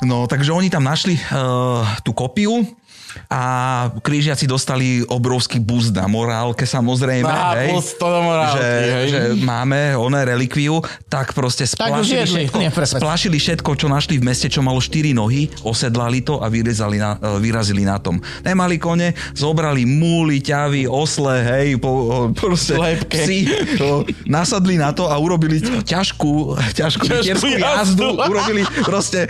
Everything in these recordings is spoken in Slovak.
No, takže oni tam našli uh, tú kopiu a krížiaci dostali obrovský boost na morálke samozrejme, Á, hej, to morálky, že, hej. že máme oné relikviu, tak proste Tak splašili, jedli. všetko, Nie, splašili všetko, čo našli v meste, čo malo 4 nohy, osedlali to a vyrezali na, e, vyrazili na tom. Nemali kone, zobrali múly, ťavy, osle, hej, po, o, proste Lepke. psi, to, nasadli na to a urobili ťažkú, ťažkú, Ťažkú jazdu. jazdu, urobili proste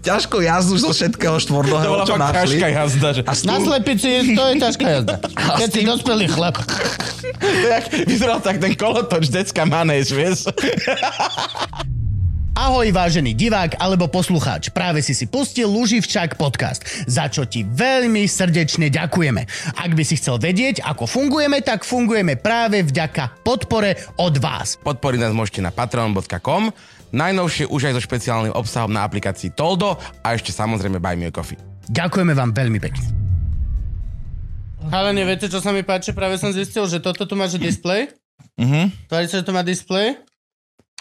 ťažkú jazdu zo všetkého štvornohého, čo našli. ťažká jazda, že... A s Na tým, slepici to je ťažká jazda. Keď si dospelý chlap. Jak vyzeral tak ten kolotoč, decka manéž, vieš? Ahoj vážený divák alebo poslucháč, práve si si pustil Luživčák podcast, za čo ti veľmi srdečne ďakujeme. Ak by si chcel vedieť, ako fungujeme, tak fungujeme práve vďaka podpore od vás. Podporiť nás môžete na patreon.com, najnovšie už aj so špeciálnym obsahom na aplikácii Toldo a ešte samozrejme Buy Me a Coffee. Ďakujeme vám veľmi pekne. Ale neviete, čo sa mi páči? Práve som zistil, že toto tu má že display. Mhm. Tvári sa, že to má display.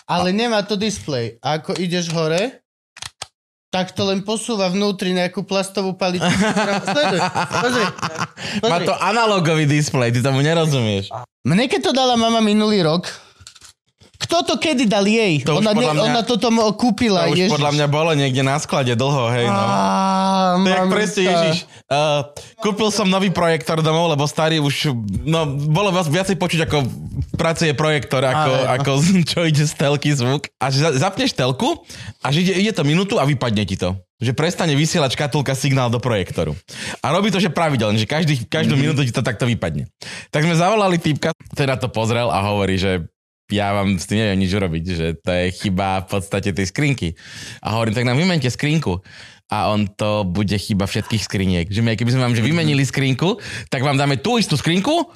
Ale nemá to display. A ako ideš hore, tak to len posúva vnútri nejakú plastovú paličku. Sleduj, pozri. Má pozri. to analogový displej, ty tomu nerozumieš. Mne keď to dala mama minulý rok, kto to kedy dal jej? To ona, podľa mňa- ona mo- kúpila. To už Ježiš. podľa mňa bolo niekde na sklade dlho, hej, no. Á, To je presne, Ježiš. Uh, kúpil som nový projektor domov, lebo starý už, no, bolo vás viacej počuť, ako v práci je projektor, ako, no. ako čo ide z telky zvuk. A zapneš telku a ide, ide to minútu a vypadne ti to. Že prestane vysielať škatulka signál do projektoru. A robí to, že pravidelne, že každý, každú mm-hmm. minútu ti to takto vypadne. Tak sme zavolali týpka, ten na to pozrel a hovorí, že ja vám s tým neviem nič urobiť, že to je chyba v podstate tej skrinky. A hovorím, tak nám vymente skrinku. A on to bude chyba všetkých skriniek. Že my, keby sme vám že vymenili skrinku, tak vám dáme tú istú skrinku,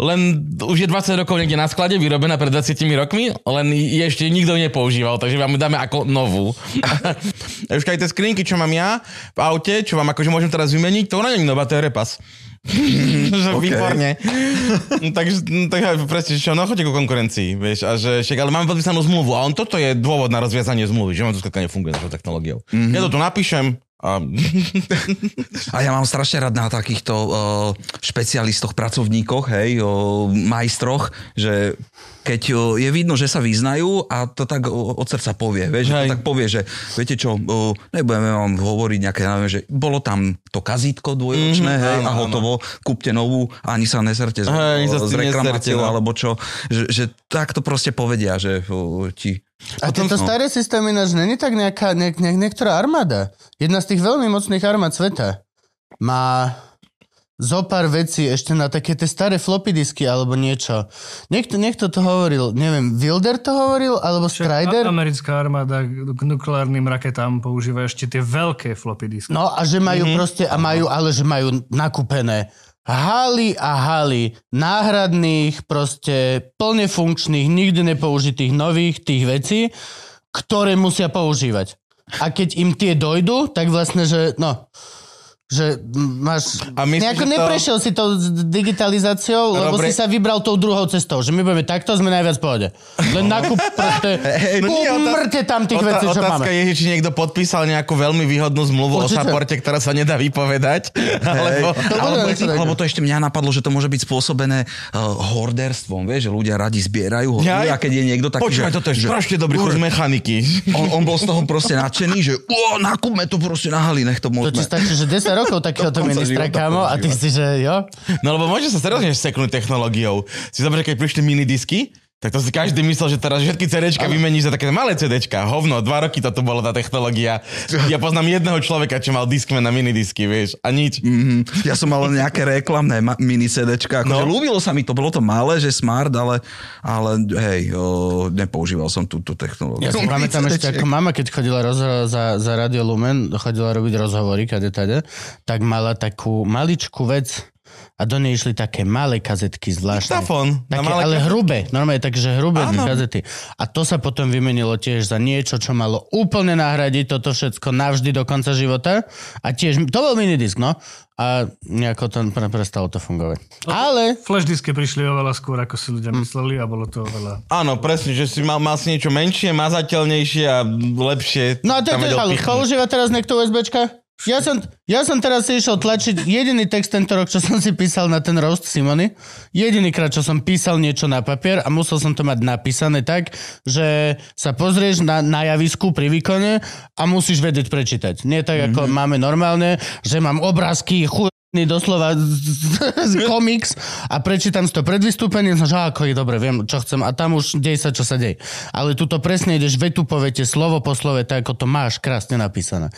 len už je 20 rokov niekde na sklade, vyrobená pred 20 rokmi, len je ešte nikto nepoužíval, takže vám ju dáme ako novú. A už aj tie skrinky, čo mám ja v aute, čo vám akože môžem teraz vymeniť, to není nová, to je repas. že OK. výborne. No, takže no, tak presne, čo, no choďte ku konkurencii, vieš, a že však, ale máme podpísanú zmluvu a on toto je dôvod na rozviazanie zmluvy, že vám to skladka nefunguje touto technológiou. Mm-hmm. Ja to tu napíšem a A ja mám strašne rád na takýchto uh, špecialistoch, pracovníkoch, hej, uh, majstroch, že keď je vidno, že sa vyznajú a to tak od srdca povie, vieš, že to tak povie, že viete čo, nebudeme vám hovoriť nejaké, neviem, že bolo tam to kazítko dvojročné, Mhm, hej, áno, a hotovo, kúpte novú a ani sa neserte s, Hej, s reklamáciou, no. alebo čo, že, že tak to proste povedia, že ti A tieto no. staré systémy ináč není tak nejaká, ne, ne, niektorá armáda. Jedna z tých veľmi mocných armád sveta má zo pár vecí ešte na také tie staré floppy disky alebo niečo. Niekto, niekto to hovoril, neviem, Wilder to hovoril, alebo Strider? a- Americká armáda k nukleárnym raketám používa ešte tie veľké floppy disky. No a že majú mm-hmm. proste, a majú, ale že majú nakúpené haly a haly náhradných, proste plne funkčných, nikdy nepoužitých nových tých vecí, ktoré musia používať. A keď im tie dojdú, tak vlastne, že no, že máš... A myslíš, nejako že to- neprešiel si to s digitalizáciou, lebo Dobre. si sa vybral tou druhou cestou, že my budeme takto, sme najviac v pohode. Len nakup proste, no nie, tam tých Otá- vecí, čo otázka máme. je, že či niekto podpísal nejakú veľmi výhodnú zmluvu Určite. o saporte, ktorá sa nedá vypovedať. Alebo... Alebo, bude niečo alebo to ešte mňa napadlo, že to môže byť spôsobené uh, horderstvom, vieš, že ľudia radi zbierajú hordy Jaj. a keď je niekto taký, Počúvaj, že, toto je že strašne dobrý kus mechaniky. on, on bol z toho proste nadšený, že nakúpme to proste na hali, nech to To ti môžeme. stačí, že 10 rokov takéhoto ministra, kámo, a ty si, že jo? No lebo môže sa seriózne seknúť technológiou. Si zober, keď prišli minidisky, tak to si každý myslel, že teraz všetky CDčka vymeníš za také malé CDčka. Hovno, dva roky toto bola tá technológia. Ja poznám jedného človeka, čo mal diskme na minidisky, vieš, a nič. Mhm. Ja som mal nejaké reklamné ma- mini CDčka, akože No. ľúbilo sa mi to, bolo to malé, že smart, ale, ale hej, o, nepoužíval som túto technológiu. Ja si pamätám ešte, ako mama, keď chodila rozho- za, za Radio Lumen, chodila robiť rozhovory, kade tade, tak mala takú maličkú vec, a do nej išli také malé kazetky zvláštne. Diktafón. Také, malé ale kazetky. hrubé, normálne takže hrubé Áno. kazety. A to sa potom vymenilo tiež za niečo, čo malo úplne nahradiť toto všetko navždy do konca života. A tiež, to bol minidisk, no. A nejako to pre- prestalo to fungovať. Ale Flash disky prišli oveľa skôr, ako si ľudia mysleli a bolo to oveľa... Áno, presne, že si mal, mal si niečo menšie, mazateľnejšie a lepšie. No a to je pichnúť. Používa teraz niekto USBčka? Ja som, ja som teraz išiel tlačiť jediný text tento rok, čo som si písal na ten roast Simony. Jedinýkrát, čo som písal niečo na papier a musel som to mať napísané tak, že sa pozrieš na, na javisku pri výkone a musíš vedieť prečítať. Nie tak, ako mm-hmm. máme normálne, že mám obrázky, chuj doslova z, z, z komiks a prečítam si to pred vystúpením, som, že ako je dobre, viem, čo chcem a tam už dej sa, čo sa dej. Ale tuto presne ideš vetu po vete, slovo po slove, tak ako to máš krásne napísané.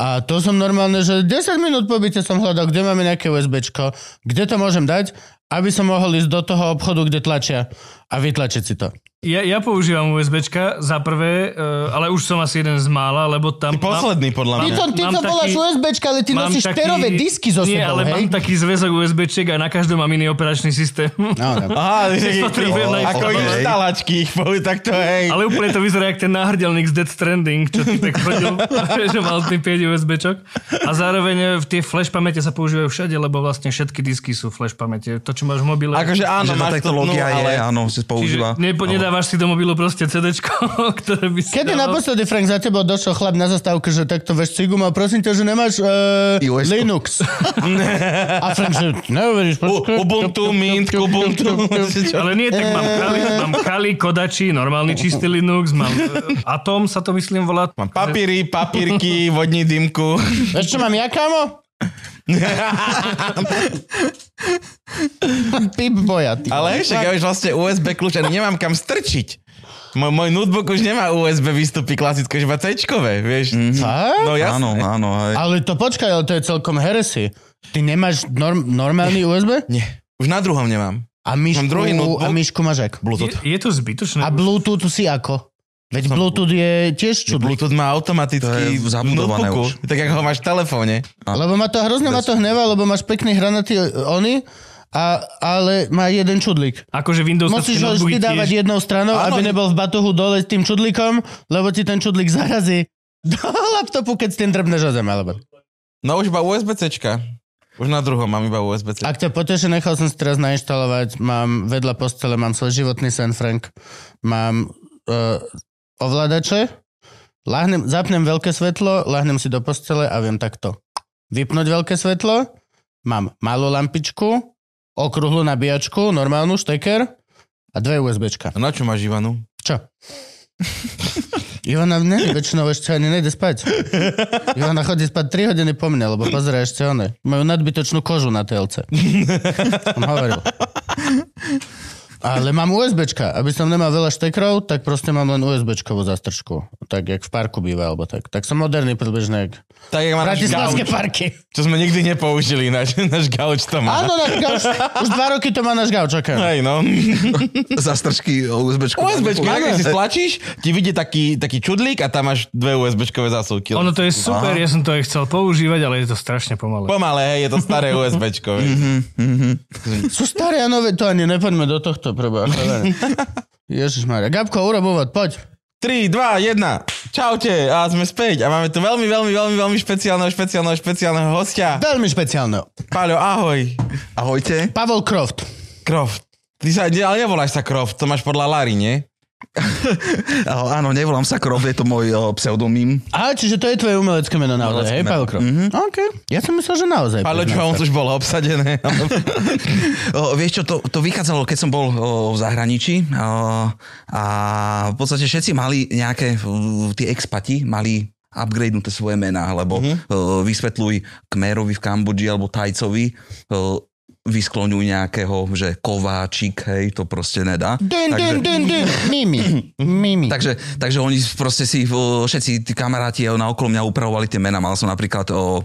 A to som normálne, že 10 minút po byte som hľadal, kde máme nejaké USBčko, kde to môžem dať, aby som mohol ísť do toho obchodu, kde tlačia a vytlačiť si to. Ja, ja používam USBčka za prvé, uh, ale už som asi jeden z mála, lebo tam... Ty posledný, podľa Ty mňa. to, ty Mám to voláš USBčka, ale ty nosíš taký- terové disky Nie, sebou, ale hej? mám taký zväzok USBček a na každom mám iný operačný systém. No, no. Aha, že- ako povie, tak to hej. Ale úplne to vyzerá jak ten náhrdelník z Death Stranding, čo ty tak chodil, že mal tým 5 USBčok. A zároveň v tie flash pamäte sa používajú všade, lebo vlastne všetky disky sú flash pamäte. To, čo máš v mobile. Akože áno, máš to, no, ale... áno, si Čiže používa. nepo, nedávaš si do mobilu proste CDčko, ktoré by si Kedy dával. naposledy, Frank, za tebou došiel chlap na zastávku, že takto veš Sigma, prosím ťa, že nemáš uh. Linux. a Frank, že neuveríš, počkaj. Ubuntu, Mint, Ubuntu. Ale nie, tak mám Kali, mám Kali, Kodači, normálny čistý Linux, mám e, Atom sa to myslím volá. Mám papíry, papírky, vodní dymku. Vieš, čo mám ja, kámo? Pip boja, ty. Ale však ja už vlastne USB kľúč ani nemám kam strčiť. Môj, môj notebook už nemá USB výstupy klasické, že iba C-čkové, vieš. Fakt? No jasné. Áno, áno. Hej. Ale to počkaj, ale to je celkom heresy. Ty nemáš norm, normálny USB? Nie, už na druhom nemám. A myšku, druhý notebook. a myšku máš ak? Bluetooth. Je, je to zbytočné. A Bluetooth si ako? Veď Bluetooth je tiež čudný. Bluetooth má To automaticky v zabudované notebooku, už. tak ako ho máš v telefóne. Lebo ma to hrozne ma to hnevá, lebo máš pekný hranatý ony, a, ale má jeden čudlík. Akože Windows Musíš ho vždy dávať tiež. jednou stranou, Áno. aby nebol v batohu dole s tým čudlíkom, lebo ti ten čudlík zarazí do laptopu, keď s tým drbneš o zem, alebo... No už iba USB-Cčka. Už na druhom mám iba USB-C. Ak ťa poteší, nechal som si teraz nainštalovať, mám vedľa postele, mám svoj životný sen, Frank, mám uh, ovládače, lahnem, zapnem veľké svetlo, lahnem si do postele a viem takto vypnúť veľké svetlo, mám malú lampičku, okrúhlu nabíjačku, normálnu šteker a dve USBčka. A na čo máš Ivanu? Čo? Ivana ne, väčšinou ešte ani nejde spať. Ivana chodí spať 3 hodiny po mne, lebo pozera ešte one. Majú nadbytočnú kožu na telce. Som hovoril. Ale mám USBčka. Aby som nemal veľa štekrov, tak proste mám len USBčkovú zastrčku. Tak, jak v parku býva, alebo tak. Tak som moderný približne, Tak jak má bratislavské parky. čo sme nikdy nepoužili, náš, náš gauč to má. Áno, náš gauč. Už dva roky to má náš gauč, okay. Hej, no. Zastrčky USBčku. USBčka, ak si stlačíš, ti vidie taký, taký čudlík a tam máš dve USBčkové zásuvky. Ono to je super, ja som to aj chcel používať, ale je to strašne pomalé. Pomalé, hej, je to staré USBčko. Sú staré a nové, to ani nepoďme do tohto, preboha. Ježiš Maria. Gabko, urob úvod, poď. 3, 2, 1. Čaute a sme späť a máme tu veľmi, veľmi, veľmi, veľmi špeciálneho, špeciálneho, špeciálneho hostia. Veľmi špeciálne. Paľo, ahoj. Ahojte. Pavel Croft. Croft. Ty sa, ale nevoláš sa Croft, to máš podľa Larry, nie? Áno, nevolám sa Krov, je to môj o, pseudoným. Á, čiže to je tvoje umelecké meno naozaj, Umelecké hej, meno. Pavel Croft. Mm-hmm. OK. Ja som myslel, že naozaj. Paľo, čo on už bolo obsadené. O, vieš čo, to, to vychádzalo, keď som bol o, v zahraničí o, a v podstate všetci mali nejaké, o, tí expati mali upgradenúte svoje mená, lebo mm-hmm. o, vysvetľuj Kmerovi v Kambodži alebo Tajcovi. O, vyskloňujú nejakého, že kováčik, hej, to proste nedá. Dun, dun, dun, dun. Mimi. Mimi. Takže, takže oni proste si, všetci tí kamaráti na okolo mňa upravovali tie mená. Mal som napríklad o,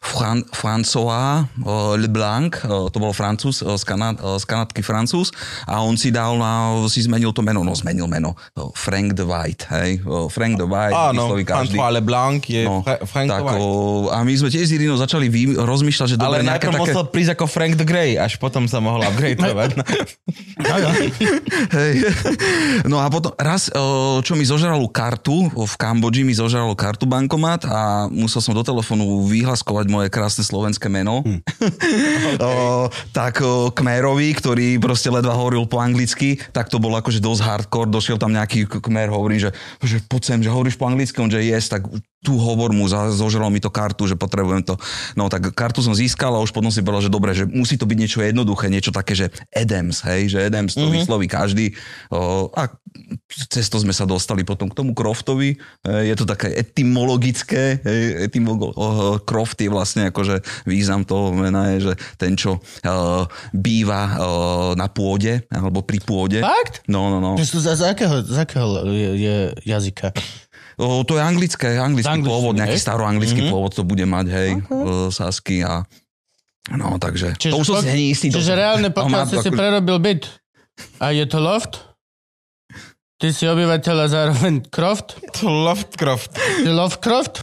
Fran, François o, Leblanc, o, to bol francúz, o, z, Kanad, o, z Kanadky francúz a on si dal na, si zmenil to meno, no zmenil meno, o, Frank de White, hej, o, Frank de White, Áno. François Leblanc je No, Fra- Frank tak, White. o, a my sme tiež s Irinou začali vy, rozmýšľať, že Ale dobre, nejaké najprv také... musel prísť ako Frank the Grey, až potom sa mohol upgradeovať. Hej. No a potom raz, čo mi zožralo kartu, v Kambodži mi zožralo kartu bankomat a musel som do telefónu vyhlaskovať moje krásne slovenské meno. o, tak o, Kmerovi, ktorý proste ledva hovoril po anglicky, tak to bolo akože dosť hardcore. Došiel tam nejaký Kmer, hovorí, že, že poď sem, že hovoríš po anglicky, on že yes, tak tu hovor mu, zožralo mi to kartu, že potrebujem to. No tak kartu som získal a už potom si povedal, že dobre, že musí to byť niečo jednoduché, niečo také, že Adams, hej, že Adams to mm-hmm. vysloví každý. O, a cez to sme sa dostali potom k tomu Croftovi. E, je to také etymologické, o, Croft je vlastne akože význam toho mena je, že ten, čo o, býva o, na pôde, alebo pri pôde. Fakt? No, no, no. To Z, z, akého, z akého je, je jazyka? O, to je anglické, anglický Z angličtiny, pôvod, nejaký hej? staroanglický Mhm. mm-hmm. pôvod to bude mať, hej, okay. Sasky a no, takže Čiže, to už som si není istý. to čiže som- reálne, ale pokiaľ si to si prerobil byt a je to loft, ty si obyvateľ a zároveň croft, Lovecraft. ty Lovecraft,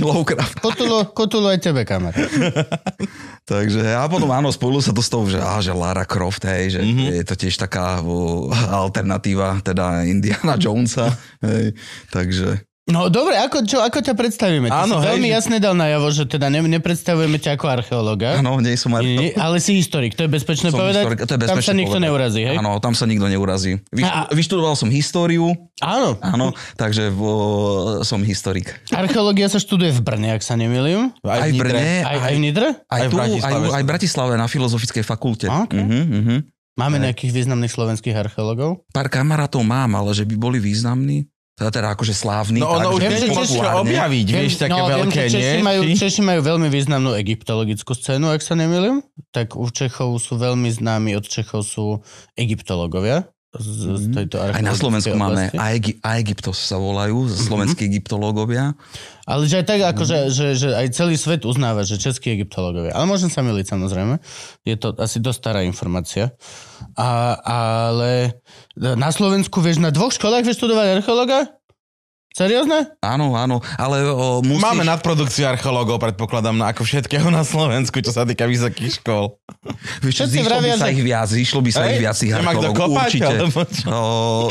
Lovecraft. kutulu, kutulu aj tebe, kamar. Takže a potom áno, spojilo sa to s tou, že, á, že Lara Croft, hej, že Mhm. mm-hmm. je to tiež taká o, alternatíva teda Indiana Jonesa, hej, takže No dobre, ako, čo, ako ťa predstavíme? Ty Áno, si hej, veľmi že- jasne dal najavo, že teda ne, nepredstavujeme ťa ako archeológa. áno, nie som aj... Nie, ale si historik, to je bezpečné Som povedať? historik, to je Tam sa bezpečné nikto povedať. neurazí, hej? Áno, tam sa nikto neurazí. Vyštu, A- vyštudoval som históriu, Áno. áno, takže o, som historik. Archeológia sa študuje v Brne, ak sa nemýlim. Aj v Brne, Aj, aj v Nidre? aj, aj v tu, aj, Bratislave aj v Bratislave na Filozofickej fakulte. OK. Uh-huh, uh-huh. Máme Hej. nejakých významných slovenských archeológov? Pár kamarátov mám, ale že by boli významní, teda, teda akože slávni. No ono už Viem, že je Češi- objaviť, vieš, také no, viem, veľké, že Češi nie? Majú, Češi majú veľmi významnú egyptologickú scénu, ak sa nemýlim. Tak u Čechov sú veľmi známi, od Čechov sú egyptológovia. Z, z tejto Mhm. Aj na Slovensku archeologickej máme oblasti. Aegi- Aegyptos sa volajú, Mhm. slovenskí egyptológovia. Ale že aj tak, ako, že, že, že aj celý svet uznáva, že českí egyptológovia. Ale môžem sa miliť samozrejme. Je to asi dosť stará informácia. A, ale na Slovensku vieš, na dvoch školách vieš študovať archeológa? Seriózne? Áno, áno, ale o, musíš... Máme nadprodukciu archeológov, predpokladám, na ako všetkého na Slovensku, čo sa týka vysokých škôl. Vieš čo, zišlo vravia, by sa že- ich viac, zišlo by sa Hej? ich viac kto archeológov, kopať, určite. alebo čo? O,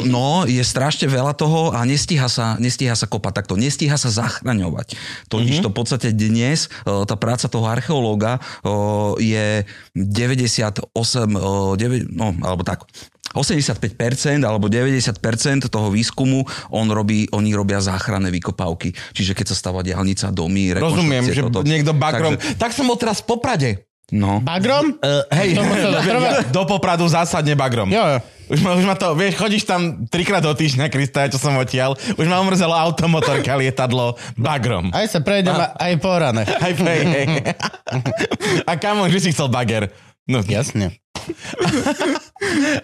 no, je strašne veľa toho a nestíha sa, nestíha sa kopať takto, nestíha sa zachraňovať. Totiž Mhm. to v podstate dnes, o, tá práca toho archeológa o, je 98, o, 9, no, alebo tak, 85% alebo 90% toho výskumu on robí, oni robia záchranné vykopávky. Čiže keď sa stáva diálnica, domy, Rozumiem, že toto. niekto bagrom... Takže, Tak som bol teraz v Poprade. no. Bagrom? Uh, hej, do Popradu zásadne bagrom. Jo, jo. Už ma, už ma to, vieš, chodíš tam trikrát do týždňa, Krista, čo som odtiaľ. Už ma umrzelo automotorka, lietadlo, bagrom. Aj sa prejdem, a... aj po rane. Hej, hej, hej. A kamo, že si chcel bager? No, Jasne.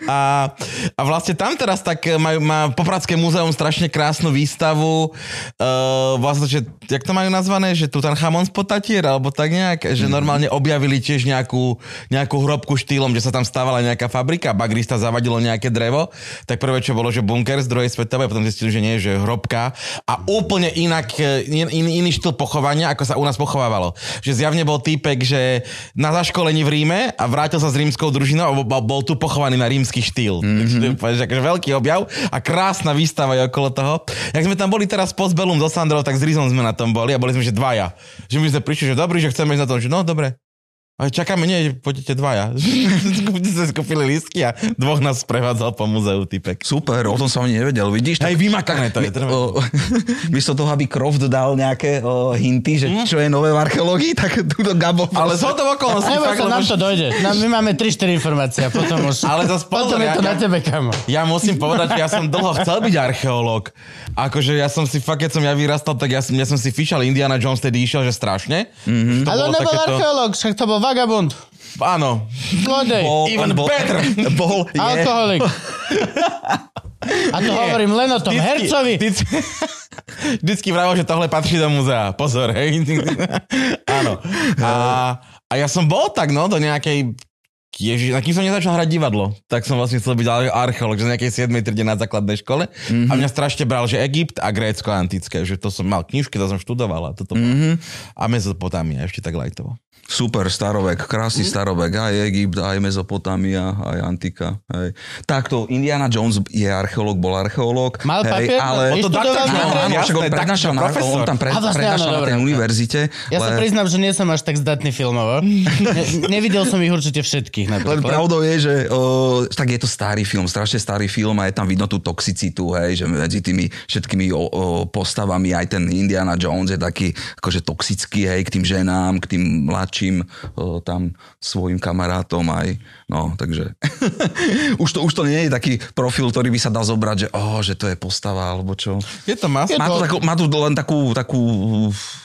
A, a vlastne tam teraz tak majú, má Popradské múzeum strašne krásnu výstavu. Uh, vlastne, že, jak to majú nazvané? Že Tutanchamon z potatier, alebo tak nejak? Že normálne objavili tiež nejakú, nejakú hrobku štýlom, že sa tam stávala nejaká fabrika, bagrista zavadilo nejaké drevo. Tak prvé, čo bolo, že bunker z druhej svetovej, potom zistili, že nie, že hrobka. A úplne inak, e, in, in, iný štýl pochovania, ako sa u nás pochovávalo. Že zjavne bol týpek, že na zaškolení v Ríme a vrátil sa s rímskou družinou a bol, bol tu pochovaný na rímsky štýl. Mm-hmm. Takže akože veľký objav a krásna výstava je okolo toho. Jak sme tam boli teraz s Postbellum so Sandrou, tak s Rizom sme na tom boli a boli sme že dvaja. Že my sme prišli, že dobrý, že chceme ísť na to, že no dobre. A čakáme, nie, poďte dvaja. sme skúpili lístky a dvoch nás prevádzal po muzeu typek. Super, o tom som ani nevedel, vidíš? Hej, vymakané to je. My, o, miesto toho, aby Croft dal nejaké o, hinty, že čo je nové v archeológii, tak túto Gabo... Ale z hodou okolností fakt, sa, nám to dojde. Nám, my máme 3-4 informácie a potom už... Ale zas potom je to ja- na tebe, kamo. Ja musím povedať, že ja som dlho chcel byť archeológ. Akože ja som si fakt, keď som ja vyrastal, tak ja som, ja som si fišal Indiana Jones, tedy išiel, že strašne. Mm-hmm. Ale on nebol archeológ, však to bol vagabund. Áno. Zlodej. Even bol, better. Bol, je, Alkoholik. A to hovorím len o tom hercovi. Vždycky, vždycky vravel, že tohle patrí do muzea. Pozor, hej. Áno. A, a ja som bol tak, no, do nejakej Ježiš, na kým som nezačal hrať divadlo, tak som vlastne chcel byť ar- archeológ, že z nejakej 7. trde na základnej škole. Mm-hmm. A mňa strašne bral, že Egypt a Grécko antické, že to som mal knižky, to som študoval a toto mm-hmm. A Mezopotámia, ešte tak lajtovo. Super, starovek, krásny Mhm. starovek, aj Egypt, aj Mezopotámia, aj Antika. Hej. Takto, Indiana Jones je archeológ, bol archeológ. Mal hej, papier? ale... To na Áno, áno, však on Jasné, prednášal, na, on tam pred, A vlastne prednášal áno, na tej dobre. univerzite. Ja sa len- priznám, že nie som až tak zdatný filmovo. Ne, nevidel som ich určite všetkých. Len Napríklad. pravdou je, že o, tak je to starý film, strašne starý film a je tam vidno tú toxicitu, hej, že medzi tými všetkými o, o, postavami aj ten Indiana Jones je taký akože toxický, hej, k tým ženám, k tým mladším o, tam svojim kamarátom aj, no, takže už, to, už to nie je taký profil, ktorý by sa dal zobrať, že, oh, že to je postava, alebo čo. Je to? Je Má to, takú, má tu len takú, takú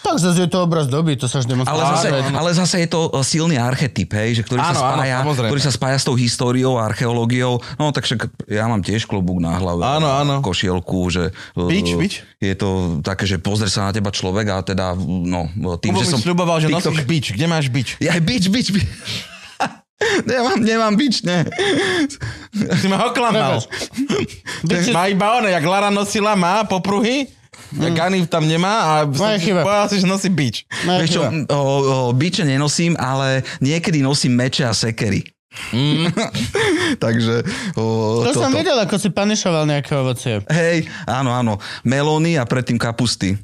Tak zase je to obraz doby, to sa vždy musí ale zase, ale zase je to e, silný archetyp, hej, že ktorý, Áno, sa áno, spája, samozrejme. ktorý sa spája s tou históriou a archeológiou. No tak však ja mám tiež klobúk na hlave. Áno, áno. Košielku, že... e, Bič, bič. Je to také, že pozrie sa na teba človek a teda, no, tým, Kubo že som... sľuboval, že TikTok- nosíš bič. Kde máš bič? Ja, bič, bič, bič. Nemám, nemám bič, ne. Si ma oklamal. Má iba one, jak Lara nosila, má popruhy, jak Anif tam nemá a chyba. povedal si, že nosí bič. Vieš čo, o, o, biče nenosím, ale niekedy nosím meče a sekery. Mm. Takže... O, To som videl, ako si panišoval nejaké ovocie. Hej, áno, áno. Melóny a predtým kapusty.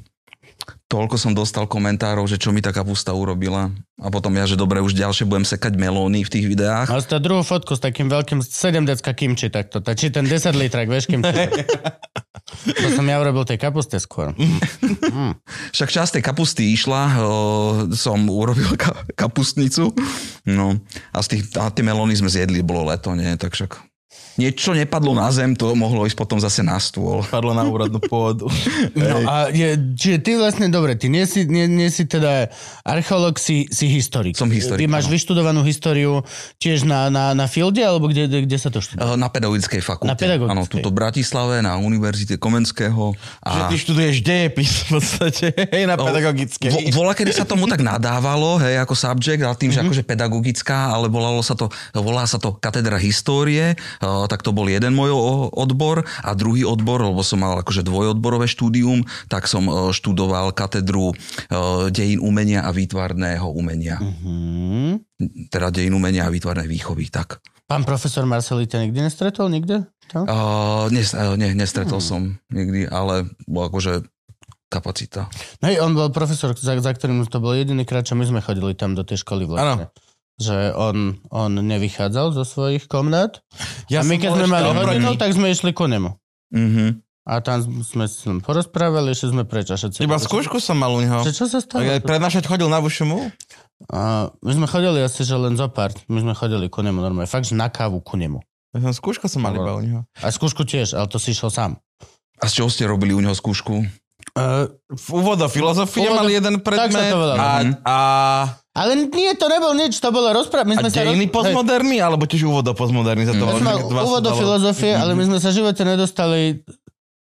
Toľko som dostal komentárov, že čo mi tá kapusta urobila. A potom ja, že dobre, už ďalšie budem sekať melóny v tých videách. Mal si druhú fotku s takým veľkým 7 decka kimči takto. Či ten 10 litrak, vieš, kimči. to som ja urobil tej kapuste skôr. Však časť tej kapusty išla, o, som urobil ka- kapustnicu. No a, z tých, a tie melóny sme zjedli, bolo leto, nie? Tak však niečo nepadlo na zem, to mohlo ísť potom zase na stôl. Padlo na úrodnú pôdu. No a je, čiže ty vlastne, dobre, ty nie si, nie, nie si teda archeológ, si, si historik. Som historik, Ty máš áno. vyštudovanú históriu tiež na, na, na fielde, alebo kde, kde, kde sa to študuje? E, Na pedagogickej fakulte. Na pedagogickej. Áno, tuto v Bratislave, na Univerzite Komenského. Že A ty študuješ dejepis v podstate, hej, na vo, pedagogickej. vola, kedy sa tomu tak nadávalo, hej, ako subject, ale tým, že Mhm. akože pedagogická, ale volalo sa to, volá sa to katedra histórie, tak to bol jeden môj odbor a druhý odbor, lebo som mal akože dvojodborové štúdium, tak som e, študoval katedru e, dejín umenia a výtvarného umenia. Hmm. Teda dejín umenia a výtvarnej výchovy, tak. Pán profesor Marcelli ťa nikdy nestretol? Nikde? Uh, nes, ne, Hmm. nestretol som nikdy, ale akože kapacita. Hej, on bol profesor, za, za ktorým to bol jediný krát, čo my sme chodili tam do tej školy vlastne. Že on, on nevychádzal zo svojich komnát. Ja a my keď sme mali hodinu, tak sme išli ku nemu. Mm-hmm. A tam sme si len porozprávali, ešte sme preč. Iba skúšku som mal u neho. Že čo sa stalo? Aj prednášať chodil na VŠMU? A my sme chodili asi, že len zo pár. My sme chodili ku nemu normálne. Fakt, že na kávu ku nemu. Ja som skúšku som mal iba u neho. A skúšku tiež, ale to si išiel sám. A z čoho ste robili u neho skúšku? Uh, úvod do filozofie Úvod mal jeden predmet a, Mhm. a, ale nie, to nebol nič, to bolo rozprávať. My a sme sa dejiny roz- postmoderny, alebo tiež úvod do postmoderny sa to dva sa úvod do filozofie, ale my sme sa živote nedostali...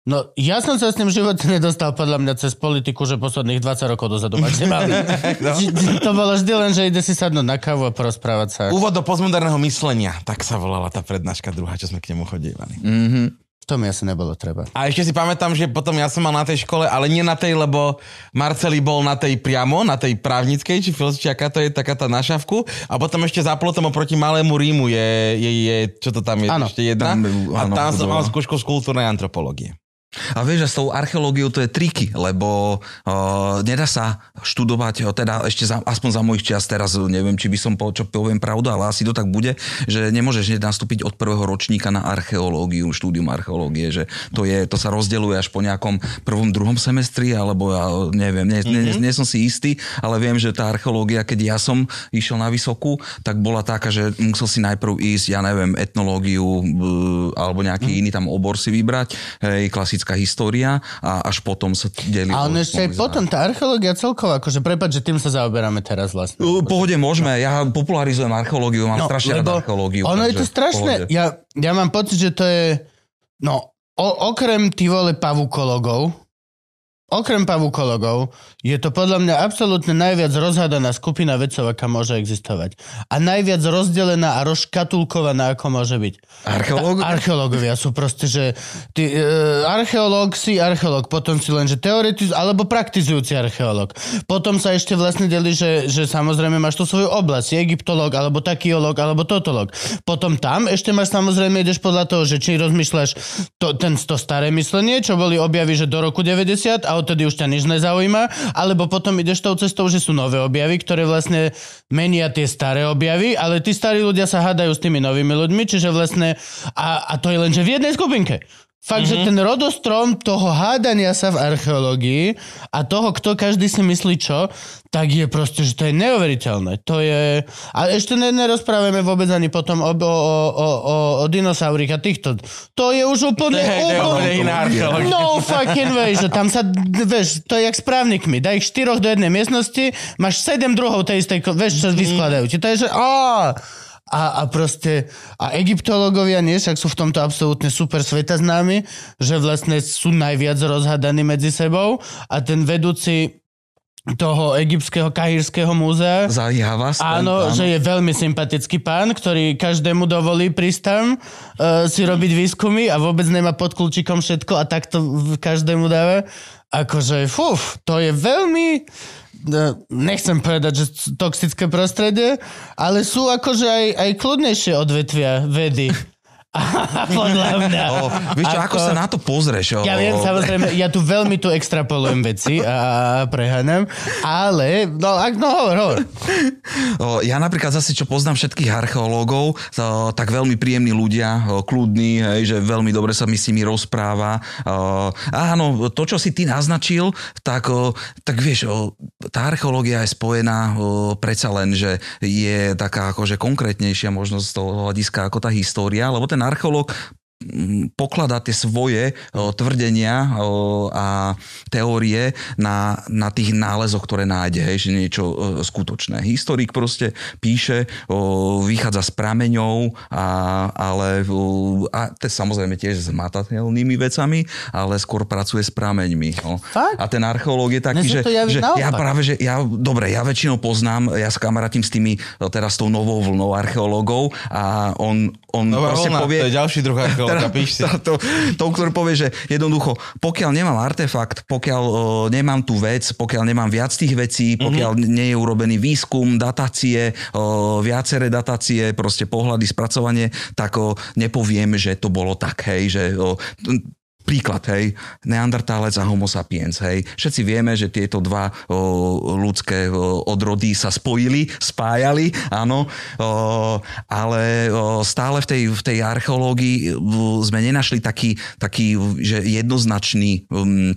No, ja som sa s tým živote nedostal podľa mňa cez politiku, že posledných 20 rokov dozadu maximálne. No. To bolo vždy len, že ide si sadnúť na kávu a porozprávať sa. Úvod do postmoderného myslenia, tak sa volala tá prednáška druhá, čo sme k nemu chodívali. Mm-hmm. To mi asi nebolo treba. A ešte si pamätám, že potom ja som mal na tej škole, ale nie na tej, lebo Marceli bol na tej priamo, na tej právnickej, či filozofii, aká to je taká tá našavku. A potom ešte za plotom oproti Malému Rímu je, je, je čo to tam je, Áno. ešte jedna. Tam, a áno, tam som mal skúšku z kultúrnej antropológie. A vieš, že s tou archeológiou to je triky, lebo uh, nedá sa študovať, teda ešte za, aspoň za mojich čas, teraz neviem, či by som po, čo poviem pravdu, ale asi to tak bude, že nemôžeš nastúpiť od prvého ročníka na archeológiu, štúdium archeológie, že to, je, to sa rozdeľuje až po nejakom prvom, druhom semestri, alebo ja neviem, nie, mm-hmm. nie, nie som si istý, ale viem, že tá archeológia, keď ja som išiel na vysokú, tak bola taká, že musel si najprv ísť, ja neviem, etnológiu, alebo nejaký mm. iný tam obor si vybrať, hej, klasickú archeologická história a až potom sa delí. A on o- ešte aj o- potom, tá archeológia celková, akože prepáč, že tým sa zaoberáme teraz vlastne. Pohode môžeme, ja popularizujem archeológiu, mám strašne rád archeológiu. No, Ono je to strašné. Ja, ja mám pocit, že to je... No, o, okrem ty vole pavukologov, okrem pavukologov, je to podľa mňa absolútne najviac rozhádaná skupina vedcov, aká môže existovať. A najviac rozdelená a rozškatulkovaná, ako môže byť. Archeológ? Tá, archeológovia sú proste, že ty, e, archeológ si archeológ, potom si len, že teoretiz, alebo praktizujúci archeológ. Potom sa ešte vlastne delí, že, že samozrejme máš tú svoju oblasť, si egyptológ, alebo takiológ, alebo totológ. Potom tam ešte máš samozrejme, ideš podľa toho, že či rozmýšľaš to, ten, to staré myslenie, čo boli objavy, že do roku 90 a odtedy už ťa nič nezaujíma, alebo potom ideš tou cestou, že sú nové objavy, ktoré vlastne menia tie staré objavy, ale tí starí ľudia sa hádajú s tými novými ľuďmi, čiže vlastne a, a to je len, že v jednej skupinke. Fakt, mm-hmm. že ten rodostrom toho hádania sa v archeológii a toho, kto každý si myslí čo, tak je proste, že to je neuveriteľné. To je... A ešte ne, nerozprávame vôbec ani potom o, o, o, o, o, dinosaurích a týchto. To je už úplne... To je- úplne iná archeológia. No fucking way, že tam sa, vieš, to je jak s právnikmi. Daj ich štyroch do jednej miestnosti, máš sedem druhov tej istej, vieš, čo vyskladajú ti. To je, že á, a, a proste, a egyptológovia nie, však sú v tomto absolútne super sveta známi, že vlastne sú najviac rozhadaní medzi sebou a ten vedúci toho egyptského kahírskeho múzea Za Javas. ten- Áno, že je veľmi sympatický pán, ktorý každému dovolí prísť tam uh, si robiť výskumy a vôbec nemá pod kľúčikom všetko a takto každému dáva. Akože, fuf, to je veľmi, nechcem povedať, že toxické prostredie, ale sú akože aj, aj kľudnejšie odvetvia vedy. Podľa mňa. O, vieš čo, ako... sa na to pozrieš? O, Ja viem, samozrejme, ja tu veľmi tu extrapolujem veci a preháňam, ale, no, ak, no hovor, hovor. O, Ja napríklad zase, čo poznám všetkých archeológov, tak veľmi príjemní ľudia, kľudní, hej, že veľmi dobre sa mi s nimi rozpráva. O, áno, to, čo si ty naznačil, tak, o, tak vieš, o, tá archeológia je spojená o, predsa len, že je taká akože konkrétnejšia možnosť z toho hľadiska ako tá história, lebo ten archeológ pokladá tie svoje o, tvrdenia o, a teórie na, na tých nálezoch, ktoré nájde, hej, že niečo o, skutočné. Historik proste píše, o, vychádza s prameňou, a, ale o, a te, samozrejme tiež s matateľnými vecami, ale skôr pracuje s prameňmi. No. Fakt? A ten archeológ je taký, že, že ja práve, že ja, dobre, ja väčšinou poznám, ja sa kamarátim s tými, teraz s tou novou vlnou archeológov a on, on Nová proste vlna, povie... to je ďalší druh archeológa, píš si. to, to, to, ktorý povie, že jednoducho, pokiaľ nemám artefakt, pokiaľ o, nemám tú vec, pokiaľ nemám viac tých vecí, pokiaľ mm-hmm. nie je urobený výskum, datácie, o, viaceré datácie, proste pohľady, spracovanie, tak o, nepoviem, že to bolo tak, hej, že t- Príklad, hej, neandertálec a homo sapiens, hej. Všetci vieme, že tieto dva o, ľudské o, odrody sa spojili, spájali, áno, o, ale o, stále v tej, v tej archeológii sme nenašli taký, taký že jednoznačný um,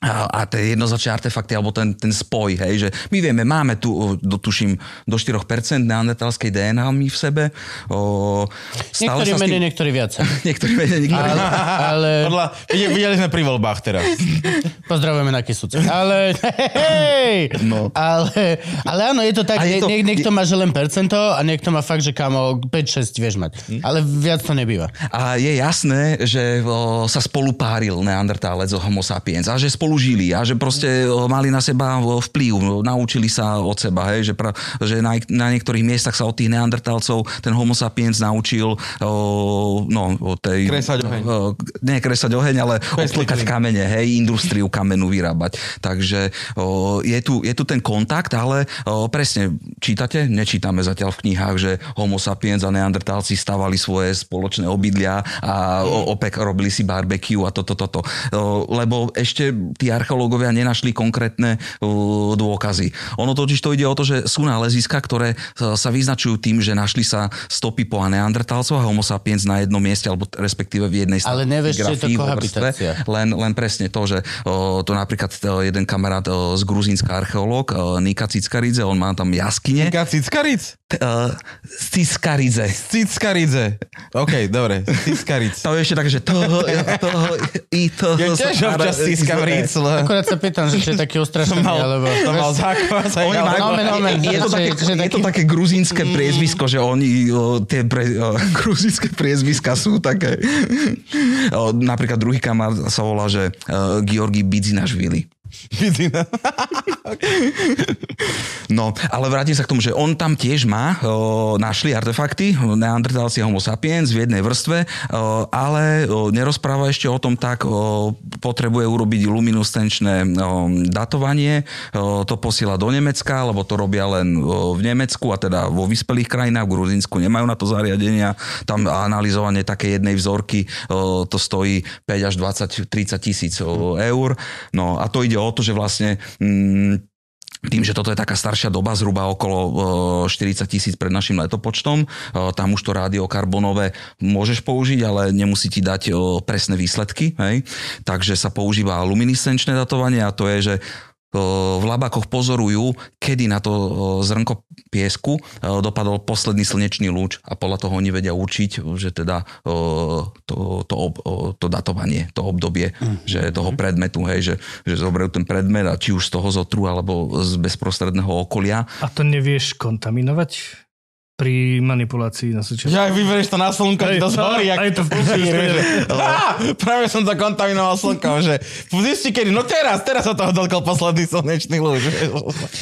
a, tie jednoznačné artefakty, alebo ten, ten spoj, hej, že my vieme, máme tu, dotuším, do 4% neandertalskej DNA my v sebe. O, stále Niektorí sa menej, tým- niektorí viac. Niektorí menej, niektorí Ale, ale Podľa, videli, sme pri voľbách teraz. pozdravujeme na Kisuce. Ale, hej, No. ale, ale áno, je to tak, je nie, to- niek, niekto má že len percento a niekto má fakt, že kamo 5-6 vieš mať. Hm. Ale viac to nebýva. A je jasné, že o, sa spolu páril neandertálec o homo sapiens a že spolu žili a že proste o, mali na seba o, vplyv, o, naučili sa od seba, hej, že, pra, že na, na niektorých miestach sa od tých neandertálcov ten homo sapiens naučil o, no, o tej... Kresať oheň. O, nie kresať oheň, ale odplikať klin. kamene, hej, industriu kamenu vyrábať. Takže o, je, tu, je tu ten kontakt, ale o, presne, čítate? Nečítame zatiaľ v knihách, že homo sapiens a neandertálci stavali svoje spoločné obydlia a opek robili si barbecue a toto, toto. O, lebo ešte tí archeológovia nenašli konkrétne o, dôkazy. Ono totiž to ide o to, že sú náleziska, ktoré sa sa vyznačujú tým, že našli sa stopy po neandertálcov a homo sapiens na jednom mieste, alebo respektíve v jednej Ale nevieš, či je to vrstve. kohabitácia. Len, len presne to, že o, to napríklad jeden kamarát z Gruzínska archeológ, Nika Cickaridze, on má tam jaskyne. Nika Cickaric? Uh, ciskaridze. Cicaridze. OK, dobre. Cicaridze. To je ešte také, že to, to, i to. Ja tiež občas ciskam rýcle. Akurát sa pýtam, že či je taký ostrašený, Mal, alebo... to mal majú, Nomen, nomen. je, to také, že je to taký- také gruzínske priezvisko, že oni tie pre, gruzínske priezviska sú také. Napríklad druhý kamár sa volá, že uh, Georgi Bidzinašvili. Vidina. No, ale vrátim sa k tomu, že on tam tiež má, o, našli artefakty, neandertálci homo sapiens v jednej vrstve, o, ale o, nerozpráva ešte o tom tak, o, potrebuje urobiť luminescenčné datovanie, o, to posiela do Nemecka, lebo to robia len o, v Nemecku a teda vo vyspelých krajinách, v Gruzínsku nemajú na to zariadenia, tam analyzovanie také jednej vzorky, o, to stojí 5 až 20, 30 tisíc eur, no a to ide o to, že vlastne mm, tým, že toto je taká staršia doba, zhruba okolo e, 40 tisíc pred našim letopočtom, e, tam už to rádiokarbonové môžeš použiť, ale nemusí ti dať e, presné výsledky. Hej? Takže sa používa luminiscenčné datovanie a to je, že e, v labakoch pozorujú, kedy na to zrnko piesku dopadol posledný slnečný lúč a podľa toho oni vedia určiť, že teda to, to, ob- to datovanie, to obdobie, že toho predmetu, hej, že, že zoberú ten predmet a či už z toho zotru alebo z bezprostredného okolia. A to nevieš kontaminovať pri manipulácii na súčiastku? Ja, vybereš to na slnko, ti Hej, to zhorí, no, jak aj to v že, práve som to kontaminoval slnkom, že zistí kedy, no teraz, teraz sa toho dotkol posledný slnečný lúč.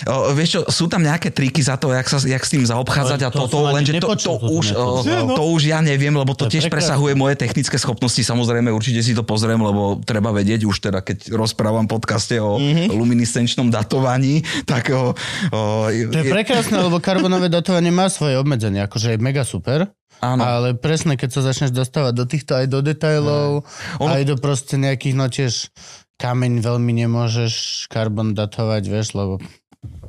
O, vieš čo, sú tam nejaké triky za to, jak, sa, jak s tým zaobchádzať a To- to toto, som ani lenže to, to, už, o, nepočul. to už ja neviem, lebo to, To je tiež presahuje moje technické schopnosti. Samozrejme, určite si to pozriem, lebo treba vedieť, už teda keď rozprávam podcaste o Mhm. luminiscenčnom datovaní, tak o, o, To je prekrásne, lebo karbonové datovanie má svoje obmedzenia, akože je mega super, Áno. ale presne, keď sa začneš dostávať do týchto aj do detailov, Ono- aj do proste nejakých, no tiež kameň veľmi nemôžeš karbon datovať, vieš, lebo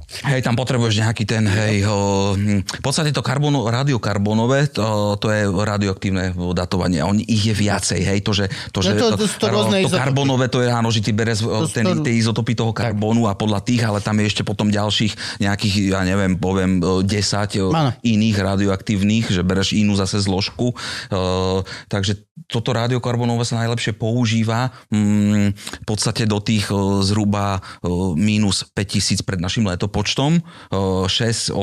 Hej, tam potrebuješ nejaký ten, hej, o, hm, v podstate to karbono, radiokarbonové, to, to je radioaktívne datovanie. a Oni, ich je viacej, hej, to, že to, No že to- to to rôzne to izotopy. karbonové, to je áno, že ty bereš ten, to- tie izotopy toho karbonu a podľa tých, ale tam je ešte potom ďalších nejakých, ja neviem, poviem, o, 10 o, Áno. iných radioaktívnych, že bereš inú zase zložku. O, takže toto radiokarbonové sa najlepšie používa mm, v podstate do tých o, zhruba o, minus 5000 pred našim letopočtom, o, 6, 8,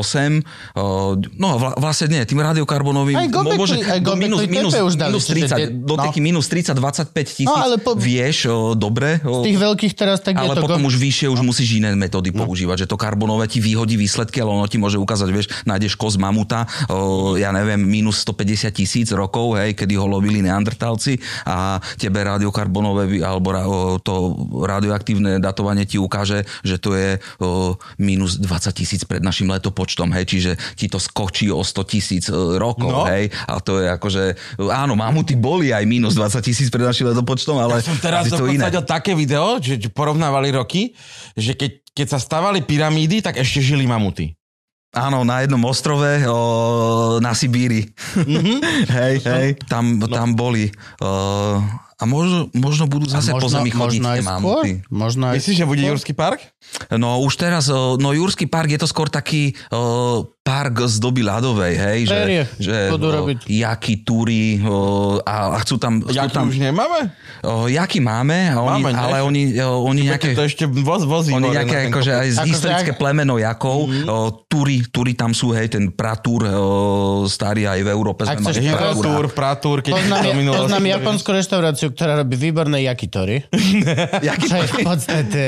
o, no vla, vlastne nie, tým radiokarbonovým Aj Gobekli- môže aj do Gobekli minus, minus, už dali, minus čiže 30, tie- do no. takých minus 30, 25 tisíc No, ale po- vieš, o, dobre, o, tých veľkých teraz tak je ale to... potom go- už vyššie už musíš iné metódy používať, že to karbonové ti vyhodí výsledky, ale ono ti môže ukázať, vieš, nájdeš koz mamuta, ja neviem, minus 150 tisíc rokov, hej, kedy ho lovili neandertálci a tebe radiokarbonové alebo to radioaktívne datovanie ti ukáže, že to je o, minus 20 tisíc pred našim letopočtom, hej, čiže ti to skočí o 100 tisíc e, rokov, No. hej, a to je akože, áno, mamuty boli aj minus 20 tisíc pred našim letopočtom, ale Som teraz to iné. také video, že, že porovnávali roky, že keď, keď sa stavali pyramídy, tak ešte žili mamuty. Áno, na jednom ostrove o, na Sibíri. Mm-hmm. hej, hej, tam, No. tam boli. O, a možno, možno budú zase po zemi chodiť možno aj tie skôr. mamuty. Možno aj Myslíš, že bude Jurský park? No už teraz, o, no Jurský park je to skôr taký o, park z doby ľadovej, hej, že, Prérie že robiť. jaky, túry o, a, a chcú tam... Chcú Jaký tam už nemáme? o, jaky máme, a oni, Máme, ne? ale oni, o, oni Nejaké... To ešte voz, vozí Oni nejaké akože aj z Akože historické ak- plemeno Jakov, mm-hmm. o, túry, túry tam sú, hej, ten pratúr o, starý aj v Európe. Ak sme chceš mali. Pratúr, pratúr, keď Poznám, poznám japonskú reštauráciu, ktorá robí výborné yakitori. Jaký Čo je v podstate...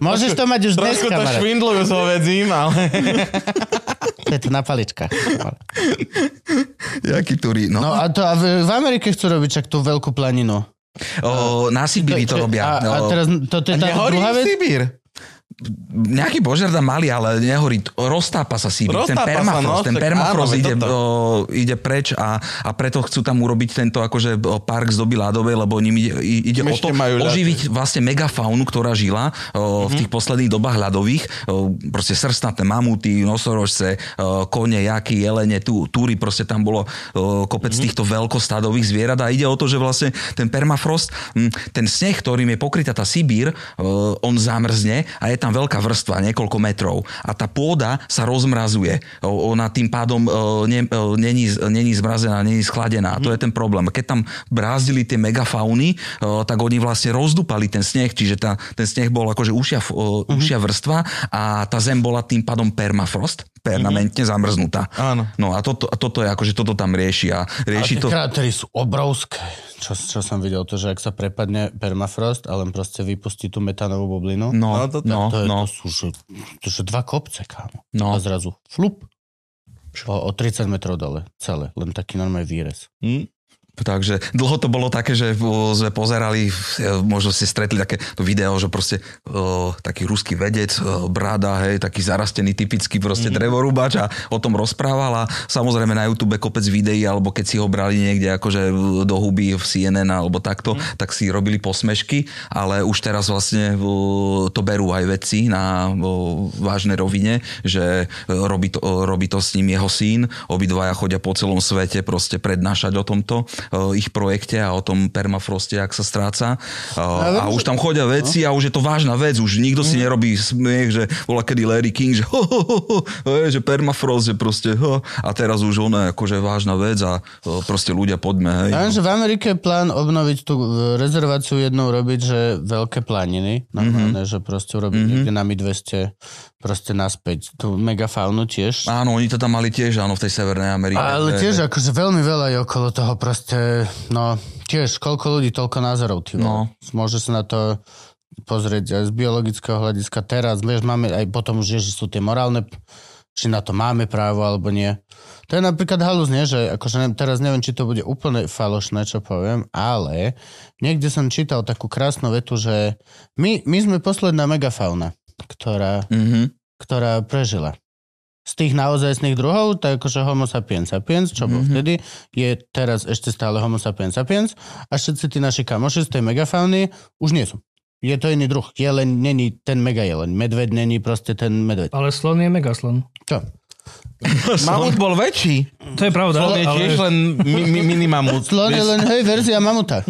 Môžeš to mať už dnes, Trošku to kamarát. švindlujú s hovedzím, ale... To je to na paličkách. Jaký túry, no. No a to a v, v Amerike chcú robiť však tú veľkú planinu. O, na Sibíri to robia. A, a teraz to, to je tá Nehorí druhá vec? Sibír. Nejaký tam mali, ale nehorí. Roztápa sa Sibír. Ten Roztápa sa, permafrost, no, ten permafrost áno, ide, toto. o, ide preč a, a preto chcú tam urobiť tento akože park z doby ľadovej, lebo ním ide, ide o to oživiť vlastne megafaunu, ktorá žila o, v tých posledných dobách ľadových. O, proste srstnaté mamuty, nosorožce, o, kone, jaky, jelene, tú, túry, proste tam bolo o, kopec týchto veľkostádových zvierat a ide o to, že vlastne ten permafrost, ten sneh, ktorým je pokrytá tá Sibír, o, on zamrzne a je tam tam veľká vrstva, niekoľko metrov a tá pôda sa rozmrazuje. Ona tým pádom ne, o, není, není zmrazená, není schladená. To je ten problém. Keď tam brázdili tie megafauny, o, tak oni vlastne rozdupali ten sneh, čiže tá, ten sneh bol akože f- o, užšia vrstva a tá zem bola tým pádom permafrost, permanentne zamrznutá. Áno. No a toto, a toto je akože toto tam rieši a A rieši tie to... krátery sú obrovské. Čo, čo som videl, to, že ak sa prepadne permafrost a len proste vypustí tú metánovú bublinu, No, No, to- no, to, je, no. to sú že, to sú dva kopce, kámo. No. A zrazu flup. O, o 30 metrov dole, celé. Len taký normálny výrez. Hm? Takže dlho to bolo také, že o, sme pozerali, e, možno ste stretli také to video, že proste o, taký ruský vedec, o, brada, hej, taký zarastený, typický proste mm. drevorúbač a o tom rozprával a samozrejme na YouTube kopec videí, alebo keď si ho brali niekde akože do huby v CNN alebo takto, mm. tak si robili posmešky, ale už teraz vlastne o, to berú aj vedci na o, vážnej rovine, že robí to, o, robí to s ním jeho syn, obidvaja chodia po celom svete proste prednášať o tomto ich projekte a o tom permafroste, ak sa stráca. A, a už tam chodia veci a už je to vážna vec, už nikto si nerobí smiech, že bola kedy Larry King, že, ho, ho, ho, ho, že permafrost, že proste ho, a teraz už ona je akože vážna vec a o, proste ľudia poďme, hej. Ja viem, že v Amerike je plán obnoviť tú rezerváciu jednou robiť, že veľké planiny, normálne, že proste urobiť niekde na mi 200 proste naspäť tú megafaunu tiež. Áno, oni to tam mali tiež, áno, v tej Severnej Amerike. Ale tiež akože veľmi veľa je okolo toho proste, no tiež koľko ľudí, toľko názorov, ty No. no. Môže sa na to pozrieť aj z biologického hľadiska teraz, vieš, máme aj potom už, že sú tie morálne, či na to máme právo alebo nie. To je napríklad halus, nie? Že akože neviem, teraz neviem, či to bude úplne falošné, čo poviem, ale niekde som čítal takú krásnu vetu, že my, my sme posledná megafauna, ktorá Mhm. ktorá prežila. Z tých naozajstných druhov, tak akože homo sapiens sapiens, čo bol Mhm. vtedy, je teraz ešte stále homo sapiens sapiens a všetci tí naši kamoši z tej megafauny už nie sú. Je to iný druh. Je len, není ten mega jeleň. Medveď není proste ten medveď. Ale slon je megaslon. Čo? Mamut bol väčší. To je pravda. Slon je ale... tiež len mi, mi, minimamut. Slon je len, hej, verzia mamuta.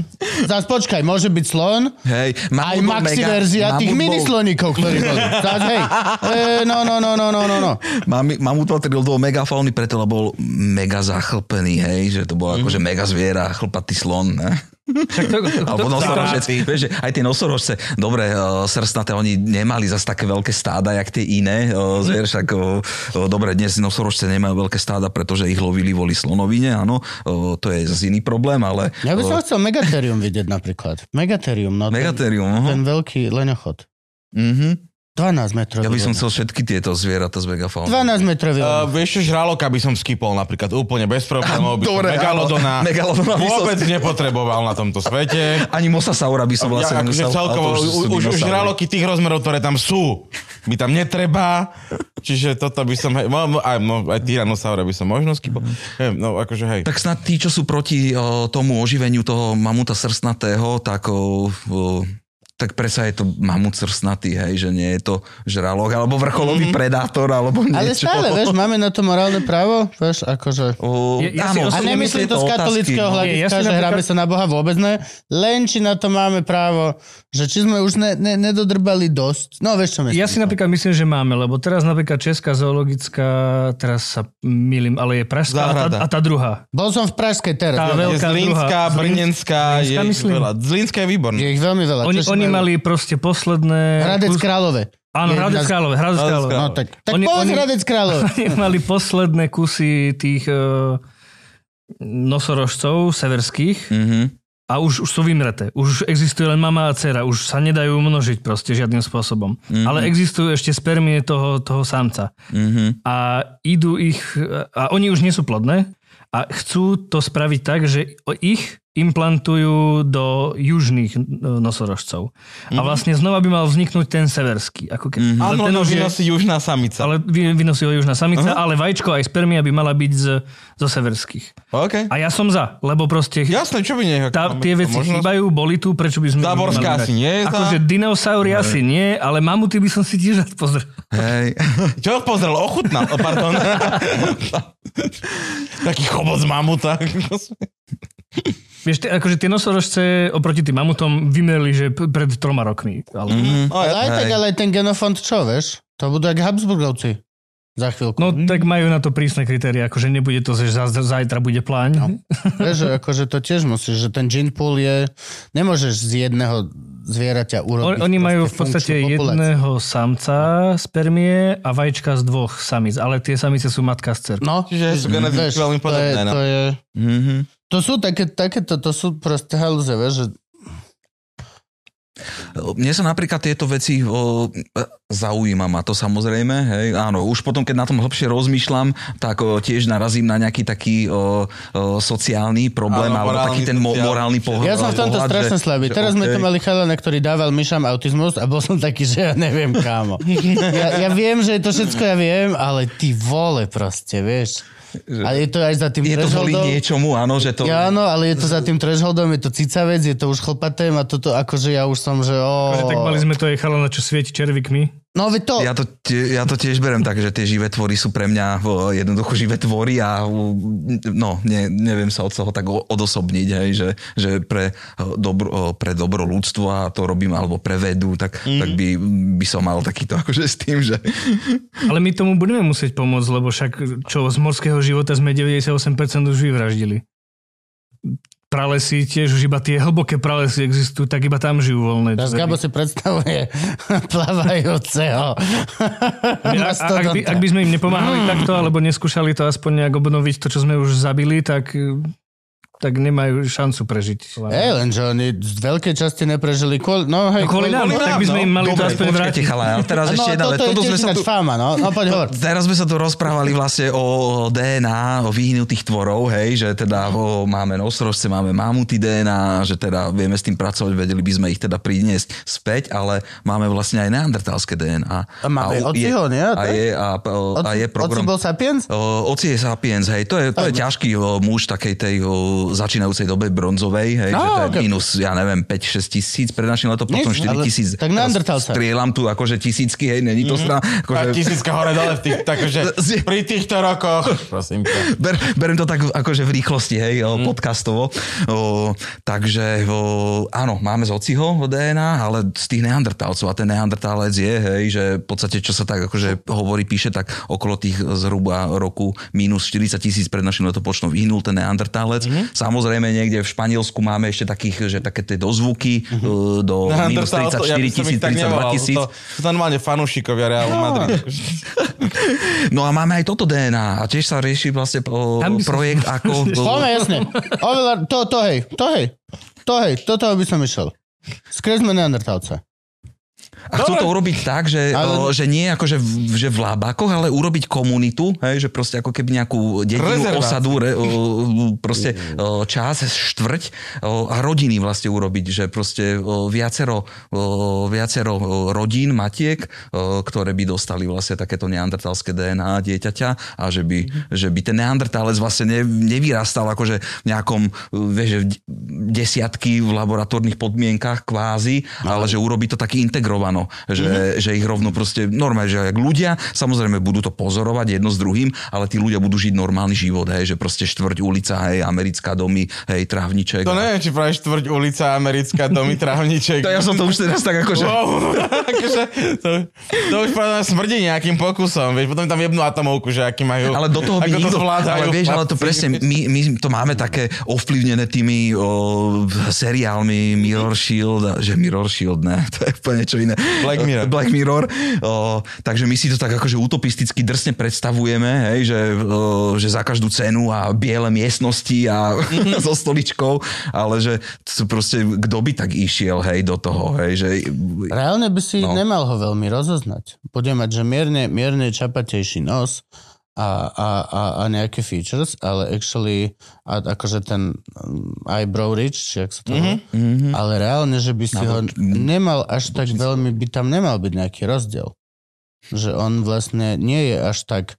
Zas počkaj, môže byť slon, Hej, aj maxi mega- verzia tých bol- mini sloníkov, ktorí boli. Zas, hej. E, no, no, no, no, no, no, no. Mami, mamut patril do megafauny, preto bol mega zachlpený, hej, že to bol akože mega zviera, chlpatý slon, ne? To, to, Alebo to, nosorožec. Vieš, že aj tie nosorožce, dobre, uh, srstnaté, oni nemali zase také veľké stáda, jak tie iné uh, zvier, však uh, uh, dobre, dnes nosorožce nemajú veľké stáda, pretože ich lovili voli slonovine, áno, uh, to je zase iný problém, ale... Ja by som uh, chcel Megatherium vidieť napríklad. Megatherium, no. ten- Megatherium, aha. Ten veľký leňochod. Mhm. 12 metrov. Ja by som chcel všetky tieto zvieratá z megafauny. 12 metrov. Uh, vieš čo, žraloka by som skipol napríklad úplne bez problémov. By Dobre. Megalodona, Megalodona by som- vôbec nepotreboval na tomto svete. Ani mosasaura by som vlastne Ja, akože nemusel, celkovo, už, už, už žraloky tých rozmerov, ktoré tam sú, by tam netreba. Čiže toto by som, hej, aj, aj Tyrannosaura by som možno skipol. Hej, no akože hej. Tak snad tí, čo sú proti o, tomu oživeniu toho mamuta srstnatého, tak o, o, tak predsa je to mamut srstnatý, hej, že nie je to žralok, alebo vrcholový mm-hmm. predátor, alebo niečo. Ale stále, vieš, máme na to morálne právo, vieš, akože... O, Ja- ja si A nemyslím to z katolického no. hľadiska, ja si že napríklad- hráme sa na Boha vôbec ne, len či na to máme právo, že či sme už ne, ne, nedodrbali dosť. No vieš, čo myslím. Ja si napríklad myslím, že máme, lebo teraz napríklad Česká zoologická, teraz sa milím, ale je Pražská a tá, a tá druhá. Bol som v Pražskej teraz. Tá je, veľká Je Zlínska, druhá. Brnenská, je Zlínska, ich myslím. veľa. Zlínska je výborná. je ich veľmi veľa. Oni, Češi oni mali proste posledné... Hradec Králové. Áno, Hradec Králové, Hradec Králové. No tak, tak Oni- povedz oni- Hradec Králové. Oni mali posledné kusy tých uh, nosorožcov severských Mhm. a už, už sú vymreté. Už existuje len mama a dcera, už sa nedajú množiť proste žiadnym spôsobom. Mhm. Ale existujú ešte spermie toho, toho samca. Mhm. A idú ich, a oni už nie sú plodné a chcú to spraviť tak, že ich implantujú do južných e, nosorožcov. A vlastne znova by mal vzniknúť ten severský. Ako ke, ale Áno, ten no, už je- vynosí južná samica. ale vy- vynosí ho južná samica, ale vajíčko aj spermia by mala byť z, zo severských. OK. A ja som za, lebo proste Jasné, čo by nie? tá, tie veci možnosť? chýbajú, boli tu, prečo by sme... Záborská asi nie je. Akože dinosaury asi nie, ale mamuty by som si tiež rád pozrel. Hej. Čo pozrel? Ochutnal, oh, pardon. Taký chobot z mamuta. Vieš, tie- akože tie nosorožce oproti tým mamutom vymerili, že p- pred troma rokmi. Ale... Mhm. No, Ale ja, aj tak, ale aj ten genofond čo, vieš? To budú jak Habsburgovci. Za chvíľku. No tak majú na to prísne kritéria, akože nebude to, že za, zajtra bude pláň. No. Vieš, že akože to tiež musíš, že ten gene pool je... Nemôžeš z jedného zvieraťa urobiť. oni majú v podstate jedného samca spermie a vajíčka z dvoch samic, ale tie samice sú matka z cerky. No, Čiže sú geneticky veľmi to je, podobné, no. to je... Mhm. To sú také, takéto, to sú proste halúze, vieš, že Mne sa napríklad tieto veci o, zaujíma ma to samozrejme, hej, áno, už potom, keď na tom hlbšie rozmýšľam, tak o, tiež narazím na nejaký taký o, o, sociálny problém, Áno, alebo morálny, taký ten mo- morálny pohľad. Ja som v tomto pohľad, strašne že- slabý. že Teraz sme tu mali chalana, ktorý dával myšam autizmus a bol som taký, že ja neviem kámo. Ja, ja viem, že je to všetko, ja viem, ale ty vole proste, vieš. A je to aj za tým Je to kvôli niečomu, áno, že to... Ja áno, ale je to za tým thresholdom, je to cicavec, je to už chlpaté a toto akože ja už som, že o... Akože tak mali sme to aj chalana, čo svieti červikmi. No veď to, Ja to, ja to tiež berem tak, že tie živé tvory sú pre mňa jednoducho živé tvory a no, ne, neviem sa od toho tak odosobniť, hej, že, že pre, o, dobro, o, pre dobro ľudstva a to robím, alebo pre vedu, tak, mm. tak by, by som mal takýto akože s tým, že Ale my tomu budeme musieť pomôcť, lebo však čo z morského života sme 98% už vyvraždili. Pralesy tiež už iba tie hlboké pralesy existujú, tak iba tam žijú voľné. Teraz. Gabo si predstavuje plávajúceho. A, a, ak, by, ak by sme im nepomáhali takto, alebo neskúšali to aspoň nejak obnoviť to, čo sme už zabili, tak, tak nemajú šancu prežiť. Hej, lenže oni z veľkej časti neprežili kvôli... No, hej, No kvôli nám, kvôli tak nám, by sme no. im mali to Dobre, aspoň počkajte, vrátiť. chala, ale teraz No, ešte jedna vec. toto je Toto tiež sme sa tu... fáma, no. No, poď hovor. Teraz sme sa tu rozprávali vlastne o DNA, o vyhnutých tvorov, hej, že teda o, máme nosorožce, máme mamuty DNA, že teda vieme s tým pracovať, vedeli by sme ich teda priniesť späť, ale máme vlastne aj neandertálske DNA. A máme Ociho, nie? A Tak? je, a, a, a je program... Oci bol Sapiens? Oci je Sapiens, hej, to je, to je ťažký muž takej tej začínajúcej dobe bronzovej, hej, No, že to je ok. minus, ja neviem, 5-6 tisíc pred našim letopočtom, Nič, 4 ale tisíc. tak. Strieľam tu akože tisícky, hej, není to strana. A Akože, tisícka hore dole v tých, takže pri týchto rokoch, prosím ťa. Ber, berem to tak akože v rýchlosti, hej, mm. podcastovo. O, takže o, áno, máme z ociho DNA, ale z tých neandertálcov a ten neandertálec je, hej, že v podstate, čo sa tak akože hovorí, píše, tak okolo tých zhruba roku minus 40 tisíc pred našim letopočtom vyhnul ten neandertálec. Mm-hmm. Samozrejme niekde v Španielsku máme ešte takých, že také tie dozvuky mm-hmm. do minus Neandertálcov, 34 ja by som tisíc, ich tak 32 nevolal, tisíc. To, to normálne fanúšikovia Realu Madrid. No a máme aj toto DNA a tiež sa rieši vlastne o, som- projekt ako... Poďme, jasne. Oveľa, to, to hej, to hej, to hej, toto by som išiel. Skresme Neandertálca. A chcú to urobiť tak, že, Ale- ale... že nie akože v, že v lábakoch, ale urobiť komunitu, hej, že proste ako keby nejakú dedinu, Rezerváciu. osadu, re, o, proste o, čas, štvrť o, a rodiny vlastne urobiť, že proste o, viacero, o, viacero o, rodín, matiek, o, ktoré by dostali vlastne takéto neandertalské DNA dieťaťa a že by, že by ten neandertálec vlastne ne, nevyrastal akože v nejakom, vieš, desiatky v laboratórnych podmienkach kvázi, ale že urobí to taký integrovaný áno, že, mm-hmm. že ich rovno proste normálne, že jak ľudia, samozrejme budú to pozorovať jedno s druhým, ale tí ľudia budú žiť normálny život, hej, že proste štvrť ulica, hej, americká domy, hej, trávniček. To neviem, či práve štvrť ulica, americká, domy, trávniček. To ja som to už teraz tak akože... Wow, akože, to, to už povedané smrdí nejakým pokusom, vieš, potom tam jebnú atomovku, že aký majú, Ale do toho by nikto... to ale vieš, ale to presne, my, my to máme také ovplyvnené tými o, seriálmi Mirror Shield, že Mirror Shield, ne, to je úplne niečo iné. Black Mirror. Black Mirror. O, takže my si to tak akože utopisticky drsne predstavujeme, hej, že, o, že za každú cenu a biele miestnosti a so stoličkou, ale že to proste, kto by tak išiel, hej, do toho, hej, že... Reálne by si No. no. nemal ho veľmi rozoznať. Bude mať, že mierne, mierne čapatejší nos a, a, a, a nejaké features, ale actually a, akože ten um, eyebrow ridge, či jak sa to mm-hmm. Mhm. ale reálne, že by si No, ho nemal až tak veľmi, by tam nemal byť nejaký rozdiel. Že on vlastne nie je až tak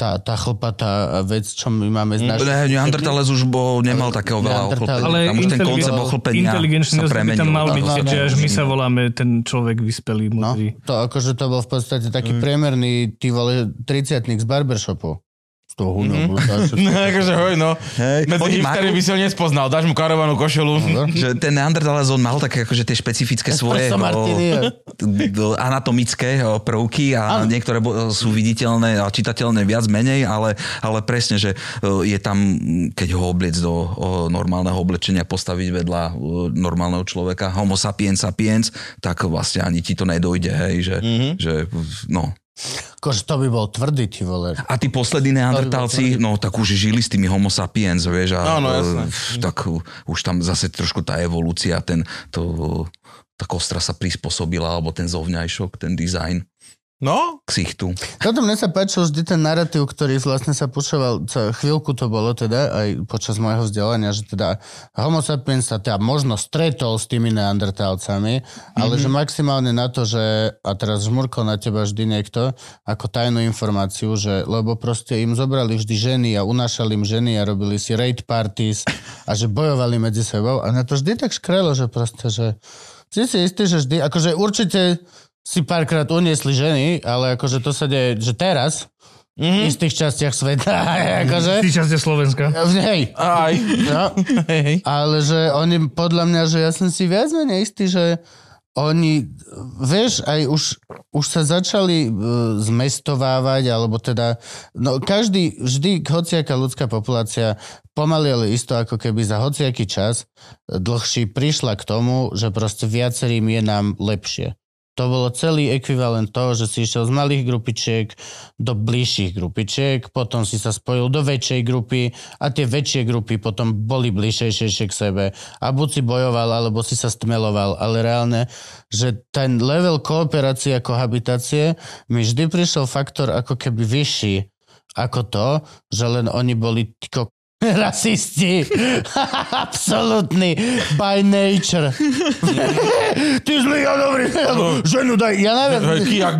tá, tá chlpatá vec, čo my máme z našich... Ne, Neandertalec už bol, nemal takého veľa ochlpenia. Ale Tam už ten koncept ochlpenia sa premenil. tam mal byť, No, no, že až no. my sa voláme ten človek vyspelý, No, múdry. to akože to bol v podstate taký Mm. priemerný, ty vole, 30 z barbershopu. Z toho hunobu. No, akože hoj, no. Hej, Medzi oni hipstery majú- by si ho nespoznal. Dáš mu karovanú košelu. že ten Neandertalec on mal také akože tie špecifické svoje o, d- anatomické o, prvky a Áno. niektoré sú viditeľné a čitateľné viac menej, ale, ale presne, že o, je tam, keď ho obliec do o, normálneho oblečenia, postaviť vedľa o, normálneho človeka, homo sapiens sapiens, tak vlastne ani ti to nedojde, hej, že, mm-hmm. že no. Akože to by bol tvrdý, ty vole. A tí poslední neandertálci, no tak už žili s tými homo sapiens, vieš, a No, no, jasné. tak už tam zase trošku tá evolúcia, ten, to, tá kostra sa prispôsobila, alebo ten zovňajšok, ten dizajn No, ksichtu. Toto mne sa páčil vždy ten narratív, ktorý vlastne sa pušoval, chvíľku to bolo teda, aj počas môjho vzdelania, že teda homo sapiens sa teda možno stretol s tými neandertálcami, ale že maximálne na to, že, a teraz žmurkol na teba vždy niekto, ako tajnú informáciu, že lebo proste im zobrali vždy ženy a unášali im ženy a robili si raid parties a že bojovali medzi sebou. A na to vždy tak škrelo, že proste, že si si istý, že vždy, akože určite si párkrát uniesli ženy, ale akože to sa deje, že teraz, mm-hmm. v istých častiach sveta, akože, Ty časť Slovenska. hej, aj. no, Hej, ale že oni, podľa mňa, že ja som si viac menej istý, že oni, vieš, aj už, už sa začali uh, zmestovávať, alebo teda, no každý, vždy hociaká ľudská populácia pomaly, ale isto ako keby za hociaký čas dlhší prišla k tomu, že proste viacerým je nám lepšie. To bolo celý ekvivalent toho, že si išiel z malých grupičiek do bližších grupičiek, potom si sa spojil do väčšej grupy a tie väčšie grupy potom boli bližšejšie k sebe. A buď si bojoval, alebo si sa stmeloval, ale reálne, že ten level kooperácie a kohabitácie mi vždy prišiel faktor ako keby vyšší ako to, že len oni boli tiko rasisti. Absolutný. By nature. Ty zlý, ja dobrý. Ženu daj. Ja neviem.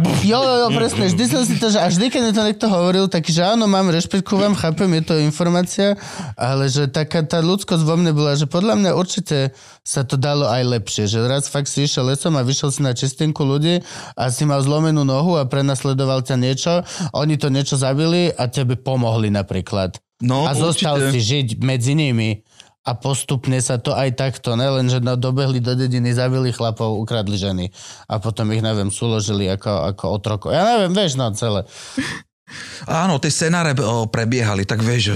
Buf. Jo, jo, jo, presne. Vždy som si to, že a vždy, keď mi to niekto hovoril, tak že áno, mám rešpekt ku vám, chápem, je to informácia, ale že taká tá ľudskosť vo mne bola, že podľa mňa určite sa to dalo aj lepšie, že raz fakt si išiel lesom a vyšiel si na čistinku ľudí a si mal zlomenú nohu a prenasledoval ťa niečo, oni to niečo zabili a tebe pomohli napríklad. No, a zostal určite. si žiť medzi nimi a postupne sa to aj takto, nelen, že no, dobehli do dediny, zabili chlapov, ukradli ženy a potom ich, neviem, súložili ako, ako otroko. Ja neviem, vieš, no celé. Áno, tie scenáre prebiehali, tak vieš, e,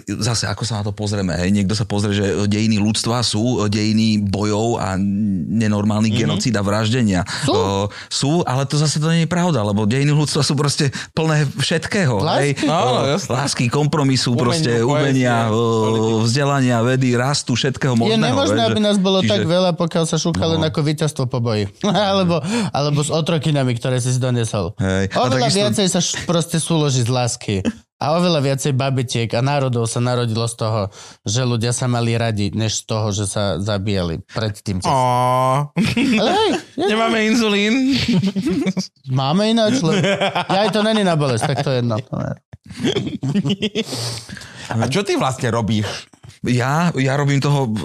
e, zase ako sa na to pozrieme, hej, niekto sa pozrie, že dejiny ľudstva sú e, dejiny bojov a nenormálnych mm-hmm. genocíd a vraždenia. Sú. O, sú, ale to zase to nie je pravda, lebo dejiny ľudstva sú proste plné všetkého. Hej, Lásky. Áno, jasné. lásky, kompromisu, Umenia, proste umenia, politiky. vzdelania, vedy, rastu, všetkého možného. Je nemožné, aby nás bolo čiže- tak veľa, pokiaľ sa šúka No. len ako víťazstvo po boji. alebo, alebo s otrokinami, ktoré si si donesol. Hej. Oveľa takisto- viacej sa š- proste súloží z lásky. A oveľa viacej babetiek a národov sa narodilo z toho, že ľudia sa mali radi, než z toho, že sa zabíjali predtým. Ale hej, je, nemáme inzulín. máme ináč, lebo ja aj to není na bolesť, tak to je jedno. A čo ty vlastne robíš? Ja, ja robím toho uh,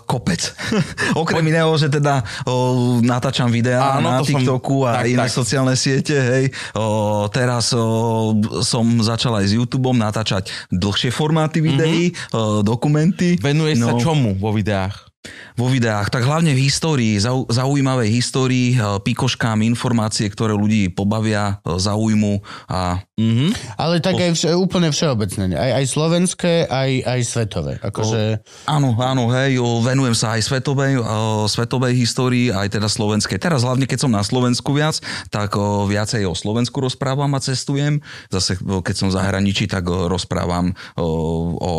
kopec. Okrem iného, že teda uh, natáčam videá Áno, na to som- TikToku a tak, iné tak. sociálne siete. Hej. Uh, teraz uh, som začal aj s YouTubeom natáčať dlhšie formáty videí, uh, dokumenty. Venuješ sa No. čomu vo videách? Vo videách, tak hlavne v histórii, zau, zaujímavej histórii, e, pikoškám, informácie, ktoré ľudí pobavia, e, zaujmu a Mhm. Ale tak aj vše, úplne všeobecne. Aj, aj slovenské, aj, aj svetové. Akože... Áno, áno, hej, o, venujem sa aj svetovej, o, svetovej histórii, aj teda slovenskej. Teraz hlavne, keď som na Slovensku viac, tak o, viacej o Slovensku rozprávam a cestujem. Zase, o, keď som v zahraničí, tak o, rozprávam o, o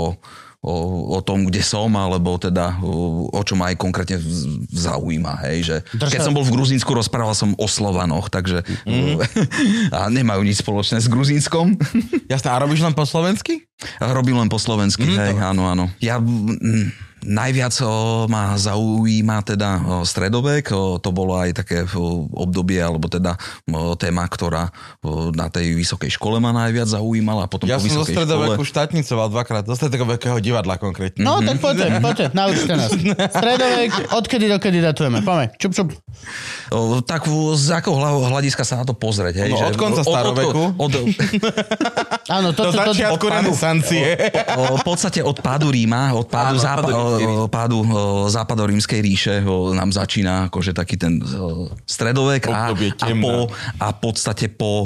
o, o tom, kde som, alebo teda o, o čo ma aj konkrétne zaujíma. Hej, že Drž keď som bol v Gruzínsku, rozprával som o Slovanoch, takže Mhm. a nemajú nič spoločné s Gruzínskom. Jasné, a robíš len po slovensky? Robím len po slovensky, mm, hej, áno, áno. Ja mm, najviac o, ma zaujíma teda o, stredovek, o, to bolo aj také obdobie, alebo teda téma, ktorá na tej vysokej škole ma najviac zaujímala a potom Ja po som zo stredoveku škole... štátnicoval dvakrát, do stredovekého divadla konkrétne. No, tak poďte, poďte, naučte nás. Stredovek, odkedy dokedy datujeme. Poďme, čup, čup. Tak z akého hľadiska sa na to pozrieť? Hej, No, že od konca staroveku. Od, od, Áno, Do toto, toto, začiatku renesancie. v podstate od pádu Ríma, od pádu, Áno, zápa- pádu pádu západorímskej ríše nám začína akože taký ten stredovek a, a, po, a v podstate po,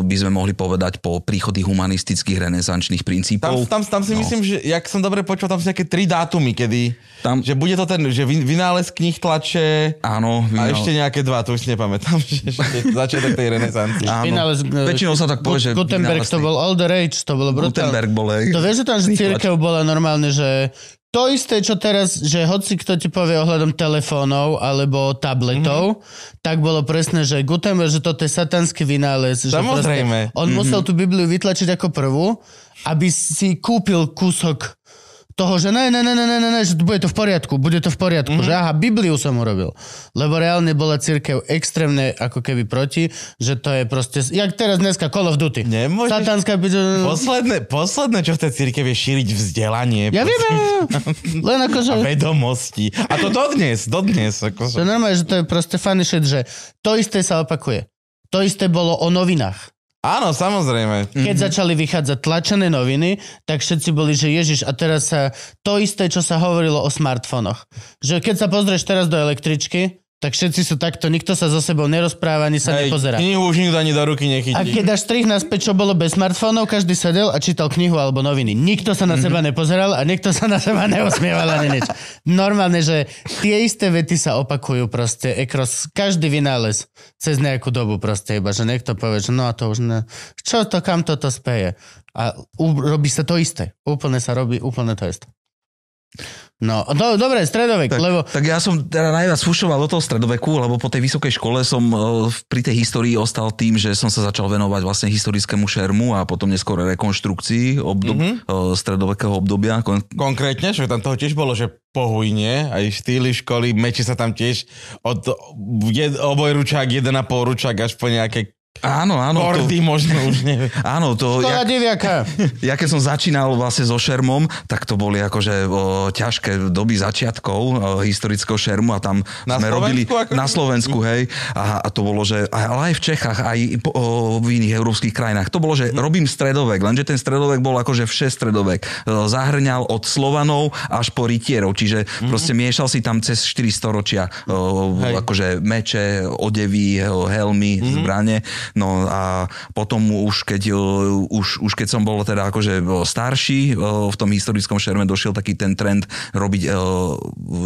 by sme mohli povedať, po príchody humanistických renesančných Tam, princípov. tam, tam si No. myslím, že, jak som dobre počul, tam sú nejaké tri dátumy, kedy, Tam- že bude to ten, že vy- vynález knih tlače Áno, a vynal- ešte nejaké dva, to už si nepamätám, že, začiatok tej renesancie. Vynález, e, Väčšinou sa tak povie, že Gutenberg vynález to bol all the rage, to bolo brutálne. Gutenberg bol. To vieš, že tam, církev bola normálne, že to isté, čo teraz, že hoci kto ti povie ohľadom telefónov alebo tabletov, mm-hmm. tak bolo presne, že Gutenberg, že toto je satanský vynález. že Samozrejme. proste On mm-hmm. musel tú Bibliu vytlačiť ako prvú, aby si kúpil kúsok toho, že ne, ne, ne, ne, ne, ne, že bude to v poriadku, bude to v poriadku, mm-hmm. že aha, Bibliu som urobil. Lebo reálne bola církev extrémne ako keby proti, že to je proste, jak teraz dneska Call of Duty. Nemôžeš- Satanská Posledné, posledné, čo v tej církev je šíriť vzdelanie. Ja viem, len akože... A vedomosti. A to dodnes, dodnes. To Akože. je normálne, že to je proste funny shit, že to isté sa opakuje. To isté bolo o novinách. Áno, samozrejme. Keď mm-hmm. začali vychádzať tlačené noviny, tak všetci boli, že Ježiš, a teraz sa to isté, čo sa hovorilo o smartfónoch. Že keď sa pozrieš teraz do električky, tak všetci sú takto, nikto sa so sebou nerozpráva, ani sa Hej, nepozerá. knihu už nikto ani do ruky nechytí. A keď dáš strich naspäť, čo bolo bez smartfónov, každý sedel a čítal knihu alebo noviny. Nikto sa na seba nepozeral a nikto sa na seba neusmieval ani nič. Normálne, že tie isté vety sa opakujú proste ekros, každý vynález cez nejakú dobu proste iba, že niekto povie, že no a to už ne, čo to, kam toto speje. A u, robí sa to isté. Úplne sa robí úplne to isté. No, do, dobre, stredovek, Tak, lebo tak ja som teda najviac fušoval do toho stredoveku, lebo po tej vysokej škole som e, pri tej histórii ostal tým, že som sa začal venovať vlastne historickému šermu a potom neskôr rekonštrukcii obdob, mm-hmm. stredovekého obdobia. Kon- Konkrétne, že tam toho tiež bolo, že pohujne, aj štýly školy, meči sa tam tiež od jed, obojručák, 1,5 ručák až po nejaké Áno, áno. To, kordy možno už neviem. áno, to... škola Ja, keď som začínal vlastne so šermom, tak to boli akože o, ťažké doby začiatkov o, historického šermu a tam Na sme Slovensku robili ako- na Slovensku, hej. A, a to bolo, že ale aj v Čechách, aj po, o, v iných európskych krajinách. To bolo, že robím stredovek, lenže ten stredovek bol akože vše stredovek. O, Zahrňal od Slovanov až po rytierov, čiže proste miešal si tam cez 4 storočia o, Hej. akože meče, odevy, helmy, zbrane. No a potom už keď, o, už, už keď som bol teda akože o, starší, o, v tom historickom šerme došiel taký ten trend robiť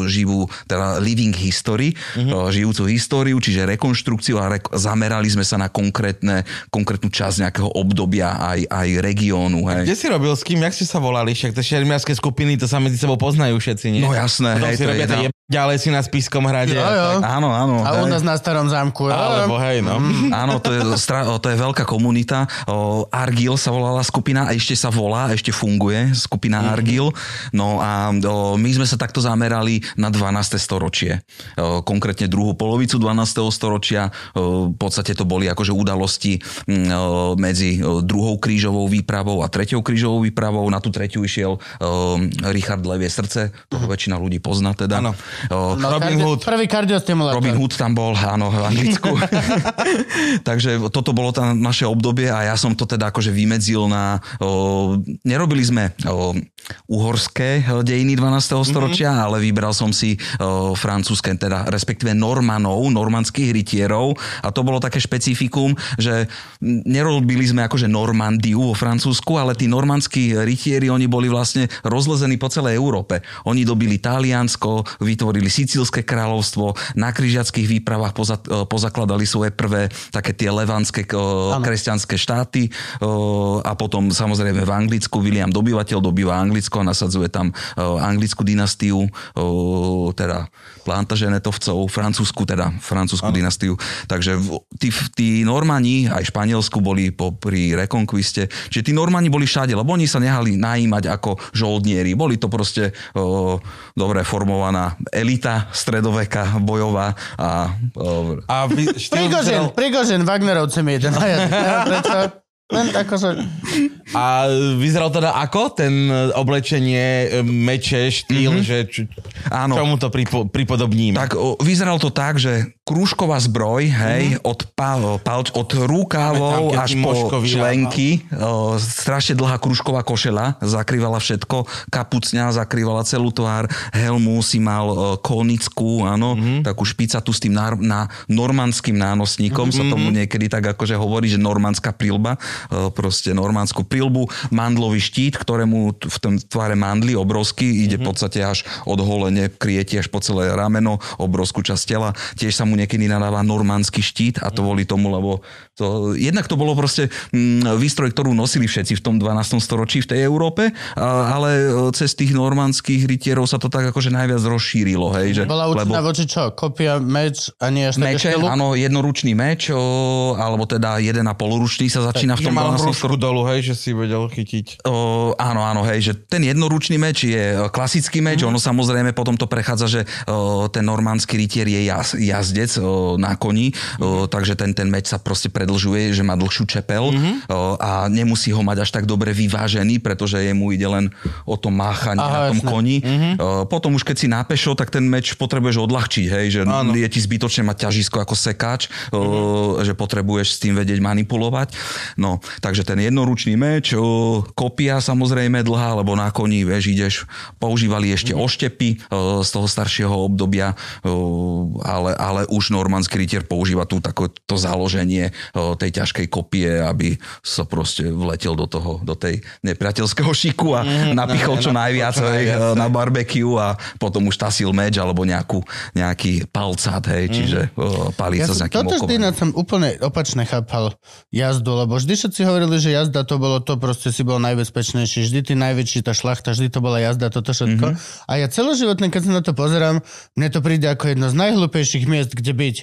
živú, teda living history, o, žijúcu históriu, čiže rekonštrukciu a rek- zamerali sme sa na konkrétne, konkrétnu časť nejakého obdobia aj, aj regiónu. Hej. Kde si robil, s kým, jak ste sa volali? Však tie šermiarské skupiny, to sa medzi sebou poznajú všetci, nie? No jasné, Potom hej, si to je jedna- ďalej si na Spiskom hrade. Jo, jo. tak. Áno, áno. A u nás na starom zámku. jo. Alebo hej, no. Áno, to je, stra, to je veľká komunita. Argil sa volala skupina a ešte sa volá, ešte funguje skupina Mhm. Argil. No a o, my sme sa takto zamerali na 12. storočie. O, konkrétne druhú polovicu 12. storočia. O, v podstate to boli akože udalosti mm, o, medzi druhou krížovou výpravou a treťou krížovou výpravou. Na tú tretiu išiel o, Richard Levie srdce, toho väčšina ľudí pozná teda. Áno. No, Robin kardio- Hood. Prvý kardiostimulátor. Robin Hood tam bol, áno, v Anglicku. Takže toto bolo tam naše obdobie a ja som to teda akože vymedzil na... O, nerobili sme o, uhorské dejiny 12. storočia, mm-hmm. ale vybral som si o, francúzske, teda respektíve Normanov, normandských rytierov a to bolo také špecifikum, že nerobili sme akože Normandiu vo Francúzsku, ale tí normandskí rytieri, oni boli vlastne rozlezení po celej Európe. Oni dobili Taliansko, v vytvorili Sicílske kráľovstvo, na križiackých výpravách e, pozakladali svoje prvé také tie levánske e, kresťanské štáty e, a potom samozrejme v Anglicku William dobyvateľ dobýva Anglicko a nasadzuje tam anglickú dynastiu, teda plantaženetovcov, francúzsku teda, francúzsku ano. dynastiu. Takže tí, tí Normani aj Španielsku boli po, pri rekonkviste, že tí Normani boli všade, lebo oni sa nehali najímať ako žoldnieri. Boli to proste o, dobre formovaná elita stredoveka bojová a... O, a vy, Prigožen, Prigožen, Wagnerovcem jeden. Len akože... A vyzeral teda ako ten oblečenie, meče, štýl, mm-hmm. že č, Áno. čomu to pripo, pripodobníme? Tak o, vyzeral to tak, že krúžková zbroj, hej, mm-hmm. od, pal, palč, od rukávov až po členky, o, strašne dlhá krúžková košela, zakrývala všetko, kapucňa zakrývala celú tvár, helmu si mal o, konickú, áno, mm-hmm. takú špicatú s tým na, na normandským nánosníkom, mm-hmm. sa tomu niekedy tak akože hovorí, že normandská prílba, E, proste normandskú prilbu, mandlový štít, ktorému v tom tvare mandly obrovský, ide mm-hmm. v podstate až od holene, krieti až po celé rameno, obrovskú časť tela. Tiež sa mu niekedy nadáva normandský štít a to kvôli tomu, lebo to, jednak to bolo proste mm, výstroj, ktorú nosili všetci v tom 12. storočí v tej Európe, ale e, cez tých normandských rytierov sa to tak akože najviac rozšírilo. Hej, že, Bola určená lebo... voči čo? Kopia, meč a nie až Meče, áno, jednoručný meč, o, alebo teda jeden a polručný sa začína v tom mal hrušku dolu, hej, že si vedel chytiť. O, áno, áno, hej, že ten jednoručný meč je klasický meč, mm. ono samozrejme potom to prechádza, že o, ten normandský rytier je jaz, jazdec o, na koni, o, takže ten, ten meč sa proste predlžuje, že má dlhšiu čepel mm-hmm. o, a nemusí ho mať až tak dobre vyvážený, pretože jemu ide len o to máchanie Aha, na tom jasne. koni. Mm-hmm. O, potom už keď si nápešo, tak ten meč potrebuješ odľahčiť, hej, že Áno. je ti zbytočne mať ťažisko ako sekáč, mm-hmm. o, mhm. že potrebuješ s tým vedieť manipulovať. No, takže ten jednoručný meč, o, kopia samozrejme dlhá, lebo na koni, vieš, ideš, používali ešte mm-hmm. oštepy o, z toho staršieho obdobia, o, ale, ale už normandský rytier používa tú takéto založenie tej ťažkej kopie, aby sa proste vletel do toho, do tej nepriateľského šiku a mm, napichol čo na, najviac čo hej, na barbecue a potom už tasil meč alebo nejakú, nejaký palcát, hej, mm. čiže mm. palí ja sa s nejakým Toto vždy som úplne opačne chápal jazdu, lebo vždy všetci hovorili, že jazda to bolo to, proste si bol najbezpečnejší, vždy ty najväčší, tá šlachta, vždy to bola jazda, toto všetko. Mm-hmm. A ja celoživotne, keď sa na to pozerám, mne to príde ako jedno z najhlúpejších miest, kde byť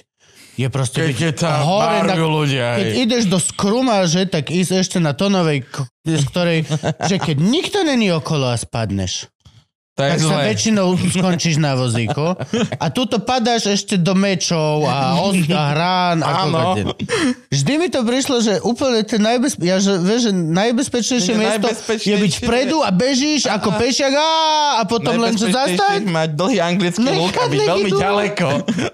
je proste keď je tam hore, na, ľudia. Keď ideš do skrumáže, tak ísť ešte na tonovej, z ktorej, že keď nikto není okolo a spadneš. To tak zlé. sa väčšinou skončíš na vozíku. A tuto padáš ešte do mečov a, os- a hrán. A Vždy mi to prišlo, že úplne ten najbezpe- ja, že, vieš, že najbezpečnejšie miesto je byť vpredu a bežíš ako pešiak a, a potom len čo zastať. mať dlhý anglický luk a byť veľmi ďaleko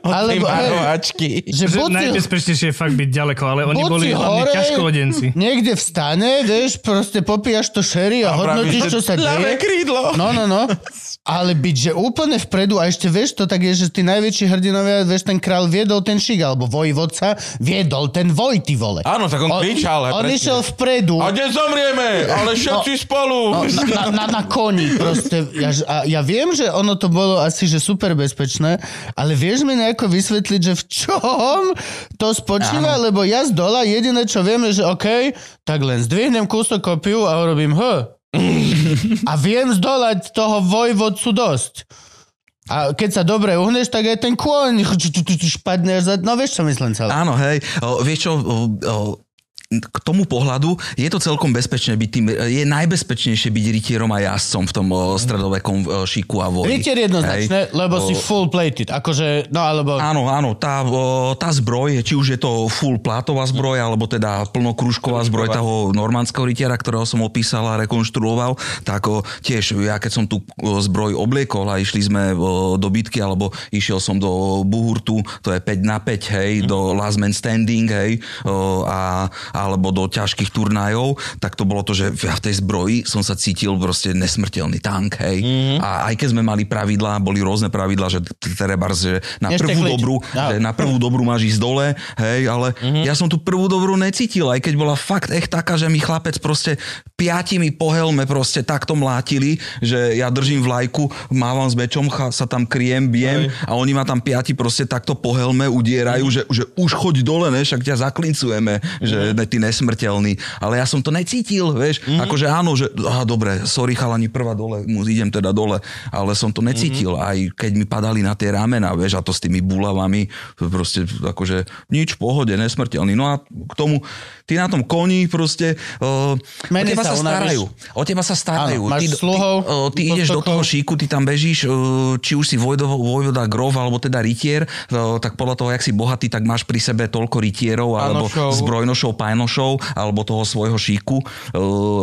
od Alebo, tej Že, že najbezpečnejšie je fakt byť ďaleko, ale oni boli hlavne ťažkovodenci. Niekde vstane, vieš, proste popíjaš to sherry a, a hodnotíš, čo sa deje. krídlo. No, no, no. Ale byť, že úplne vpredu a ešte vieš, to tak je, že tí najväčší hrdinovia, vieš, ten král viedol ten šik, alebo vojvodca viedol ten voj, ty vole. Áno, tak on, on kričal. On presne. išiel vpredu. A nezomrieme, ale všetci no, spolu. No, na, na, na, koni proste. Ja, a ja viem, že ono to bolo asi, že super bezpečné, ale vieš mi nejako vysvetliť, že v čom to spočíva, Áno. lebo ja z dola jediné, čo vieme, že OK, tak len zdvihnem kúsok kopiu a urobím H a viem zdolať toho vojvodcu dosť. A keď sa dobre uhneš, tak aj ten kôň špadne. No vieš, čo myslím celé. Áno, hej. O, vieš čo, o, o, k tomu pohľadu je to celkom bezpečné byť tým, je najbezpečnejšie byť rytierom a jazdcom v tom stredovekom šiku a voji. Rytier jednoznačne, lebo o, si full plated, akože, no alebo... Áno, áno, tá, tá zbroj, či už je to full plátová zbroj, alebo teda plnokrúžková zbroj toho normandského rytiera, ktorého som opísal a rekonštruoval, tak o, tiež ja keď som tú zbroj obliekol a išli sme do bitky, alebo išiel som do Buhurtu, to je 5 na 5, hej, mm. do Last Man Standing, hej, o, a alebo do ťažkých turnajov, tak to bolo to, že ja v tej zbroji som sa cítil proste nesmrteľný tank, hej. Mm-hmm. A aj keď sme mali pravidlá, boli rôzne pravidlá, že treba, že na prvú dobrú, že na prvú dobrú máš ísť dole, hej, ale mm-hmm. ja som tu prvú dobrú necítil, aj keď bola fakt echt taká, že mi chlapec proste piatimi po helme proste takto mlátili, že ja držím vlajku, mávam s mečom, sa tam kriem, bijem a oni ma tam piati proste takto po helme udierajú, že, že už choď dole, ne, však ťa zaklincujeme, že ne, ty nesmrteľný. Ale ja som to necítil, vieš, akože áno, že aha, dobre, sorry chalani, prvá dole, idem teda dole, ale som to necítil, aj keď mi padali na tie ramena, vieš, a to s tými bulavami, proste akože nič v pohode, nesmrteľný. No a k tomu, ty na tom koni proste, uh, o teba sa sa, starajú. O teba sa starajú. Áno, máš ty, sluhov, ty, o, ty ideš do toho šíku, ty tam bežíš, o, či už si vojdo, vojvoda grov, alebo teda rytier, o, tak podľa toho, jak si bohatý, tak máš pri sebe toľko rytierov, alebo zbrojnošov, pánošov, alebo toho svojho šíku,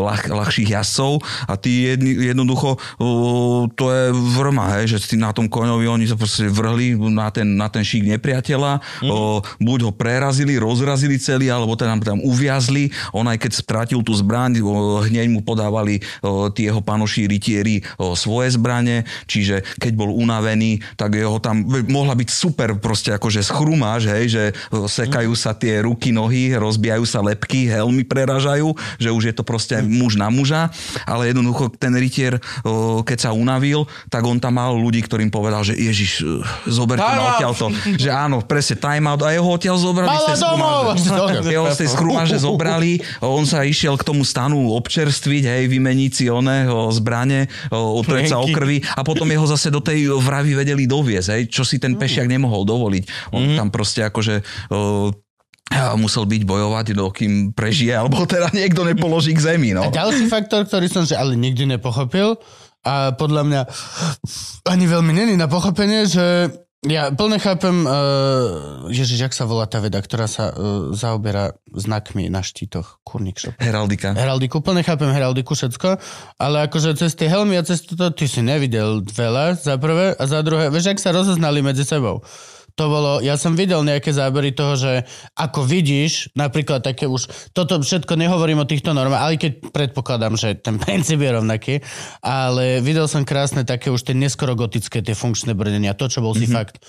ľah, ľahších jazdcov. A ty jedni, jednoducho, o, to je vrma, hej, že na tom koňovi oni sa proste vrhli na ten, na ten šík nepriateľa, Mhm. o, buď ho prerazili, rozrazili celý, alebo teda tam uviazli, on aj keď stratil tú zbraň, o, hneď mu podávali o, tí jeho panoši rytieri o, svoje zbrane, čiže keď bol unavený, tak jeho tam mohla byť super proste akože schrumáš, hej, že o, sekajú sa tie ruky, nohy, rozbijajú sa lepky, helmy preražajú, že už je to proste muž na muža, ale jednoducho ten rytier, keď sa unavil, tak on tam mal ľudí, ktorým povedal, že Ježiš, e, zoberte ma out. odtiaľto, že áno, presne time out. A jeho odtiaľ zobrali Mala domov! Jeho z tej skrumáže zobrali, on sa išiel k tomu stanu občerstviť, hej, vymeniť si oné o, zbrane, otrieť sa o krvi. A potom jeho zase do tej vravy vedeli doviezť, hej, čo si ten pešiak nemohol dovoliť. On tam proste akože musel byť bojovať, dokým prežije, alebo teda niekto nepoloží k zemi. No. A ďalší faktor, ktorý som že ale nikdy nepochopil a podľa mňa ani veľmi není na pochopenie, že ja plne chápem, uh, ježiš, jak sa volá tá veda, ktorá sa uh, zaoberá znakmi na štítoch, kurník šop. Heraldika. Heraldiku, plne chápem heraldiku, všetko, ale akože cez tie helmy a cez toto, ty si nevidel veľa, za prvé, a za druhé, vieš, ak sa rozoznali medzi sebou. To bolo, ja som videl nejaké zábery toho, že ako vidíš, napríklad také už, toto všetko nehovorím o týchto normách, ale keď predpokladám, že ten princíp je rovnaký, ale videl som krásne také už tie neskoro gotické, tie funkčné brnenia, to, čo bol mm-hmm. si fakt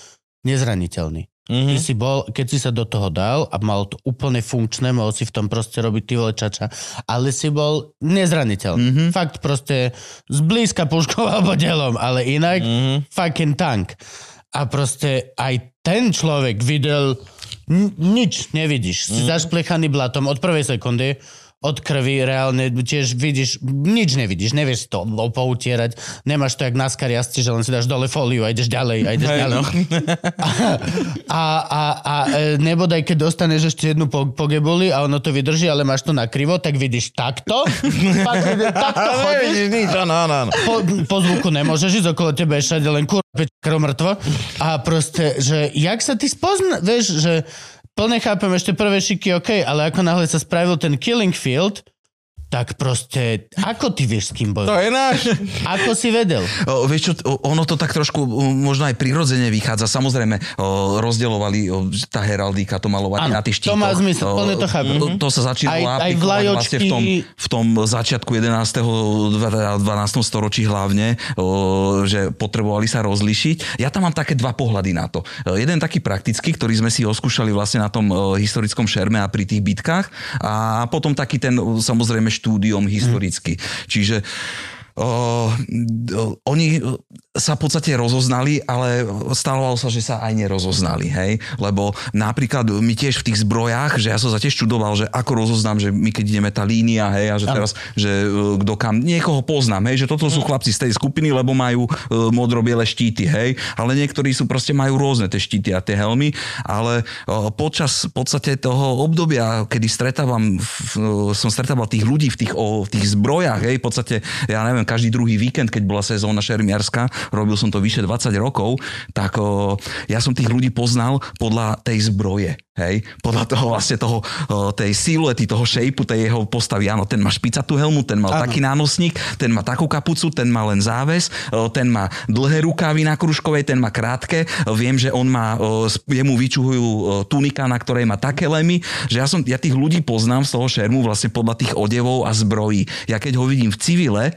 nezraniteľný. Ty si bol, keď si sa do toho dal a mal to úplne funkčné, mohol si v tom proste robiť ty čača, ale si bol nezraniteľný. Mm-hmm. Fakt proste zblízka puškou alebo delom, ale inak mm-hmm. fucking tank. A proste aj ten človek videl nič nevidíš. Si mm. zašplechaný blatom od prvej sekundy, od krvi reálne tiež vidíš, nič nevidíš, nevieš to poutierať, nemáš to jak na skariasci, že len si dáš dole fóliu a ideš ďalej a ideš ďalej. no. A, a, a e, nebodaj, keď dostaneš ešte jednu po, pogebuli a ono to vydrží, ale máš to nakrivo, tak vidíš takto, pak takto chodíš, nič, áno, áno, áno. po, po zvuku nemôžeš ísť, okolo teba je všade len kur, mŕtvo. A proste, že jak sa ty spozna, vieš, že plne chápem ešte prvé šiky, OK, ale ako náhle sa spravil ten killing field, tak proste, ako ty vieš s kým To bojovať? je náš. Ako si vedel? O, vieš čo, ono to tak trošku možno aj prirodzene vychádza. Samozrejme, o, rozdielovali o, tá heraldika, to malovanie Áno, na tých to štítoch. má zmysel, O, plne to chápem. To, to sa začínalo Aj- aj aplikovať vlastne v tom, vlajočky. v tom začiatku 11. 12. storočí hlavne, o, že potrebovali sa rozlišiť. Ja tam mám také dva pohľady na to. O, Jeden taký praktický, ktorý sme si oskúšali vlastne na tom o, historickom šerme a pri tých bitkách a potom taký ten samozrejme štúdium historicky. Čiže O, oni sa v podstate rozoznali, ale stávalo sa, že sa aj nerozoznali, hej? Lebo napríklad my tiež v tých zbrojách, že ja som sa tiež čudoval, že ako rozoznám, že my keď ideme tá línia, hej, a že teraz, že e, kto kam, niekoho poznám, hej, že toto sú chlapci z tej skupiny, lebo majú e, modro-biele štíty, hej, ale niektorí sú proste majú rôzne tie štíty a tie helmy, ale e, počas v podstate toho obdobia, kedy stretávam, v- som stretával tých ľudí v tých, o, v tých zbrojách, hej, v podstate, ja neviem, každý druhý víkend, keď bola sezóna šermiarská, robil som to vyše 20 rokov, tak o, ja som tých ľudí poznal podľa tej zbroje. Hej, podľa toho vlastne toho, tej siluety, toho shapeu, tej jeho postavy. Áno, ten má špicatú helmu, ten mal Áno. taký nánosník, ten má takú kapucu, ten má len záves, ten má dlhé rukávy na kružkovej, ten má krátke. Viem, že on má, jemu vyčuhujú tunika, na ktorej má také lemy, že ja, som, ja tých ľudí poznám z toho šermu vlastne podľa tých odevov a zbrojí. Ja keď ho vidím v civile,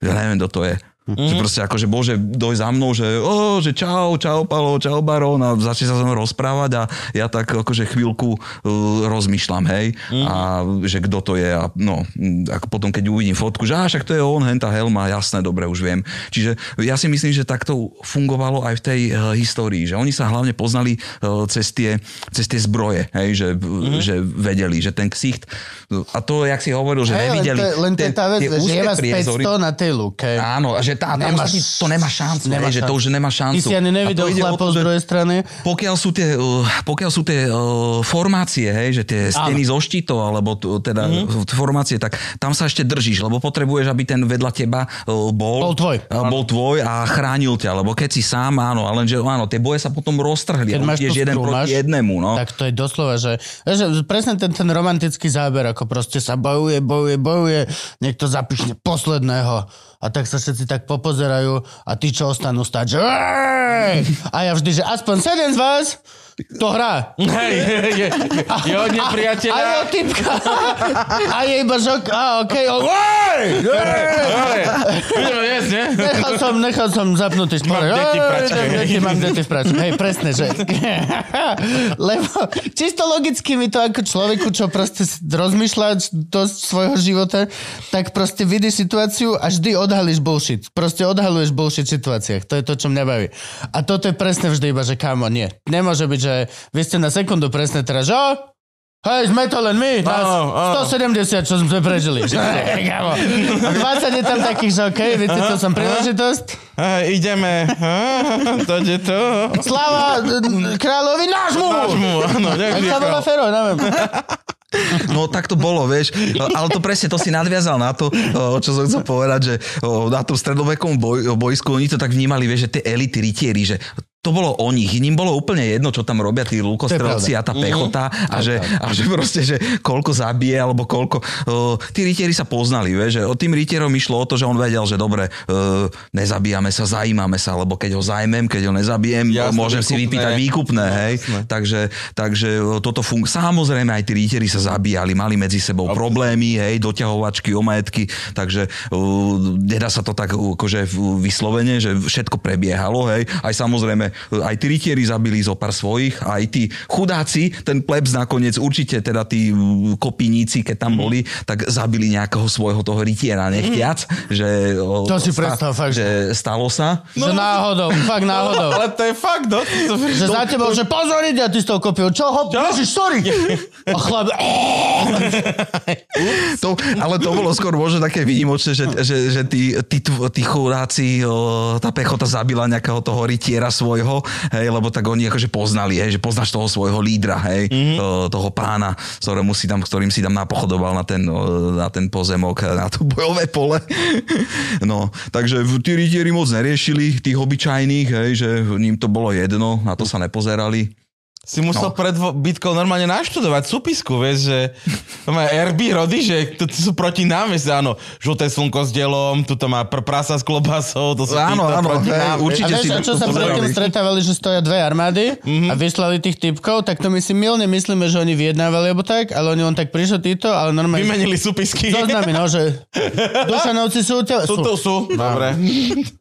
ja neviem, kto to je. Mm-hmm. Že proste akože bože, doj za mnou, že o, že čau, čau Palo, čau Baron a začne sa so mnou rozprávať a ja tak akože chvíľku uh, rozmýšľam, hej, mm-hmm. a že kto to je a no, ako potom keď uvidím fotku, že á, však to je on, henta Helma, jasné, dobre, už viem. Čiže ja si myslím, že takto fungovalo aj v tej uh, histórii, že oni sa hlavne poznali uh, cez, tie, cez tie zbroje, hej, že, mm-hmm. že vedeli, že ten ksicht, a to, jak si hovoril, že Hej, nevideli len to, len to je tá vec, tie že je vás priezory. 500 na tej luke. Áno, a že tá, tam Nemáš- ostatní, to nemá šancu, nemá hej, že to šancu. už nemá šancu. Ty si ani nevidel chlapov to, z že druhej strany. Pokiaľ sú tie, uh, pokiaľ sú tie uh, formácie, hej, že tie steny zo štítov, alebo t- teda Mhm. mm. formácie, tak tam sa ešte držíš, lebo potrebuješ, aby ten vedľa teba uh, bol, Bol tvoj. uh, bol tvoj a chránil ťa, lebo keď si sám, áno, ale že áno, tie boje sa potom roztrhli. Keď máš jeden proti jednému, no. Tak to je doslova, že, že presne ten, ten romantický záber, ako proste sa bojuje, bojuje, bojuje, niekto zapišne posledného a tak sa všetci tak popozerajú a tí, čo ostanú stať, že a ja vždy, že aspoň sedem z vás to hrá. Hej, je, je, je od A nepriateľa. je typka. A je iba žok. A okej. Okay! Dobre, budeme jesť, ne? Nechal som, nechal som zapnutý šporek. Mám deti v pračke. Deti, mám deti v pračke. Hej, presne, že... Lebo čisto logicky mi to ako človeku, čo proste rozmýšľa dosť svojho života, tak proste vidíš situáciu a vždy odhalíš bullshit. Proste odhaluješ bullshit v situáciách. To je to, čo mňa baví. A toto je presne vždy iba, že kámo, nie. Nemôže byť, že vy ste na sekundu presne teraz, že "O, Hej, sme to len my, nás Áno, áno. 170, čo sme prežili. Hej, kámo. A 20 je tam takých, že okej, okay, viete, to som príležitosť. Hej, ideme. To je to. Slava kráľovi nášmu! Nášmu, áno, sa volá král. Fero, neviem. No tak to bolo, vieš. Ale to presne, to si nadviazal na to, o, čo som chcel povedať, že na tom stredovekom boj, bojsku oni to tak vnímali, vieš, že tie elity rytieri, že to bolo o nich. Ním bolo úplne jedno, čo tam robia tí lukostrelci a tá pechota a že, a že proste, že koľko zabije alebo koľko. O, tí rytieri sa poznali, vieš, že o tým rytierom išlo o to, že on vedel, že dobre, e, nezabíjame sa, zajímame sa, lebo keď ho zajmem, keď ho nezabijem, Jasné, môžem si výkupné. vypýtať výkupné, hej. Takže, takže o, toto funguje. Samozrejme aj tí rytieri sa zabíjali, mali medzi sebou problémy, hej, doťahovačky, omajetky, takže uh, nedá sa to tak uh, akože vyslovene, že všetko prebiehalo, hej. Aj samozrejme, uh, aj tí rytieri zabili zo pár svojich, aj tí chudáci, ten plebs nakoniec určite teda tí uh, kopíníci, keď tam boli, tak zabili nejakého svojho toho rytiera nechtiac, že... To si predstav, fakt, že stalo sa. Že náhodou, fakt náhodou. Ale to je fakt, no. To, Že za tebou, že pozor, ide a ty s tou kopiou. Čo ho? Ježiš, sorry. A chlap, To, ale to bolo skôr možno také výnimočné, že, že, že tí, tí, tí chudáci, tá pechota zabila nejakého toho rytiera svojho, hej, lebo tak oni akože poznali, hej, že poznáš toho svojho lídra, hej, mm-hmm. toho pána, ktorému si tam, ktorým si tam napochodoval na ten, na ten pozemok, na to bojové pole. No, takže tí rytieri moc neriešili tých obyčajných, hej, že ním to bolo jedno, na to sa nepozerali. Si musel no. pred bitkou normálne naštudovať súpisku, vieš, že to má RB rody, že to, to sú proti nám, vieš, áno, žlté slnko s delom, tuto má pr- prasa s klobasou, to sú Áno, títo áno, proti hej, nám. určite. A vieš, si a to čo sa predtým stretávali, že stoja dve armády a vyslali tých typkov, tak to my si milne myslíme, že oni vyjednávali, alebo tak, ale oni on tak prišiel títo, ale normálne... Vymenili súpisky. Zoznamy, no, že Dušanovci sú... Te... Sú tu, sú. Dobre.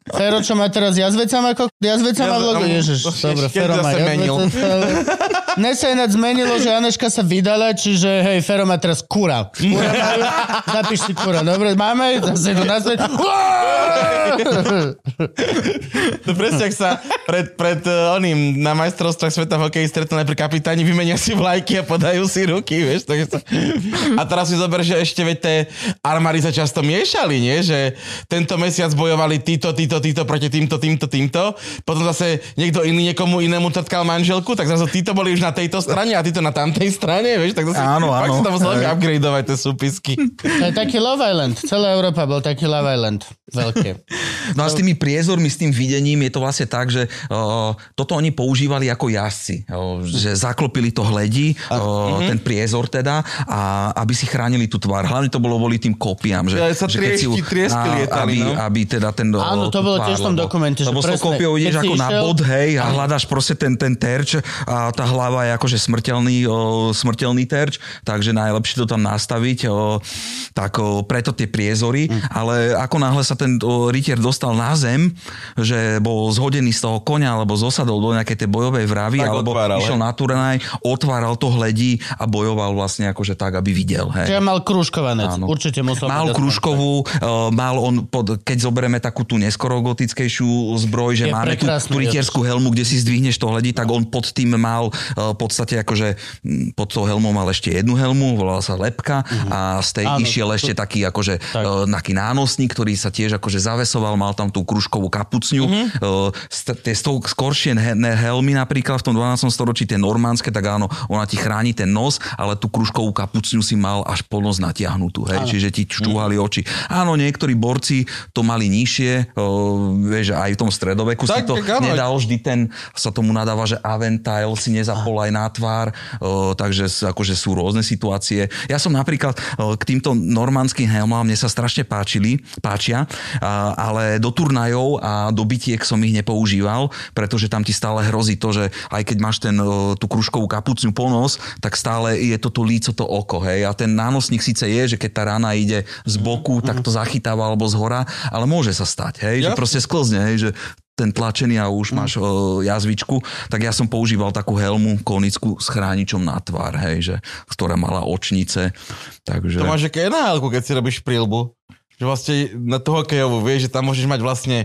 Fero, čo má teraz jazvecam ako... Jazvecam má v logo, Jazve- ježiš. to Dobre, Fero má zase Dnes sa ináč zmenilo, že Aneška sa vydala, čiže hej, Fero má teraz kura. Kura majú, zapíš si kura. Dobre, máme, zase idú naspäť. To presne, ak sa pred, pred uh, oným na majstrovstvách sveta v hokeji stretnú najprv kapitáni, vymenia si vlajky a podajú si ruky, vieš. Tak sa... A teraz si zober, že ešte veď tie armády sa často miešali, nie? Že tento mesiac bojovali títo, títo, títo proti týmto, týmto, týmto. Potom zase niekto iný niekomu inému trtkal manželku, tak zase títo boli už na tejto strane a títo na tamtej strane, vieš. Tak zase, Áno, fakt áno. si to musel upgradeovať tie súpisky. To je taký Love Island. Celá Európa bol taký Love Island. Veľké. No a s tými priezormi, s tým videním je to vlastne tak, že o, toto oni používali ako jazdci. O, že zaklopili to hledí, o, ten priezor teda, a aby si chránili tú tvár. Hlavne to bolo kvôli tým kopiám. Že, Ja, sa že keď si triesky a- lietali, aby, no. aby teda ten... Áno, to bolo tvár, tiež v tom lebo- dokumente, že Lebo s tou presne, kopiou ideš si ako na išiel- bod, hej, a hľadaš proste ten, ten terč a tá hlava hlava je akože smrteľný, o, smrteľný terč, takže najlepšie to tam nastaviť, o, tak o, preto tie priezory, mm. ale ako náhle sa ten o, rytier dostal na zem, že bol zhodený z toho konia, alebo zosadol do nejakej tej bojovej vravy, Tak alebo otváral, išiel hej. na turnaj, otváral to hledí a bojoval vlastne akože tak, aby videl. Hej. Čiže mal krúžkovanec. Áno. Určite musel Mal kružkovú, uh, mal on, pod, keď zoberieme takú tú neskoro gotickejšiu zbroj, že Je máme tú, tú rytierskú helmu, kde si zdvihneš to hledí, tak on pod tým mal uh, v podstate akože pod tou helmou mal ešte jednu helmu, volala sa lepka a z tej Áno, išiel to- ešte taký akože Tak. uh, taký nánosník, ktorý sa tiež akože zavesoval, mal tam tú kružkovú kapucňu. Uh, st- tie sto- skoršie helmy napríklad v tom 12. storočí, tie normánske, tak áno, ona ti chráni ten nos, ale tú kružkovú kapucňu si mal až po nos natiahnutú, hej, čiže ti čúhali oči. Áno, niektorí borci to mali nižšie, vieš, aj v tom stredoveku si Tak, to tak áno. nedal vždy ten, sa tomu nadáva, že aventail si nezapol aj na tvár, uh, takže akože sú rôzne situácie. Ja som napríklad uh, k týmto normandským helmám, mne sa strašne páčili, páčia, ale do turnajov a do bitiek som ich nepoužíval, pretože tam ti stále hrozí to, že aj keď máš ten, uh, tú kružkovú kapucňu ponos, tak stále je to to líco, to oko, hej, a ten nánosník síce je, že keď tá rana ide z boku, tak to zachytáva alebo z hora, ale môže sa stať, hej, že Jasne. proste sklzne, hej, že ten tlačený a už máš o, jazvičku, tak ja som používal takú helmu konickú s chráničom na tvár, hej, že, ktorá mala očnice, takže... To máš aké nhl keď si robíš prílbu. Že vlastne na tú hokejovú, vieš, že tam môžeš mať vlastne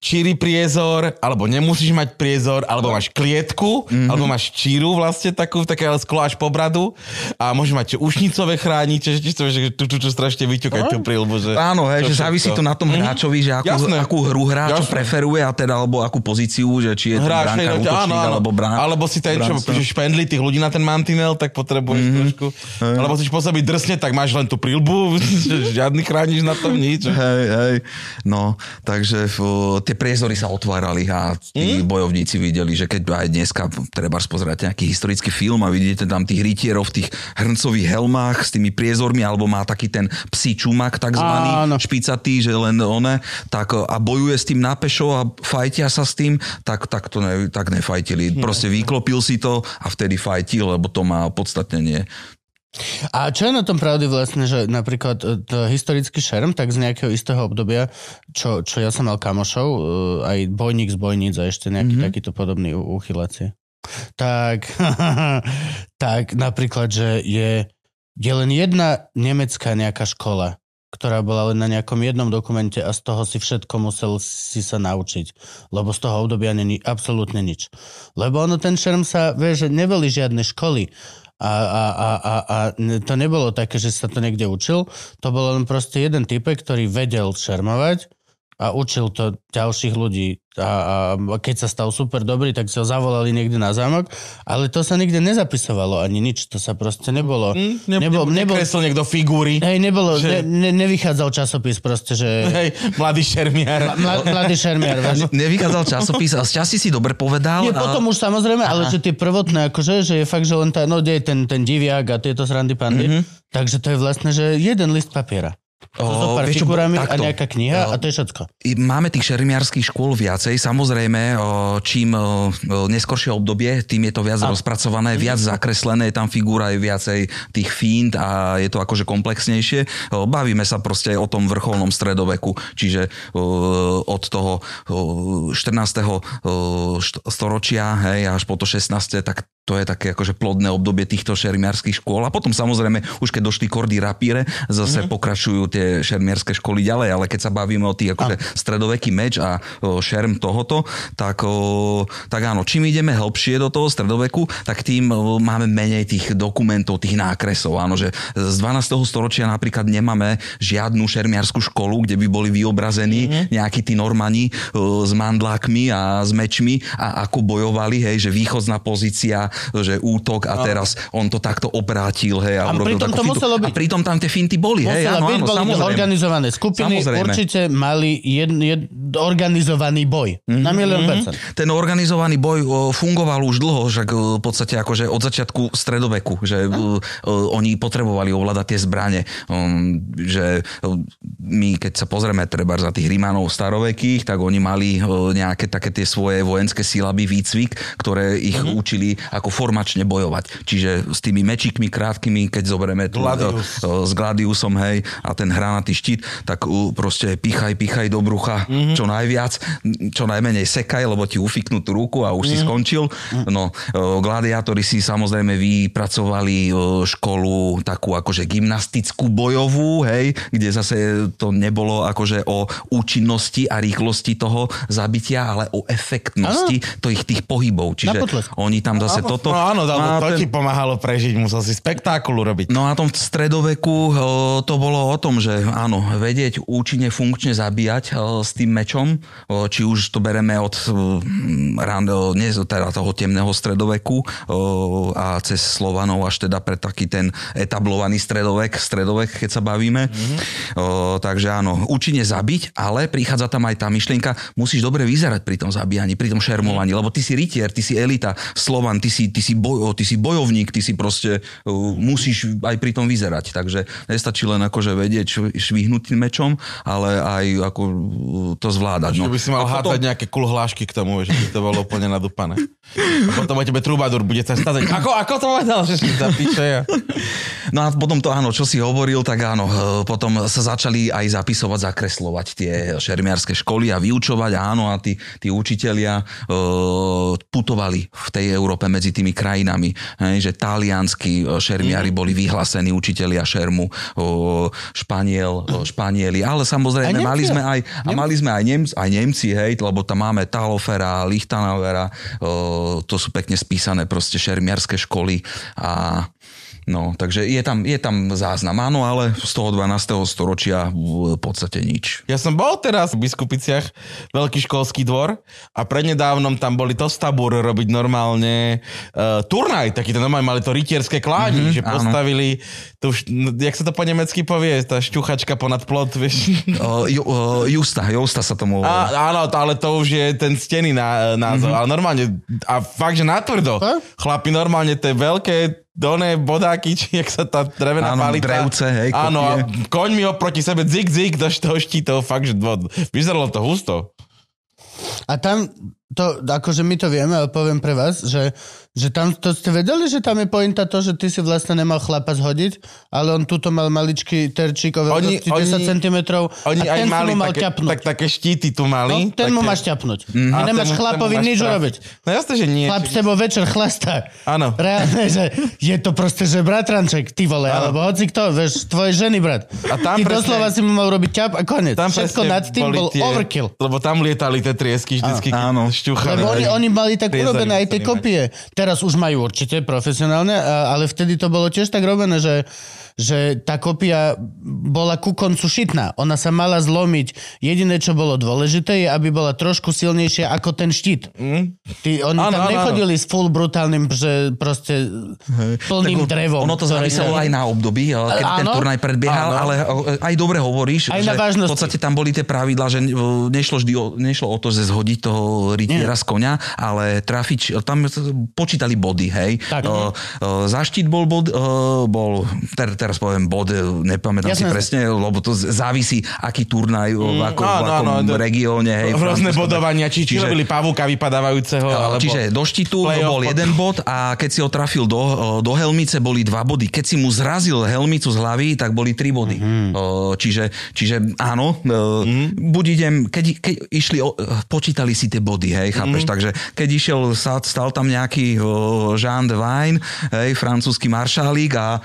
číry priezor, alebo nemusíš mať priezor, alebo máš klietku, mm-hmm. alebo máš číru vlastne takú, také sklo až po bradu a môžeš mať ušnicové chrániče, že ti to, že tu, tu, tu strašne vyťukať tú prílbu. Že Áno, hej, že závisí to na tom hráčovi, že akú, Jasné. akú hru hráč Jasné. preferuje a teda, alebo akú pozíciu, že či je to brankár, hej, útočník, áno, áno. alebo brán. Alebo si ten, čo bránca. píšeš špendli tých ľudí na ten mantinel, tak potrebuješ mm-hmm. trošku. Alebo si pôsobiť drsne, tak máš len tú prílbu, žiadny chrániš na tom nič. Hej, hej. No, takže f, tie priezory sa otvárali a tí mm? bojovníci videli, že keď aj dneska treba pozerať nejaký historický film a vidíte tam tých rytierov v tých hrncových helmách s tými priezormi, alebo má taký ten psí čumak takzvaný, Áno. špicatý, že len one, tak a bojuje s tým nápešou a fajtia sa s tým, tak, tak to ne, tak nefajtili. Proste vyklopil si to a vtedy fajtil, lebo to má opodstatnenie. A čo je na tom pravdy vlastne, že napríklad e, to historický šerm, tak z nejakého istého obdobia, čo, čo ja som mal kamošov, e, aj bojník z bojníc a ešte nejaký mm-hmm. takýto podobný u- uchylacie. Tak, tak napríklad, že je, je len jedna nemecká nejaká škola, ktorá bola len na nejakom jednom dokumente a z toho si všetko musel si sa naučiť. Lebo z toho obdobia není absolútne nič. Lebo ono ten šerm sa, vieš, že neboli žiadne školy. A, a, a, a, a to nebolo také, že sa to niekde učil. To bolo len proste jeden typek, ktorý vedel šermovať a učil to ďalších ľudí. A, a keď sa stal super dobrý, tak si ho zavolali niekde na zámok, ale to sa nikde nezapisovalo ani nič. To sa proste nebolo. Hm, ne, nebol, ne, nebol, nekreslil niekto figúry. hej, nebolo, že- ne, ne, nevychádzal časopis proste, že Hej, mladý šermiar. mla, mladý šermiar. Vieš. Nevychádzal časopis a z časti si dobre povedal. Nie, a... potom už samozrejme, ale že tie prvotné, akože, že je fakt, že len tá, no je ten, ten diviak a tieto srandy pandy. Mm-hmm. Takže to je vlastne, že jeden list papiera. So O, pár vieš čo, a nejaká kniha O, a to je všetko. Máme tých šermiarských škôl viacej. Samozrejme, čím neskoršie obdobie, tým je to viac rozpracované, viac zakreslené, je tam figúra je viacej tých fínt a je to akože komplexnejšie. Bavíme sa proste o tom vrcholnom stredoveku, čiže od toho o, 14. o, št- storočia hej, až po to 16. tak to je také akože plodné obdobie týchto šermiarských škôl. A potom samozrejme, už keď došli kordy rapíre, zase mm-hmm. pokračujú tie šermiarské školy ďalej, ale keď sa bavíme o tých akože stredoveký meč a o, šerm tohoto, tak, o, tak áno, čím ideme hlbšie do toho stredoveku, tak tým o, máme menej tých dokumentov, tých nákresov. Áno, že z 12. storočia napríklad nemáme žiadnu šermiarskú školu, kde by boli vyobrazení mm-hmm. nejakí tí normani o, s mandlákmi a s mečmi a ako bojovali, hej, že výchozná pozícia, že útok a teraz on to takto obrátil, hej, a, A urobil pritom to muselo byť- A pritom tam tie finty boli, hej, áno, byť, áno, boli samozrejme. organizované skupiny, Samozrejme. určite mali jed, jed, organizovaný boj. Mm-hmm. Na milión percent. ten organizovaný boj fungoval už dlho, že v podstate akože od začiatku stredoveku, že o, oni potrebovali ovládať tie zbrane. Um, že o, my, keď sa pozrieme treba za tých Rímanov starovekých, tak oni mali nejaké také tie svoje vojenské sílaby, výcvik, ktoré ich mm-hmm. učili, ako formačne bojovať. Čiže s tými mečikmi krátkými, keď zoberieme tu, Gladius. e, s Gladiusom, hej, a ten hranatý štít, tak u, proste pichaj, pichaj do brucha mm-hmm. čo najviac, čo najmenej sekaj, lebo ti ufiknú tú ruku a už mm-hmm. si skončil. No, e, gladiátori si samozrejme vypracovali e, školu takú akože gymnastickú bojovú, hej, kde zase to nebolo akože o účinnosti a rýchlosti toho zabitia, ale o efektnosti tých, tých pohybov. Čiže oni tam zase toto... No áno, No to ten- ti pomáhalo prežiť, musel si spektákulu robiť. No a tom stredoveku o, to bolo o tom, že áno, vedieť účinne, funkčne zabíjať o, s tým mečom, o, či už to bereme od o, ran, o, nie, teda toho temného stredoveku a cez Slovanov až teda pre taký ten etablovaný stredovek, stredovek, keď sa bavíme. Mm-hmm. Takže áno, účinne zabiť, ale prichádza tam aj tá myšlienka, musíš dobre vyzerať pri tom zabíjaní, pri tom šermovaní, lebo ty si rytier, ty si elita, Slovan, ty si, ty si, boj, ty si bojovník, ty si proste uh, musíš aj pri tom vyzerať. Takže nestačí len akože vedieť šv- švihnúť tým mečom, ale aj ako uh, to zvládať. Že No. by si mal A potom- hádzať nejaké kulhlášky k tomu, že by to bolo úplne nadúpané. A potom o tebe trubadur bude sa stať. Ako, ako to povedal, že si zapíše? Ja. No a potom to áno, čo si hovoril, tak áno, e, potom sa začali aj zapisovať, zakreslovať tie šermiarské školy a vyučovať, áno, a tí, tí učitelia e, putovali v tej Európe medzi tými krajinami, hej, že talianskí e, šermiari boli vyhlásení učitelia šermu, Španiel, e, Španieli, ale samozrejme Aj mali sme aj, a mali sme aj, Nemci, aj Nemci, hej, lebo tam máme Talofera, Lichtenauera, e, to sú pekne spísané proste šermiarské školy a No, takže je tam, je tam záznam, áno, ale z toho 12. storočia v podstate nič. Ja som bol teraz v Biskupiciach, veľký školský dvor a prednedávnom tam boli Tostabur robiť normálne uh, turnaj, taký to normálne mali to rytierské kládi, mm-hmm, že áno. postavili tu, no, jak sa to po nemecky povie, tá šťuchačka ponad plot, vieš. Uh, ju, uh, Justa, Justa sa tomu. A, áno, to- ale to už je ten stený ná, názov, mm-hmm. ale normálne, a fakt, že natvrdo. Chlapi normálne tie veľké doné bodáky, či jak sa tá drevená Áno, palita. drevce, hej, Áno, a kopie. koňmi oproti sebe dzik, dzik do toho štítov, fakt, že vyzeralo to husto. A tam, to, akože my to vieme, ale poviem pre vás, že, že tam, to ste vedeli, že tam je pointa to, že ty si vlastne nemal chlapa zhodiť, ale on tuto mal maličký terčík o Oni- veľkosti 10 oni- cm Oni a aj ten si mali mu mal také, ťapnúť. tak, také štíty tu mali. no, ten mu také- máš ťapnúť. Mhm. A A nemáš ten mu- chlapovi ten mu máš nič urobiť. No jasne, že nie. Chlap s tebou večer chlastá. Áno. Reálne, že je to proste, že bratranček, ty vole, Áno. alebo hoci kto, vieš, tvoje ženy, brat. A tam ty presne- doslova si mu mal robiť ťap a konec. Tam Všetko nad tým bol tie, overkill. Lebo tam lietali tie triesky vždycky, Áno. Lebo oni, oni mali tak urobené aj tie kopie. Teraz už majú určite profesionálne, ale vtedy to bolo tiež tak robené, že, že tá kopia bola ku koncu šitná. Ona sa mala zlomiť. Jediné, čo bolo dôležité, je, aby bola trošku silnejšia ako ten štít. Mm. Ty, oni Áno, tam áno, nechodili s full brutálnym, že proste plným Tak drevom. Ono to záviselo aj na období, keď ten Áno. turnaj predbiehal, Áno. ale aj dobre hovoríš, Aj že na v podstate tam boli tie pravidlá, že nešlo, vždy o, nešlo o to, že zhodiť toho rytiera z konia, ale trafiť, tam počítali body, hej. Tak. E, e, za štít bol bod, e, bol, ter, teraz poviem bod, e, nepamätám si Jasné. presne, lebo to závisí, aký turnaj, v, ako, v akom áno, to- regióne, hej. Rôzne bodovania, či, či Čiže- robili pavúka vypadávajúceho, alebo... Čiže do štítu playoff bol jeden bod a keď si ho trafil do, do helmice, boli dva body. Keď si mu zrazil helmicu z hlavy, tak boli tri body. Mhm. O, Čiže, čiže áno, mm-hmm. buď idem, keď, keď išli, počítali si tie body, hej, chápeš, Mhm. takže keď išiel, stal tam nejaký Jean de Vine, hej, francúzsky maršálík a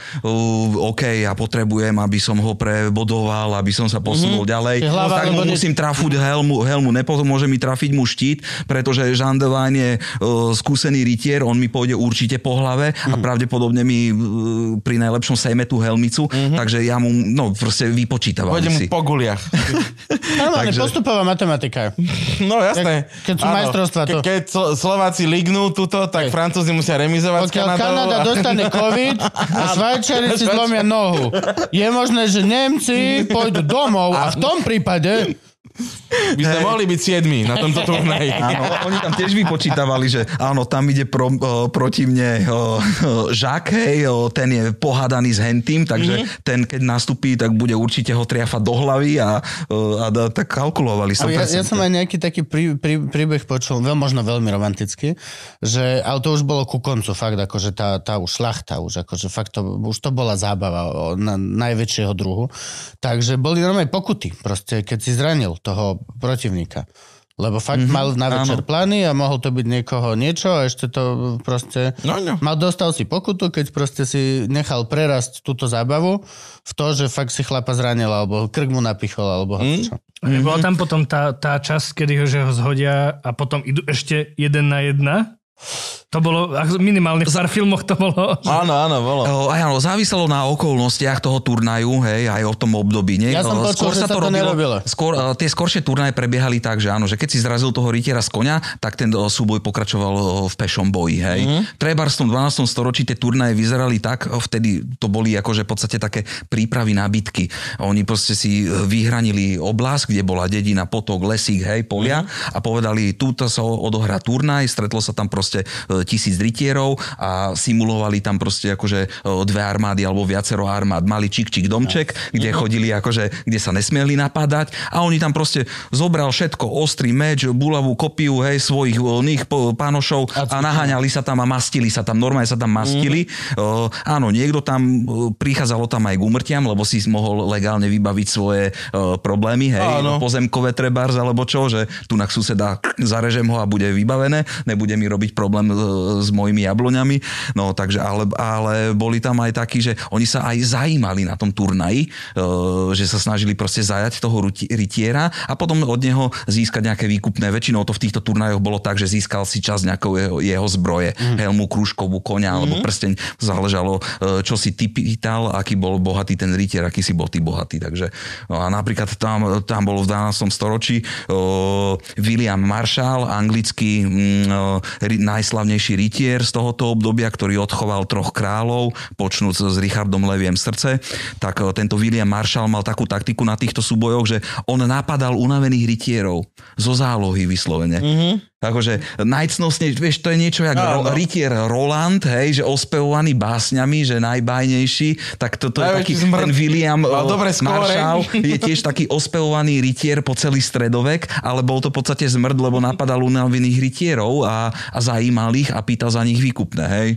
OK, ja potrebujem, aby som ho prebodoval, aby som sa posunul ďalej, Čiže hlava, tak mu musím trafuť helmu, helmu, nepomôže mi trafiť mu štít, pretože Jean de Vine je uh, skúsený rytier, on mi pôjde určite po hlave a pravdepodobne mi uh, pri najlepšom sejme tú helmicu, takže ja mu, no proste vypočítavam Pôjde mu si. po guliach. Normálne Takže- postupová matematika. No jasné. Jak- keď sú majstrovstvá, to- Keď Slo- Slováci lignú túto, tak Francúzi musia remizovať s Pokiaľ Kanadou. Kanada dostane COVID a Švajčiari si zlomia nohu. Je možné, že Nemci pôjdu domov a v tom prípade By sme mohli byť siedmi na tomto turnaji. Áno, oni tam tiež vypočítavali, že áno, tam ide pro, o, proti mne o, Žak, hej, o, ten je pohádaný s hentým, takže mm-hmm. ten, keď nastupí, tak bude určite ho triafať do hlavy a, o, a, a tak kalkulovali sa. Ja, ja som aj nejaký taký prí, prí, príbeh počul, veľ, možno veľmi romantický, že, ale to už bolo ku koncu, fakt, akože tá, tá už šlachta, už, akože fakt to, už to bola zábava o, na, najväčšieho druhu. Takže boli normálne pokuty, proste, keď si zranil toho protivníka. Lebo fakt mm-hmm, mal na večer áno. plány a mohol to byť niekoho niečo a ešte to proste... No, no. Mal, dostal si pokutu, keď proste si nechal prerast túto zábavu v to, že fakt si chlapa zranil, alebo krk mu napichol, alebo mm. čo. Mm-hmm. Bola tam potom tá, tá časť, kedy ho, že ho zhodia a potom idú ešte jeden na jedna? To bolo, minimálne v pár filmoch to bolo. Áno, áno, bolo. O, aj áno, záviselo na okolnostiach toho turnaju, hej, aj o tom období. Nie? Ja som počul, skôr že sa to, to robilo, nerobilo. Skôr, tie skoršie turnaje prebiehali tak, že áno, že keď si zrazil toho rytiera z konia, tak ten súboj pokračoval v pešom boji, hej. Mm-hmm. Treba v tom 12. storočí tie turnaje vyzerali tak, vtedy to boli akože v podstate také prípravy na bitky. Oni proste si vyhranili oblasť, kde bola dedina, potok, lesík, hej, polia mm-hmm. a povedali, túto sa odohrá turnaj, stretlo sa tam proste tisíc rytierov a simulovali tam proste akože dve armády alebo viacero armád. Mali čik čik domček, kde Mhm. chodili akože, kde sa nesmieli napadať a oni tam proste zobral všetko, ostrý meč, bulavú kopiu, hej, svojich oných pánošov a naháňali sa tam a mastili sa tam, normálne sa tam mastili. Uh, áno, niekto tam, prichádzalo tam aj k úmrtiam, lebo si mohol legálne vybaviť svoje problémy, hej, Áno. pozemkové trebárs alebo čo, že tu na suseda zarežem ho a bude vybavené, nebude mi robiť problém e, s mojimi jabloňami. No takže, ale, ale boli tam aj takí, že oni sa aj zajímali na tom turnaji, e, že sa snažili proste zajať toho rytiera a potom od neho získať nejaké výkupné. Väčšinou to v týchto turnajoch bolo tak, že získal si čas nejakou jeho, jeho zbroje, mm. helmu, krúžkovú, konia mm. alebo prsteň. Záležalo, e, čo si ty pýtal, aký bol bohatý ten rytier, aký si bol ty bohatý. Takže, no a napríklad tam, tam bol v 12. storočí o, William Marshall, anglický mm, o, ri- najslavnejší rytier z tohoto obdobia, ktorý odchoval troch kráľov, počnúc s Richardom Leviem srdce, tak o, tento William Marshall mal takú taktiku na týchto súbojoch, že on napadal unavených rytierov zo zálohy vyslovene. Mm-hmm. Akože najcnostne, vieš, to je niečo jak Áno. ro- rytier Roland, hej, že ospevovaný básňami, že najbajnejší, tak toto je taký, zmrt. ten William skóre. Marshall je tiež taký ospevovaný rytier po celý stredovek, ale bol to v podstate zmrd, lebo napadal unavených rytierov a, a zajímal ich a pýtal za nich výkupné, hej.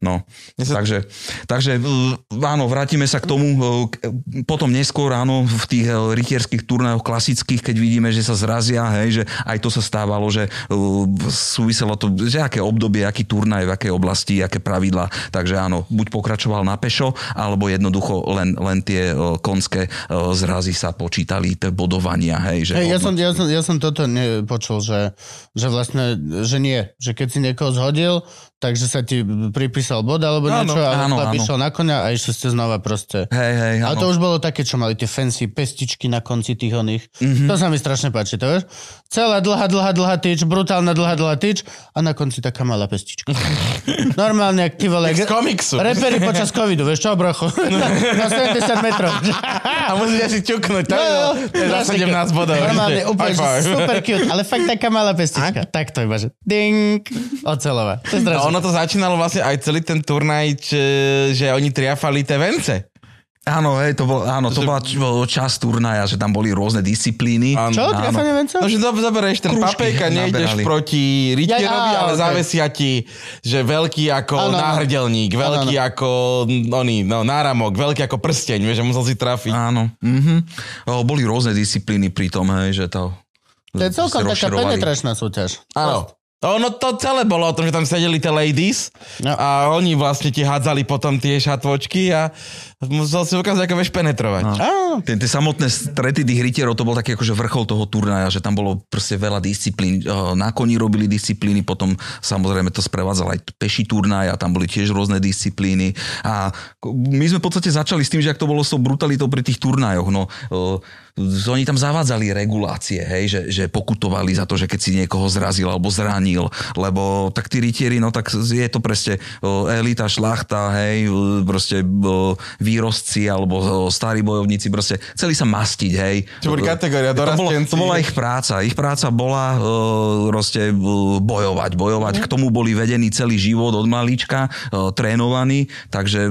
No, sa- takže, takže uh, áno, vrátime sa k tomu. k- Potom neskôr, áno, v tých uh, rytierských turnajoch klasických, keď vidíme, že sa zrazia, hej, že aj to sa stávalo, že súviselo to, že aké obdobie, aký turnaj, v akej oblasti, aké pravidla. Takže áno, buď pokračoval na pešo, alebo jednoducho len, len tie konské zrazy sa počítali, tie bodovania, hej. Že Hej, ja, som, ja, som, ja som toto nepočul, že, že vlastne, že nie. Že keď si niekoho zhodil, takže sa ti pripísal bod alebo Áno, niečo a áno, chlap áno. išiel na konia a išli ste znova proste. Hej, hej, áno. to už bolo také, čo mali tie fancy pestičky na konci tých oných. Mhm. Mm-hmm. To sa mi strašne páči, to vieš? Celá dlhá, dlhá, dlhá tyč, brutálna dlhá, dlhá tyč a na konci taká malá pestička. Normálne, ak ty vole. Z komiksu. Repery počas covidu, vieš čo, brocho? na 70 metrov. A musíte si ťuknúť. To, Jo, jo, to je za strašne 17 cute. bodov. Normálne, úplne, super cute, ale fakt taká malá pestička. Tak to iba, že ding, ocelová. To je A strašne. Ono to začínalo vlastne aj celý ten turnaj, č- že oni triafali tie vence. Áno, hej, to, bol, áno, to bola č- časť turnaja, že tam boli rôzne disciplíny. Áno. Čo, trafanie venca? No, že zoberieš ten Krúžky papejka, nejdeš naberali. proti rytierovi, Ja, ale okej. závesia ti, že veľký ako Áno, áno. náhrdelník, veľký Áno, ako mm, oný, no, náramok, veľký ako prsteň, vieš, že musel si trafiť. Áno. Mhm. O, boli rôzne disciplíny pri tom, hej, že to... To je celkom taká penetračná súťaž. Áno. Ono to celé bolo o tom, že tam sedeli tie ladies No. a oni vlastne ti hádzali potom tie šatvočky a musel si ukázať, ako vieš penetrovať. No. Áno. Tie, tie samotné strety tých rytierov, to bol taký akože vrchol toho turnaja, že tam bolo proste veľa disciplín. O, Na koni robili disciplíny, potom samozrejme to sprevádzal aj peší turnaj a tam boli tiež rôzne disciplíny. A my sme v podstate začali s tým, že ak to bolo s tou brutalitou pri tých turnajoch, no z- oni tam zavádzali regulácie, hej, že, že pokutovali za to, že keď si niekoho zrazil alebo zranil, lebo tak tí rytieri, no tak je to proste o, elita, šlachta, hej, proste o, výrostci alebo o, starí bojovníci, proste chceli sa mastiť, hej. Čo boli kategória, to, bolo, to bola ich práca. Ich práca bola e, proste e, bojovať, bojovať. K tomu boli vedení celý život od malička, e, trénovaní, takže e,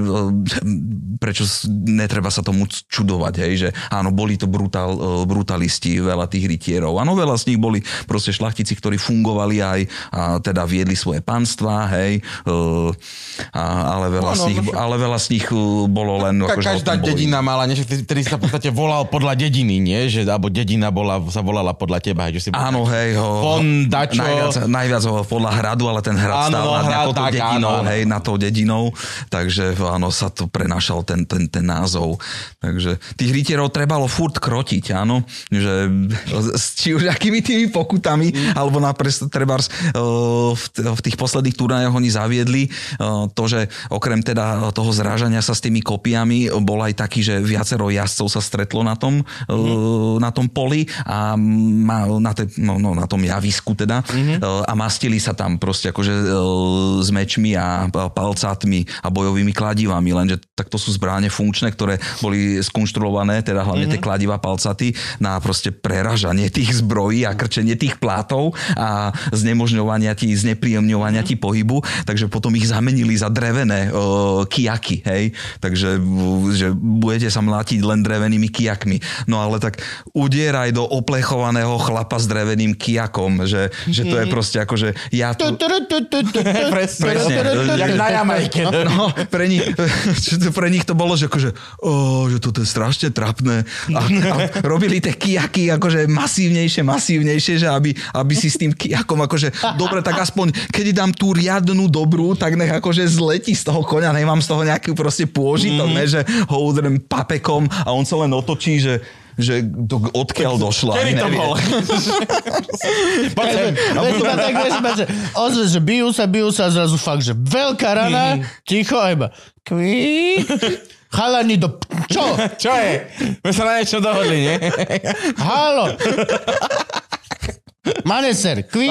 prečo netreba sa tomu čudovať, hej, že áno, boli to brutál, e, brutalisti, veľa tých rytierov. Áno, veľa z nich boli proste šlachtici, ktorí fungovali aj a teda viedli svoje panstva, hej, e, a, ale, veľa Áno, z nich, no ale veľa z nich e, bolo len... Ka- akože každá dedina mala niečo, ktorý sa v podstate volal podľa dediny, nie? Že, alebo dedina bola, sa volala podľa teba. Že si bol Áno, hej, ho, Von, dačo. najviac, najviac ho podľa hradu, ale ten hrad Áno, stál no, nad hrad, tou tak, dedinou, áno, hej, nad tou dedinou, takže áno, sa to prenašal ten, ten, ten názov. Takže tých rytierov trebalo furt krotiť, áno, že či už akými tými pokutami, Mm. alebo napríklad trebárs eh, v, tých posledných turnajoch oni zaviedli eh, to, že okrem teda toho zrážania sa s tými kopiami bol aj taký, že viacero jazdcov sa stretlo na tom, Mhm. mm. na tom poli a ma, na, te, no, no, na tom javisku teda Mhm. mm. a mastili sa tam proste akože e, s mečmi a palcátmi a bojovými kladivami, lenže takto sú zbráne funkčné, ktoré boli skonštruované, teda hlavne mm. tie kladiva palcaty na proste preražanie tých zbrojí a krčenie tých plátov a znemožňovania ti, znepríjemňovania ti pohybu, takže potom ich zamenili za drevené e, kijaky, hej, takže že budete sa mlátiť len drevenými kijakmi. No ale tak udieraj do oplechovaného chlapa s dreveným kijakom, že, že to je proste ako, že ja tu... Presne. Jak na Jamajke. No, pre nich, to pre nich to bolo, že akože, oh, že toto je strašne trapné. A, a robili tie kijaky akože masívnejšie, masívnejšie, že aby, aby si s tým kijakom akože, dobre, tak aspoň, keď dám tú riadnu dobrú, tak nech akože zletí z toho koňa, nemám z toho nejaký proste pôžitok, mm. Ne, že ho udrem papekom a on sa len otočí, že že to odkiaľ došlo. Kedy to nevie. bol? Poď sem. Veď iba tak vieš, iba, že ozve, že bijú sa, bijú sa a zrazu fakt, že veľká rana, ticho a iba kví, chalani do... p- Čo? Čo je? My sa na niečo dohodli, nie? Halo? Maneser, kví.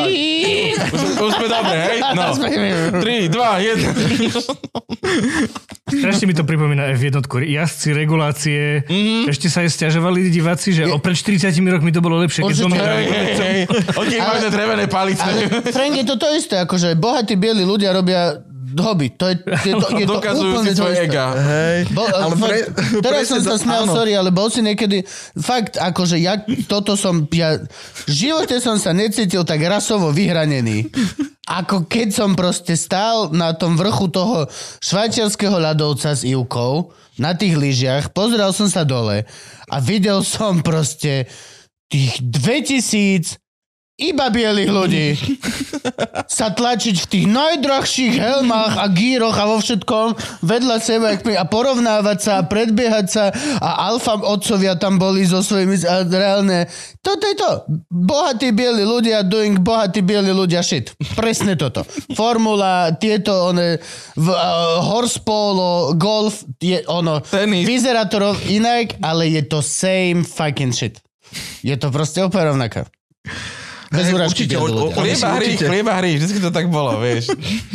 Už, už sme dobre, hej? No. 3, 2, 1. Strašne mi to pripomína F1. Jazdci, regulácie. Mm-hmm. Ešte sa aj stiažovali diváci, že opred 40 rokmi to bolo lepšie. Keď zomierali. Máš tie drevené palice? Frank, je to to isté, akože bohatí bieli ľudia robia hobby. To je, je, to, je to Dokazujú úplne si to svoje isté. ega. Hej, Bol, ale fakt, pre, teraz som sa to- smial, áno. sorry, ale bol si niekedy, fakt, akože ja toto som, ja, v živote som sa necítil tak rasovo vyhranený, ako keď som proste stál na tom vrchu toho švajčiarského ľadovca s Ivkou, na tých lyžiach, pozrel som sa dole a videl som proste tých 2000 iba bielých ľudí sa tlačiť v tých najdrahších helmách a gíroch a vo všetkom vedľa seba a porovnávať sa a predbiehať sa a alfa otcovia tam boli so svojimi a reálne. Toto je to. Bohatí bieli ľudia doing bohatí bieli ľudia shit. Presne toto. Formula, tieto one, v, uh, horse polo, golf, je ono. Tenis. Vyzerá to rov- inak, ale je to same fucking shit. Je to proste úplne rovnaká. Bez urážky určite, o- Chlieba hry, chlieba hry, vždycky to tak bolo, vieš.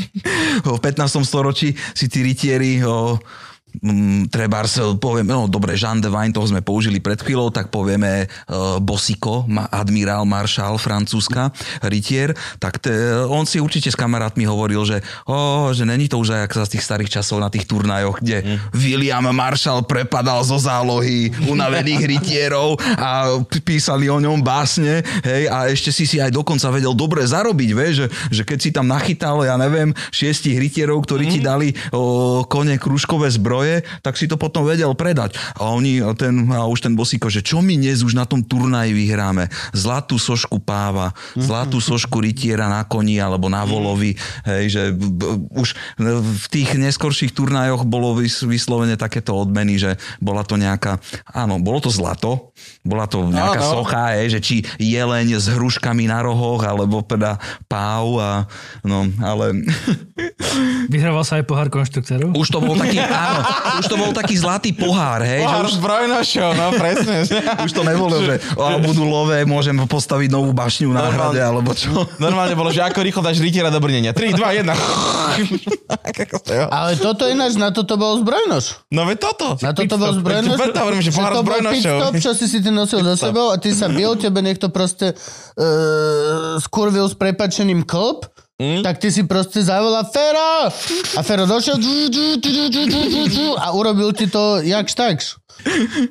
v 15. storočí si tí rytieri o, mm, trebárs, poviem, no dobre, Jean de Vine, toho sme použili pred chvíľou, tak povieme uh, Bosiko, ma, admirál, maršál, francúzska, rytier, tak te, on si určite s kamarátmi hovoril, že, oh, že není to už aj za tých starých časov na tých turnajoch, kde mm. William Marshall prepadal zo zálohy unavených rytierov a písali o ňom básne, hej, a ešte si si aj dokonca vedel dobre zarobiť, vieš, že, že keď si tam nachytal, ja neviem, šiestich rytierov, ktorí ti dali o, kone kružkové zbroje, tak si to potom vedel predať. A oni, ten, a už ten bosíko, že čo my dnes už na tom turnaji vyhráme? Zlatú sošku páva, zlatú sošku rytiera na koni alebo na volovi, hej, že už v tých neskorších turnajoch bolo vys- vyslovene takéto odmeny, že bola to nejaká, áno, bolo to zlato, bola to nejaká Áno. socha, hej, že či jeleň s hruškami na rohoch, alebo teda páv a no, ale Vyhrával sa aj pohár konštruktérov. už to bol taký, áno, už to bol taký zlatý pohár, hej, že Pohár už, s brojnošou, no presne. už to nebolo, že a budú lové, môžem postaviť novú bašňu na Normálne. hrade, alebo čo. Normálne bolo, že ako rýchlo dáš rytiera do brnenia. 3, 2, 1. Ale toto ináč, na toto bol zbrojnož. No veď toto. Na toto bol zbrojnož. Preto hovorím, že pohár to bol brojnošou. pit-stop, čo si si ty nosil za sebou a ty sa bil, tebe niekto proste uh, skurvil s prepačením klb, Mm. tak ty si proste zavolal Fero! A Fero došiel a urobil ti to jakž takž.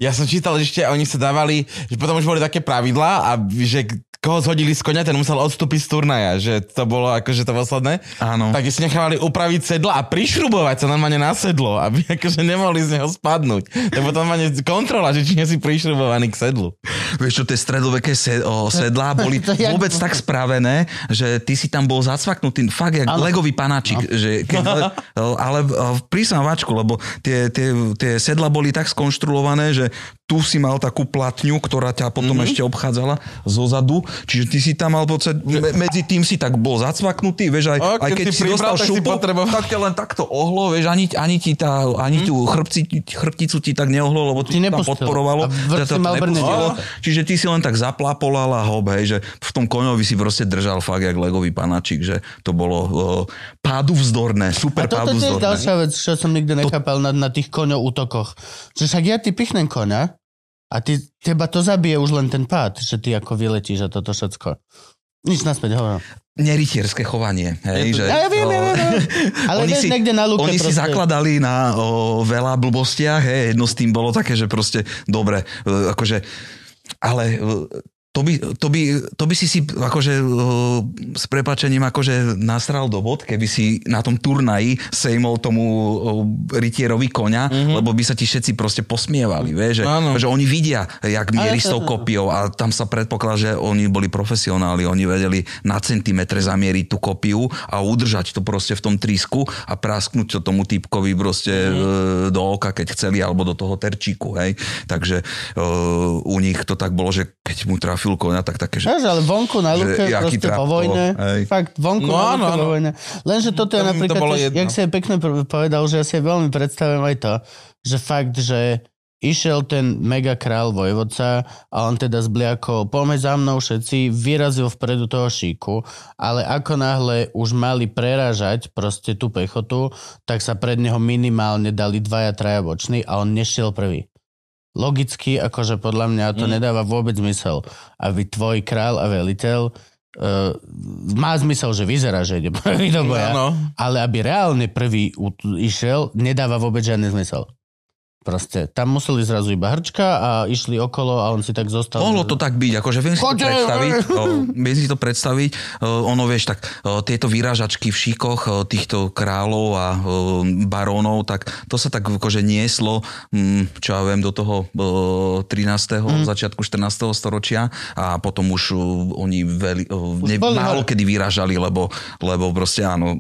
Ja som čítal, že ešte oni sa dávali, že potom už boli také pravidlá a že koho zhodili z konia, ten musel odstúpiť z turnaja, že to bolo akože to posledné. Áno. Tak si nechávali upraviť sedla a prišrubovať sa normálne na sedlo, aby akože nemohli z neho spadnúť. To je potom normálne kontrola, že či nie si prišrubovaný k sedlu. Vieš čo, tie stredoveké o, sedlá boli To vôbec tak spravené, že ty si tam bol zacvaknutý, fakt jak Áno. legový panáčik. Že keď, ale o, prísam váčku, lebo tie, tie, tie sedla boli tak skonštruované, že tu si mal takú platňu, ktorá ťa potom mm-hmm. ešte obchádzala zo zadu, čiže ty si tam mal pocit, me, medzi tým si tak bol zacvaknutý, vieš, aj, A aj keď keď si si dostal šupu, potreboval- tak ťa len takto ohlo, vieš, ani, ani, ti tá, ani tú chrbci, chrbticu ti tak neohlo, lebo Ti ti tam podporovalo. A vrch že si to nepustilo. Čiže ty si len tak zaplapolal a hop, hej, že v tom koňovi si proste držal fakt jak legový panačik, že to bolo o, pádu vzdorné, super A toto pádu je vzdorné. ďalšia vec, čo som nikdy nechápal na, na tých koňov útokoch. Že však ja ty pichnem koňa a ty, teba to zabije už len ten pád, že ty ako vyletíš a toto všetko. Nič naspäť, hovorím. Nerytierské chovanie. Hej, že, Ja, ja viem, ja viem, ja viem. Ale oni si, niekde na lúke oni si proste. zakladali na o, veľa blbostiach, hej, jedno s tým bolo také, že proste dobre, e, akože, ale e, to by, to, by, to by si si akože e, s prepačením akože nasral do bod, keby si na tom turnaji sejmol tomu e, rytierovi koňa, mm-hmm. lebo by sa ti všetci proste posmievali, vieš, že, Áno. že oni vidia, jak mieri s tou kopiou a tam sa predpokladá, že oni boli profesionáli, oni vedeli na centimetre zamieriť tú kopiu a udržať to proste v tom trísku a prasknúť to tomu typkovi proste mm. do oka, keď chceli, alebo do toho terčíku, hej. Takže uh, u nich to tak bolo, že keď mu trafil koňa, tak také, že Vieš, ale vonku na Že luke, jaký proste po to vojne. hej. Fakt, vonku No na luke po áno. vojne. Lenže toto je Tam to napríklad, bolo tiež, jak si aj pekne povedal, že ja si veľmi predstavujem aj to, že fakt, že išiel ten mega král vojvodca a on teda zbliakol, poďme za mnou všetci, vyrazil vpredu toho šíku, ale ako náhle už mali prerážať proste tú pechotu, tak sa pred neho minimálne dali dvaja, traja boční a on nešiel prvý. Logicky, akože podľa mňa to Mm. nedáva vôbec zmysel, aby tvoj král a veliteľ uh, má zmysel, že vyzerá, že ide prvý do boja, Áno. ale aby reálne prvý išiel, nedáva vôbec žiadny zmysel. Proste, tam museli zrazu iba hrčka a išli okolo a on si tak zostal. Mohlo to tak byť, akože viem si to predstaviť, o, viem si to predstaviť, o, ono vieš, tak o, tieto výražačky v šíkoch o, týchto kráľov a o, barónov, tak to sa tak akože nieslo, mm, čo ja viem, do toho o, 13. Mhm. začiatku 14. storočia a potom už o, oni veľi, o, ne, boli málo kedy vyražali, lebo, lebo proste áno,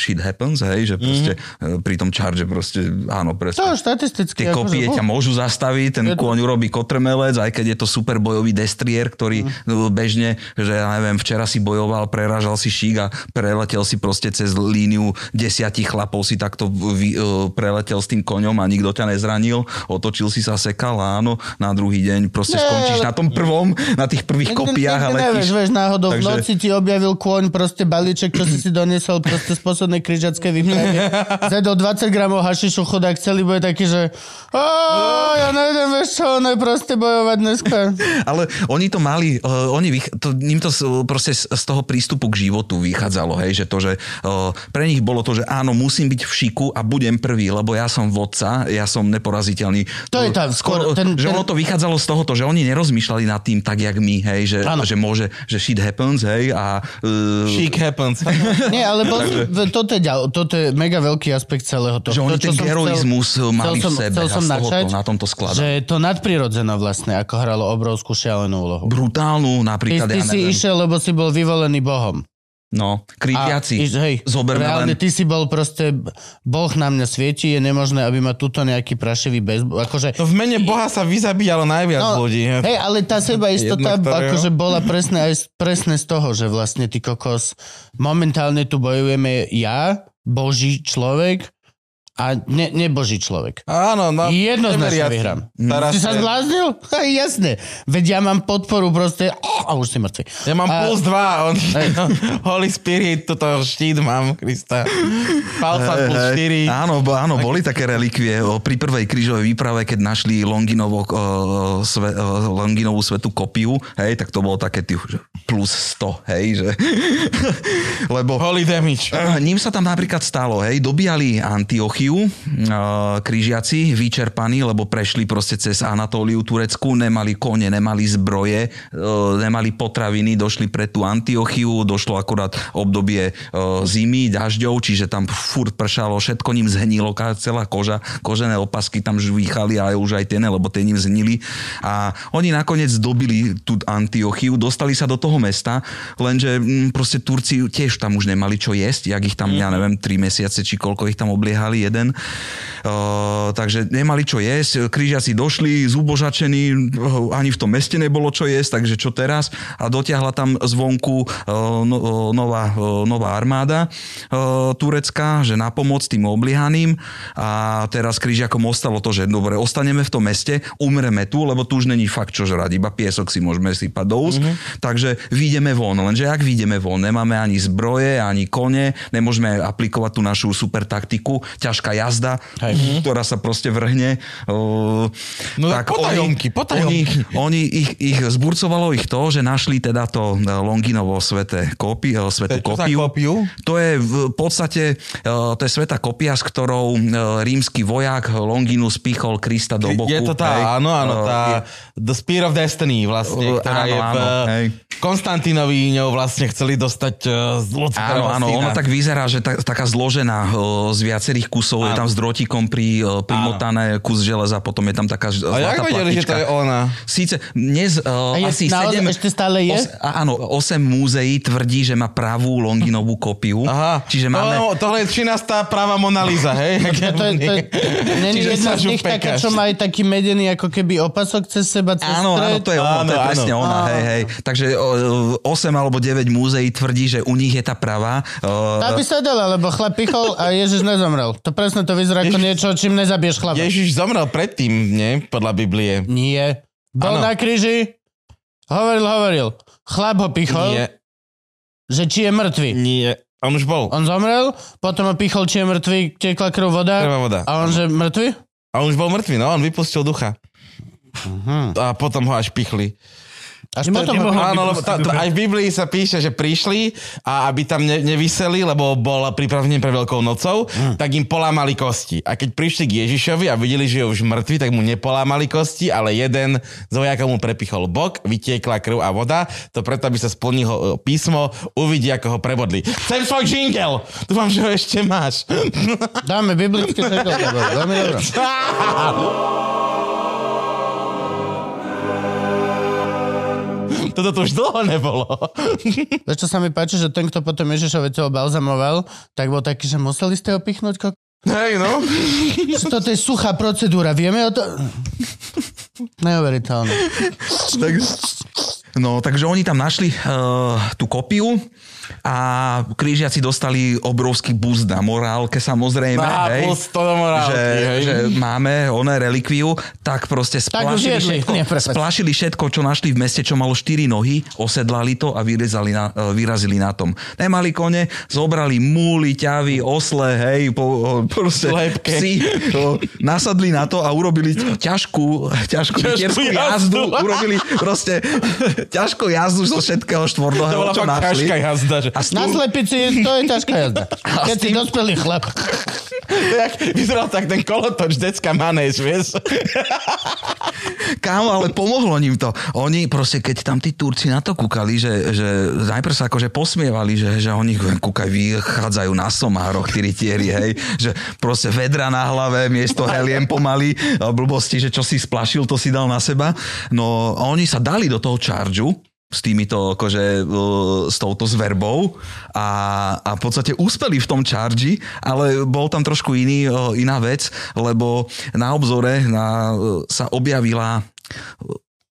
shit happens, hej, že proste Mhm. e, pri tom charge proste, áno, To presne. Štatisticky. Tie akože, kopie uh, ťa môžu zastaviť, ten Je to- kôň urobí kotrmelec, aj keď je to super bojový destrier, ktorý mm. bežne, že ja neviem, včera si bojoval, preražal si šík a preletel si proste cez líniu desiatich chlapov si takto vy, uh, preletel s tým koňom a nikto ťa nezranil, otočil si sa, sekal a áno, na druhý deň proste Nie, skončíš na tom prvom, na tých prvých Nikdy- kopiách a nikdy nevieš, letíš. vieš, náhodou v Takže- noci ti objavil kôň, proste balíček, čo si si doniesol proste z poslednej križackej výpravy. Zedol 20 gramov hašišu, chudák, celý bude taký, že "Á, ja nejdem, vieš čo, ono je proste bojovať dneska. Ale oni to mali, uh, oni vych, to, ním to proste z, z toho prístupu k životu vychádzalo, hej, že to, že uh, pre nich bolo to, že áno, musím byť v šiku a budem prvý, lebo ja som vodca, ja som neporaziteľný. To je tá- skôr ten- že ten- ono to vychádzalo z tohoto, že oni nerozmýšľali nad tým tak, jak my, hej, že, že môže, že shit happens, hej, a uh, Chic happens. Nie, ale bol, toto, je, toto je mega veľký aspekt celého toho. že oni to, ten heroizmus chcel- mali chcel som- sebe chcel a som načať, na tomto skladá. Že to nadprirodzeno vlastne, ako hralo obrovskú šialenú úlohu. Brutálnu Ty, napríklad, ty ja si išiel, lebo si bol vyvolený Bohom. no, kripiaci, iš- hej, zoberme reálne len ty si bol proste, Boh na mňa svieti, je nemožné, aby ma tuto nejaký prašivý bez... Akože, To v mene Boha sa vyzabíjalo najviac No, ľudí. hej, ale tá seba istota Jedno, ktorého- akože bola presne aj presne z toho, že vlastne ty kokos, momentálne tu bojujeme ja, Boží človek a ne, neboží človek. Áno, no. Jednoznačne vyhrám. Teraz Si sa zbláznil? Ha, jasné. Veď ja mám podporu proste a už si mŕtvy. Ja mám A- plus 2, on, Holy Spirit, toto štít mám, Krista. Palca plus 4. Áno, bo, áno, boli také relikvie o, pri prvej krížovej výprave, keď našli Longinovo, o, sve, o, Longinovú svetú kopiu, hej, tak to bolo také tých, že plus 100, hej, že... Lebo Holy damage. Eh, Ním sa tam napríklad stalo, hej, dobíjali Antiochiu, eh, križiaci, vyčerpaní, lebo prešli proste cez Anatóliu Turecku, nemali kone, nemali zbroje, eh, nemali potraviny, došli pre tú Antiochiu, došlo akurát obdobie eh, zimy, dažďov, čiže tam furt pršalo, všetko ním zhnilo, celá koža, kožené opasky tam žvíchali a už aj tie ne, lebo tie ním zhnili. A oni nakoniec dobili tú Antiochiu, dostali sa do toho mesta, lenže mm, proste Turci tiež tam už nemali čo jesť, jak ich tam, ja neviem, 3 mesiace, či koľko ich tam obliehali, jeden. Uh, takže nemali čo jesť, krížiaci došli, zubožačení, ani v tom meste nebolo čo jesť, takže čo teraz? A dotiahla tam zvonku uh, no, nová, uh, nová armáda turecká, že na pomoc tým obliehaným a teraz krížiakom ostalo to, že dobre, ostaneme v tom meste, umreme tu, lebo tu už není fakt čo žrať, iba piesok si môžeme sypať do úst, mm-hmm. takže vyjdeme von, lenže ak vyjdeme von, nemáme ani zbroje, ani kone, nemôžeme aplikovať tú našu super taktiku, ťažká jazda, Hej. ktorá sa proste vrhne. No tak potajomky, potajomky. Oni, oni ich, ich zburcovalo ich to, že našli teda to eh, Longinovo sveté kopi, je čo za kopiu. kópiu? To je v podstate, eh, to je sveta kopia, s ktorou rímsky vojak Longinus pichol Krista do boku. Je to tá, hej. áno, áno, tá The Spear of Destiny vlastne, ktorá áno, je v áno. Konstantinovi ňou vlastne chceli dostať z Áno, áno, ono tak vyzerá, že tak, taká zložená z viacerých kusov, je Áno. tam s drotikom pri, o, primotané kus železa, potom je tam taká ž- A jak zlatá vedeli, že to je ona? Síce dnes uh, A je asi naozaj 7... ešte stále je? áno, 8 múzeí tvrdí, že má pravú Longinovú kopiu. Aha, Čiže máme... to, tohle je 13. práva Mona Lisa, hej? To, je, to, je, není jedna z nich taká, čo má aj taký medený ako keby opasok cez seba, cez Áno, áno, stred? to je ono, Áno, to je áno. presne ona, hej, hej. Takže o, 8 alebo 9 múzeí tvrdí, že u nich je tá pravá. Tá by sa dala, lebo chlap pichol a Ježiš nezomrel. To presne to vyzerá ako niečo, čím nezabiješ chlapa. Ježiš zomrel predtým, nie? Podľa Biblie. Nie. Bol Áno. na kríži, hovoril, hovoril. Chlap ho pichol, Nie, že či je mŕtvy. nie. On už bol. On zomrel, potom ho pichol, či je mŕtvy, tekla krv voda. Krvá voda. A on, že mŕtvy? A on už bol mŕtvý, no, on vypustil ducha. Mhm. A potom ho až pichli. Až ho... nemohol- Áno, lebo tá, tá, aj v Biblii sa píše, že prišli a aby tam ne, nevyseli, lebo bol pripravený pre Veľkou nocou, Hm. tak im polámali kosti. A keď prišli k Ježišovi a videli, že je už mŕtvy, tak mu nepolámali kosti, ale jeden z vojakov mu prepichol bok, vytiekla krv a voda. To preto, aby sa splnilo e, písmo, uvidí, ako ho prebodli. Chcem svoj jingle! Dúfam, že ho ešte máš. Dáme biblické teklo. Veľmi Toto to už dlho nebolo. Vieš, čo sa mi páči, že ten, kto potom Ježišovi toho balzamoval, tak bol taký, že museli ste ho pichnúť. Ko... Hej, no. Že Toto je suchá procedúra, vieme o to? Neuveriteľné. tak, no, takže oni tam našli uh, tú kopiu a krížiaci dostali obrovský boost na morálke samozrejme. Á, hej, to do morálky, že, hej. že máme oné relikviu, tak proste Tak splašili, jedli. všetko, splašili všetko, čo našli v meste, čo malo 4 nohy, osedlali to a vyrezali na, eh, vyrazili na tom. Nemali kone, zobrali múly, ťavy, osle, hej, po, proste Slepke. psi, o, nasadli na to a urobili ťažkú, ťažkú Ťažkú jazdu. jazdu, urobili proste ťažkú jazdu zo všetkého To štvornohého, čo našli. jazda. Že... A Na slepici to je ťažká jazda. Keď si dospelý chlap. To jak, vyzeral tak ten kolotoč decka manéž, vieš? Kámo, ale pomohlo ním to. Oni proste, keď tam tí Turci na to kúkali, že, že najprv sa akože posmievali, že, že oni kúkaj, vychádzajú na somároch, tí rytieri, hej, že proste vedra na hlave, miesto heliem pomaly, blbosti, že čo si splašil, to si dal na seba. No oni sa dali do toho chargeu, s týmito, akože, e, s touto zverbou a, a v podstate úspeli v tom chargi, ale bol tam trošku iný, e, iná vec, lebo na obzore na, e, sa objavila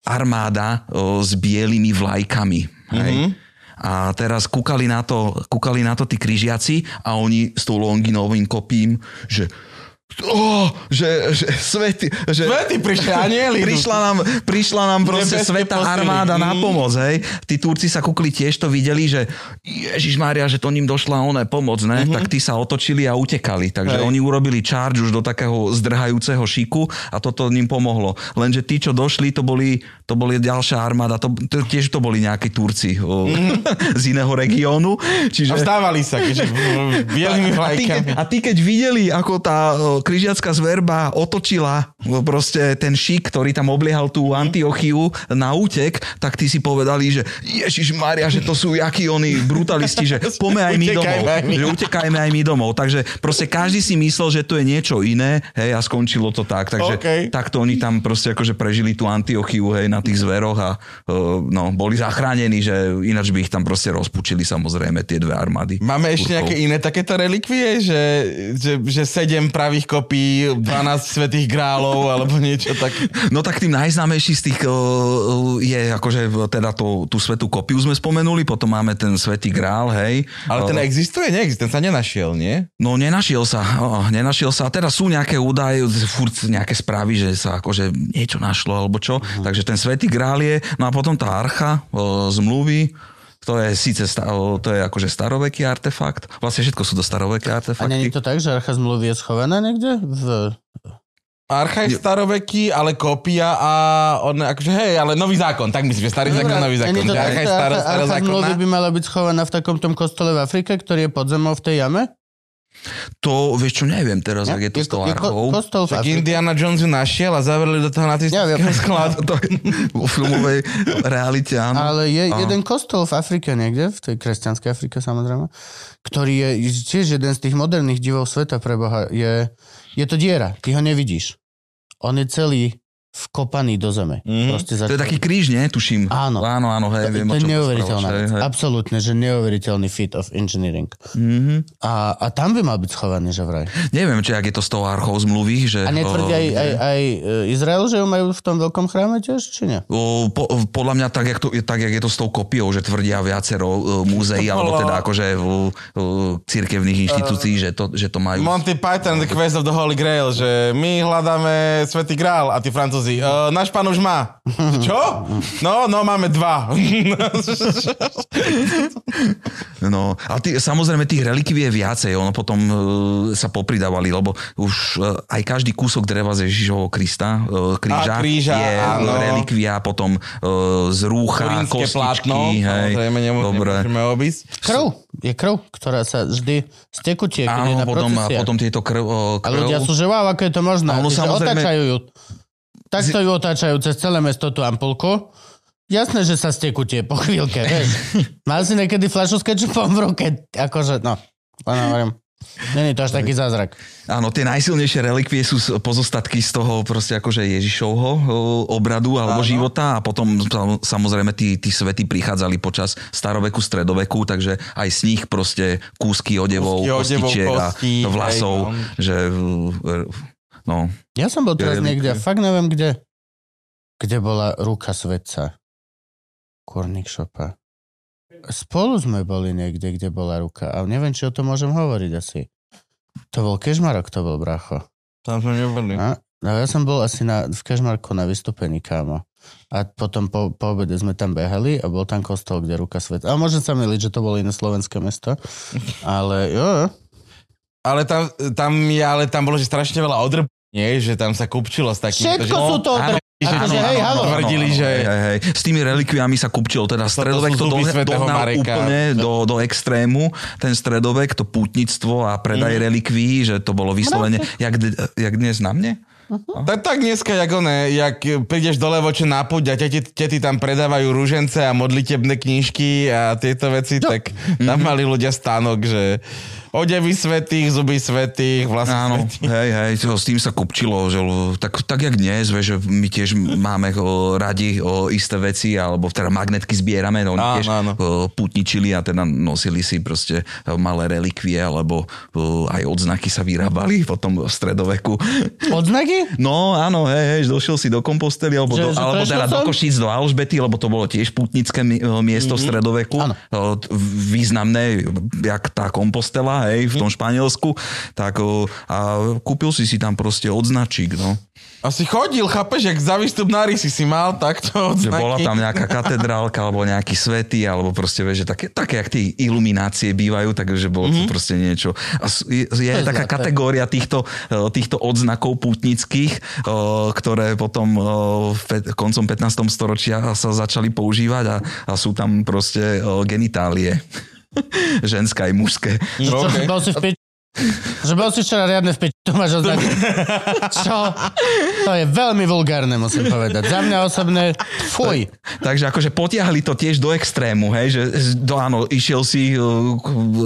armáda s bielými vlajkami. Hej? Mhm. A teraz kúkali na to, kúkali na to tí križiaci a oni s tou Longinovým kopím, že oh, že, že svety, že... Svety prišli, anieli. Prišla nám, prišla nám proste sveta armáda na Mm. pomoc, hej. Tí Turci sa kúkli tiež to videli, že Ježiš Mária, že to ním došla oné pomoc, ne? Tak tí sa otočili a utekali. Takže. Hej. oni urobili charge už do takého zdrhajúceho šiku a toto ním pomohlo. Lenže tí, čo došli, to boli, to boli ďalšia armáda, to, to, tiež to boli nejakí Turci o, z iného regiónu. Mhm. A Čiže... vstávali sa, keďže bielými A ty, keď, vlajkami. a ty keď videli, ako tá križiacká zverba otočila o, proste ten šik, ktorý tam obliehal tú Antiochiu na útek, tak ty si povedali, že Ježiš Maria, že to sú jakí oni brutalisti, že poďme aj my domov. Aj my. Že utekajme aj my domov. Takže proste každý si myslel, že to je niečo iné, hej, a skončilo to tak. Takže OK. takto oni tam proste akože prežili tú Antiochiu, hej, na tých zveroch a o, no, boli zachránení, že ináč by ich tam proste rozpučili samozrejme tie dve armády. Máme ešte Turkov. nejaké iné takéto relikvie, že, že, že 7 pravých kopí, 12 svetých grálov, alebo niečo tak. No tak tým najznámejší z tých uh, je akože teda to, tú svetú kopiu sme spomenuli, potom máme ten svetý grál, hej. Ale ten Uh, existuje? Neexistuje, ten sa nenašiel, nie? No nenašiel sa, oh, nenašiel sa. A teraz sú nejaké údaje, furt nejaké správy, že sa akože niečo našlo alebo čo. Uh-huh. Takže ten svetý grál je, no a potom tá archa uh, zmluvy, to je síce to je akože staroveký artefakt. Vlastne všetko sú to staroveké A není artefakty. to tak, že archa zmluvy je schovaná niekde? V... Archa je staroveký, ale kópia a on, akože hej, ale nový zákon, tak myslím, že starý zákon, nový zákon. To Archa je stará, archa, stará archa zmluvy zákonná. by mala byť schovaná v takom tom kostole v Afrike, ktorý je pod zemou v tej jame? To, vieš čo, neviem teraz, Ja? ak je to s ko- archou. kostol v Tak Afrike. Indiana Jones ju našiel a zavreli do toho Ja nacistického viem. skladu. To je vo filmovej realite, áno. Ale je A- jeden kostol v Afrike niekde, v tej kresťanskej Afrike samozrejme, ktorý je tiež jeden z tých moderných divov sveta pre Boha. Je, je to diera, ty ho nevidíš. On je celý vkopaný do zeme. Mhm. Proste za... To je taký kríž, nie? Tuším. Áno. Áno, áno, hej, viem, to je neuveriteľná vec. Absolútne, že neuveriteľný feat of engineering. Mhm. A, a tam by mal byť schovaný, že vraj. Neviem, či ak je to s tou archou zmluvy, že... A netvrdí aj, aj, aj e, Izrael, že ju majú v tom veľkom chráme tiež, či nie? O, po, podľa mňa tak jak, to, tak, jak je to s tou kopiou, že tvrdia viacero uh, múzeí, alebo teda akože uh, uh, cirkevných inštitúcií, že to, že to majú. Monty Python, The Quest of the Holy Grail, že my hľadáme Svetý Grál a tí francúzi, uh, náš pán už má. Čo? No, no, máme dva. No, a tí, samozrejme tých relikví je viacej, ono potom uh, sa popridávali, lebo už uh, aj každý kúsok dreva z Ježišovho Krista, uh, kríža, A, kríža, je áno. relikvia, potom uh, z rúcha, Korínske kostičky, plátno, hej, samozrejme nemô- dobre. nemôžeme obísť. Krv. Je krv, ktorá sa vždy stekutie, keď je Áno, na potom, a procesiách. potom tieto krv, uh, A krv ľudia sú, že wow, ako je to možné. Áno, samozrejme. Otáčajú ju. Takto ju otáčajú cez celé mesto tú ampulku. Jasné, že sa stekutie po chvíľke, vieš. Mal si niekedy fľašu s kečupom v ruke? Akože, no. Len hovorím. Není to až taký zázrak. Áno, tie najsilnejšie relikvie sú pozostatky z toho proste akože Ježišovho o, obradu alebo Áno. života a potom sam- samozrejme tí, tí svety prichádzali počas staroveku, stredoveku, takže aj z nich proste kúsky odevov, Kúsky odevov, kostičiek a vlasov, hej, no. že no, Ja som bol teraz niekde fakt neviem kde. Kde bola ruka svetca. Kurník šopa. Spolu sme boli niekde, kde bola ruka. A neviem, či o tom môžem hovoriť asi. To bol Kežmarok, to bol bracho. Tam sme neboli. A? No ja som bol asi na, v Kežmarku na vystúpení, kámo. A potom po, po obede sme tam behali a bol tam kostol, kde ruka svet. A môžem sa miliť, že to bolo iné slovenské mesto. Ale jo, jo. Ale tam, tam, je, ale tam bolo, že strašne veľa odrb... Nie, že tam sa kupčilo s takým... Všetko že, sú to akože, hej, halo. Tvrdili, že... Hej, hej. S tými relikviami sa kupčilo, teda stredovek to do, svätého dohnal úplne do, do extrému, ten stredovek, to pútnictvo a predaj Mhm. relikví, že to bolo vyslovene, jak, jak dnes na mne? Tak, tak dneska, jak one, jak prídeš do Levoče na púť a teti, tety tam predávajú rúžence a modlitebné knižky a tieto veci, tak Mhm. tam mali ľudia stánok, že odevy svetých, zuby svetých, vlasy Áno, svetých. hej, hej, to, s tým sa kupčilo, že tak, tak jak dnes, vieš, že my tiež máme o, radi o, isté veci, alebo teda magnetky zbierame, no, oni Áno, tiež áno. o, putničili a teda nosili si proste o, malé relikvie, alebo o, aj odznaky sa vyrábali potom v stredoveku. Odznaky? No áno, hej, hej, došiel si do Kompostely, alebo, Že- do, že alebo teda do som? Košíc, do Alžbety, lebo to bolo tiež putnické e, miesto v stredoveku. Áno. Významné, jak tá Kompostela, hej, v tom Španielsku. Tak a kúpil si si tam proste odznačík, no. A si chodil, chápeš, jak za výstup na rysy si mal takto Že odznaky. bola tam nejaká katedrálka, alebo nejaký svety, alebo proste, vieš, že také, také, jak tie iluminácie bývajú, takže bolo to proste niečo. A je, je je taká kategória týchto, e, týchto odznakov pútnických, e, ktoré potom e, koncom 15. storočia sa začali používať a, a sú tam proste genitálie. Ženské aj mužské. Čo, Okay. Že bol si včera riadne v peči, tu máš označenie. Čo? To je veľmi vulgárne, musím povedať. Za mňa osobne, fuj. Takže akože potiahli to tiež do extrému, hej, že do, áno, išiel si uh,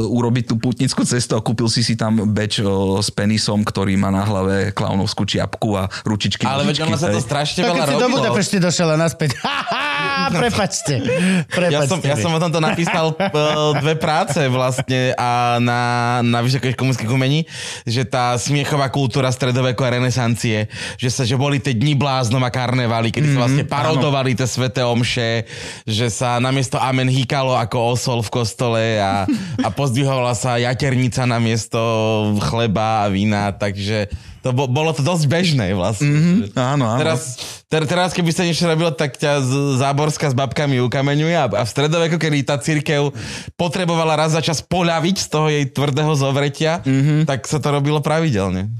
urobiť tú putnickú cestu a kúpil si si tam beč uh, s penisom, ktorý má na hlave klaunovskú čiapku a ručičky. Ale veď ono sa to strašne veľa keď si do robilo. Budapešti došiel a naspäť. Prepačte. Prepačte Ja som, ja mi. som o tomto napísal uh, dve práce vlastne a na, na vysokej komunických umení, že tá smiechová kultúra stredoveku a renesancie, že sa, že boli tie dni bláznom a karnevály, kedy sa vlastne parodovali tie sveté omše, že sa namiesto amen hýkalo ako osol v kostole a, a pozdvihovala sa jaternica namiesto chleba a vína, takže to bo, bolo to dosť bežné vlastne. Mm-hmm. Áno, áno. Teraz, ter, teraz, keby sa niečo robilo, tak ťa z- Záborská s babkami ukameňuje a, a v stredoveku, kedy tá církev potrebovala raz za čas poľaviť z toho jej tvrdého zovretia, mm-hmm. tak sa to robilo pravidelne.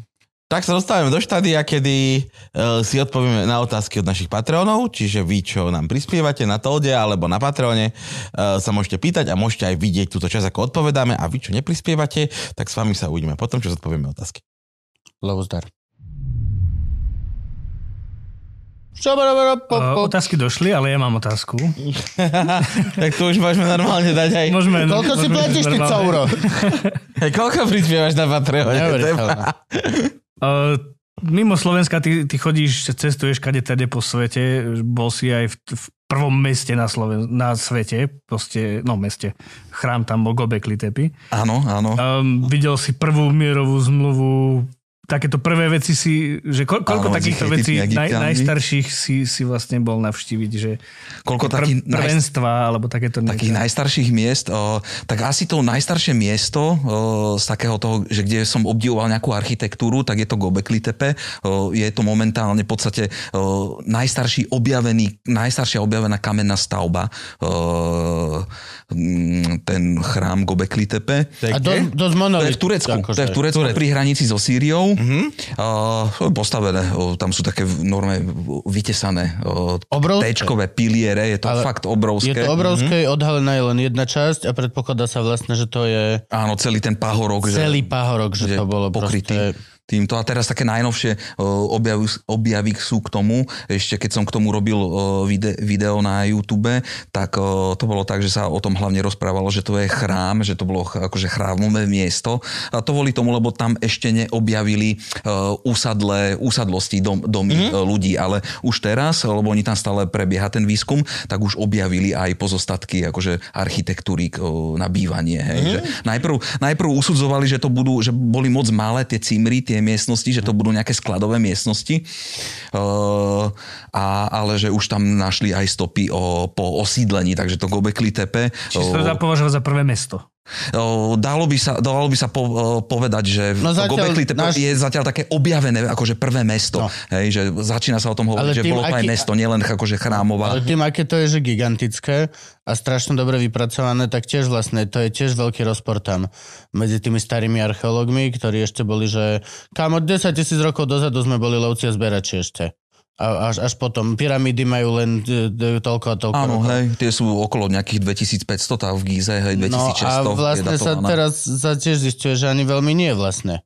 Tak sa dostávame do štádia, kedy uh, si odpovieme na otázky od našich Patreonov, čiže vy, čo nám prispievate na Tolde alebo na Patreone, uh, sa môžete pýtať a môžete aj vidieť túto časť, ako odpovedáme a vy, čo neprispievate, tak s vami sa uvidíme potom, čo zodpovieme otázky. Lovuzdar. Uh, otázky došli, ale ja mám otázku. tak tu už môžeme normálne dať aj... Môžeme, Koľko si platíš, ty couro? Hej, koľko prispievaš na? Neuveriteľné. Uh, mimo Slovenska ty, ty chodíš, cestuješ kade tade po svete, bol si aj v, v prvom meste na, Sloven- na svete, proste, no meste, chrám tam bol Gobekli Tepe. Áno, áno. Um, videl si prvú mierovú zmluvu, takéto prvé veci si, že ko, koľko Áno, takýchto vecí naj, najstarších si, si vlastne bol navštíviť, že Koľko pr- takých naj, prvenstva, alebo takéto takých niečo. najstarších miest, o, tak asi to najstaršie miesto o, z takého toho, že kde som obdivoval nejakú architektúru, tak je to Gobekli Tepe. O, je to momentálne v podstate o, najstarší objavený, najstaršia objavená kamenná stavba, o, ten chrám Gobekli Tepe. A do, dosť To je v Turecku. akože. To je v Turecku pri hranici so Sýriou. Mhm. Uh, postavené, o, tam sú také v norme vytesané Obrovské. téčkové piliere, je to Ale fakt obrovské. Je to obrovské, odhalená je len jedna časť a predpokladá sa vlastne, že to je Áno, celý ten pahorok. celý že, pahorok, že, že to bolo pokrytý. proste... týmto. A teraz také najnovšie o, objavy, objavy sú k tomu, ešte keď som k tomu robil vide, video na YouTube, tak o, to bolo tak, že sa o tom hlavne rozprávalo, že to je chrám, že to bolo akože chrámové miesto. A to kvôli tomu, lebo tam ešte neobjavili o, úsadlé, úsadlosti dom, domy mm-hmm. ľudí, ale už teraz, lebo oni tam stále prebieha ten výskum, tak už objavili aj pozostatky akože architektúry na bývanie. Hej, mm-hmm. že najprv, najprv usudzovali, že to budú, že boli moc malé tie cimry, tie miestnosti, že to budú nejaké skladové miestnosti, uh, a, ale že už tam našli aj stopy o, po osídlení, takže to Gobekli Tepe. Čiže to považovať za prvé mesto. Dalo by sa, dalo by sa po, povedať, že No zatiaľ Gobekli náš- je zatiaľ také objavené, akože prvé mesto. No. Hej, že začína sa o tom hovoriť, Ale že tým, bolo to aj mesto, nielen akože chrámová. Ale tým, aké to je, že gigantické a strašne dobre vypracované, tak tiež vlastne, to je tiež veľký rozpor tam medzi tými starými archeológmi, ktorí ešte boli, že kam od 10 tisíc rokov dozadu sme boli lovci a zberači ešte. A až, až potom. Pyramídy majú len d, d, toľko a toľko Áno, hej, tie sú okolo nejakých 2500, tá v Gíze, hej, 2600 No a vlastne sa teraz sa tiež zistuje, že ani veľmi nie vlastne.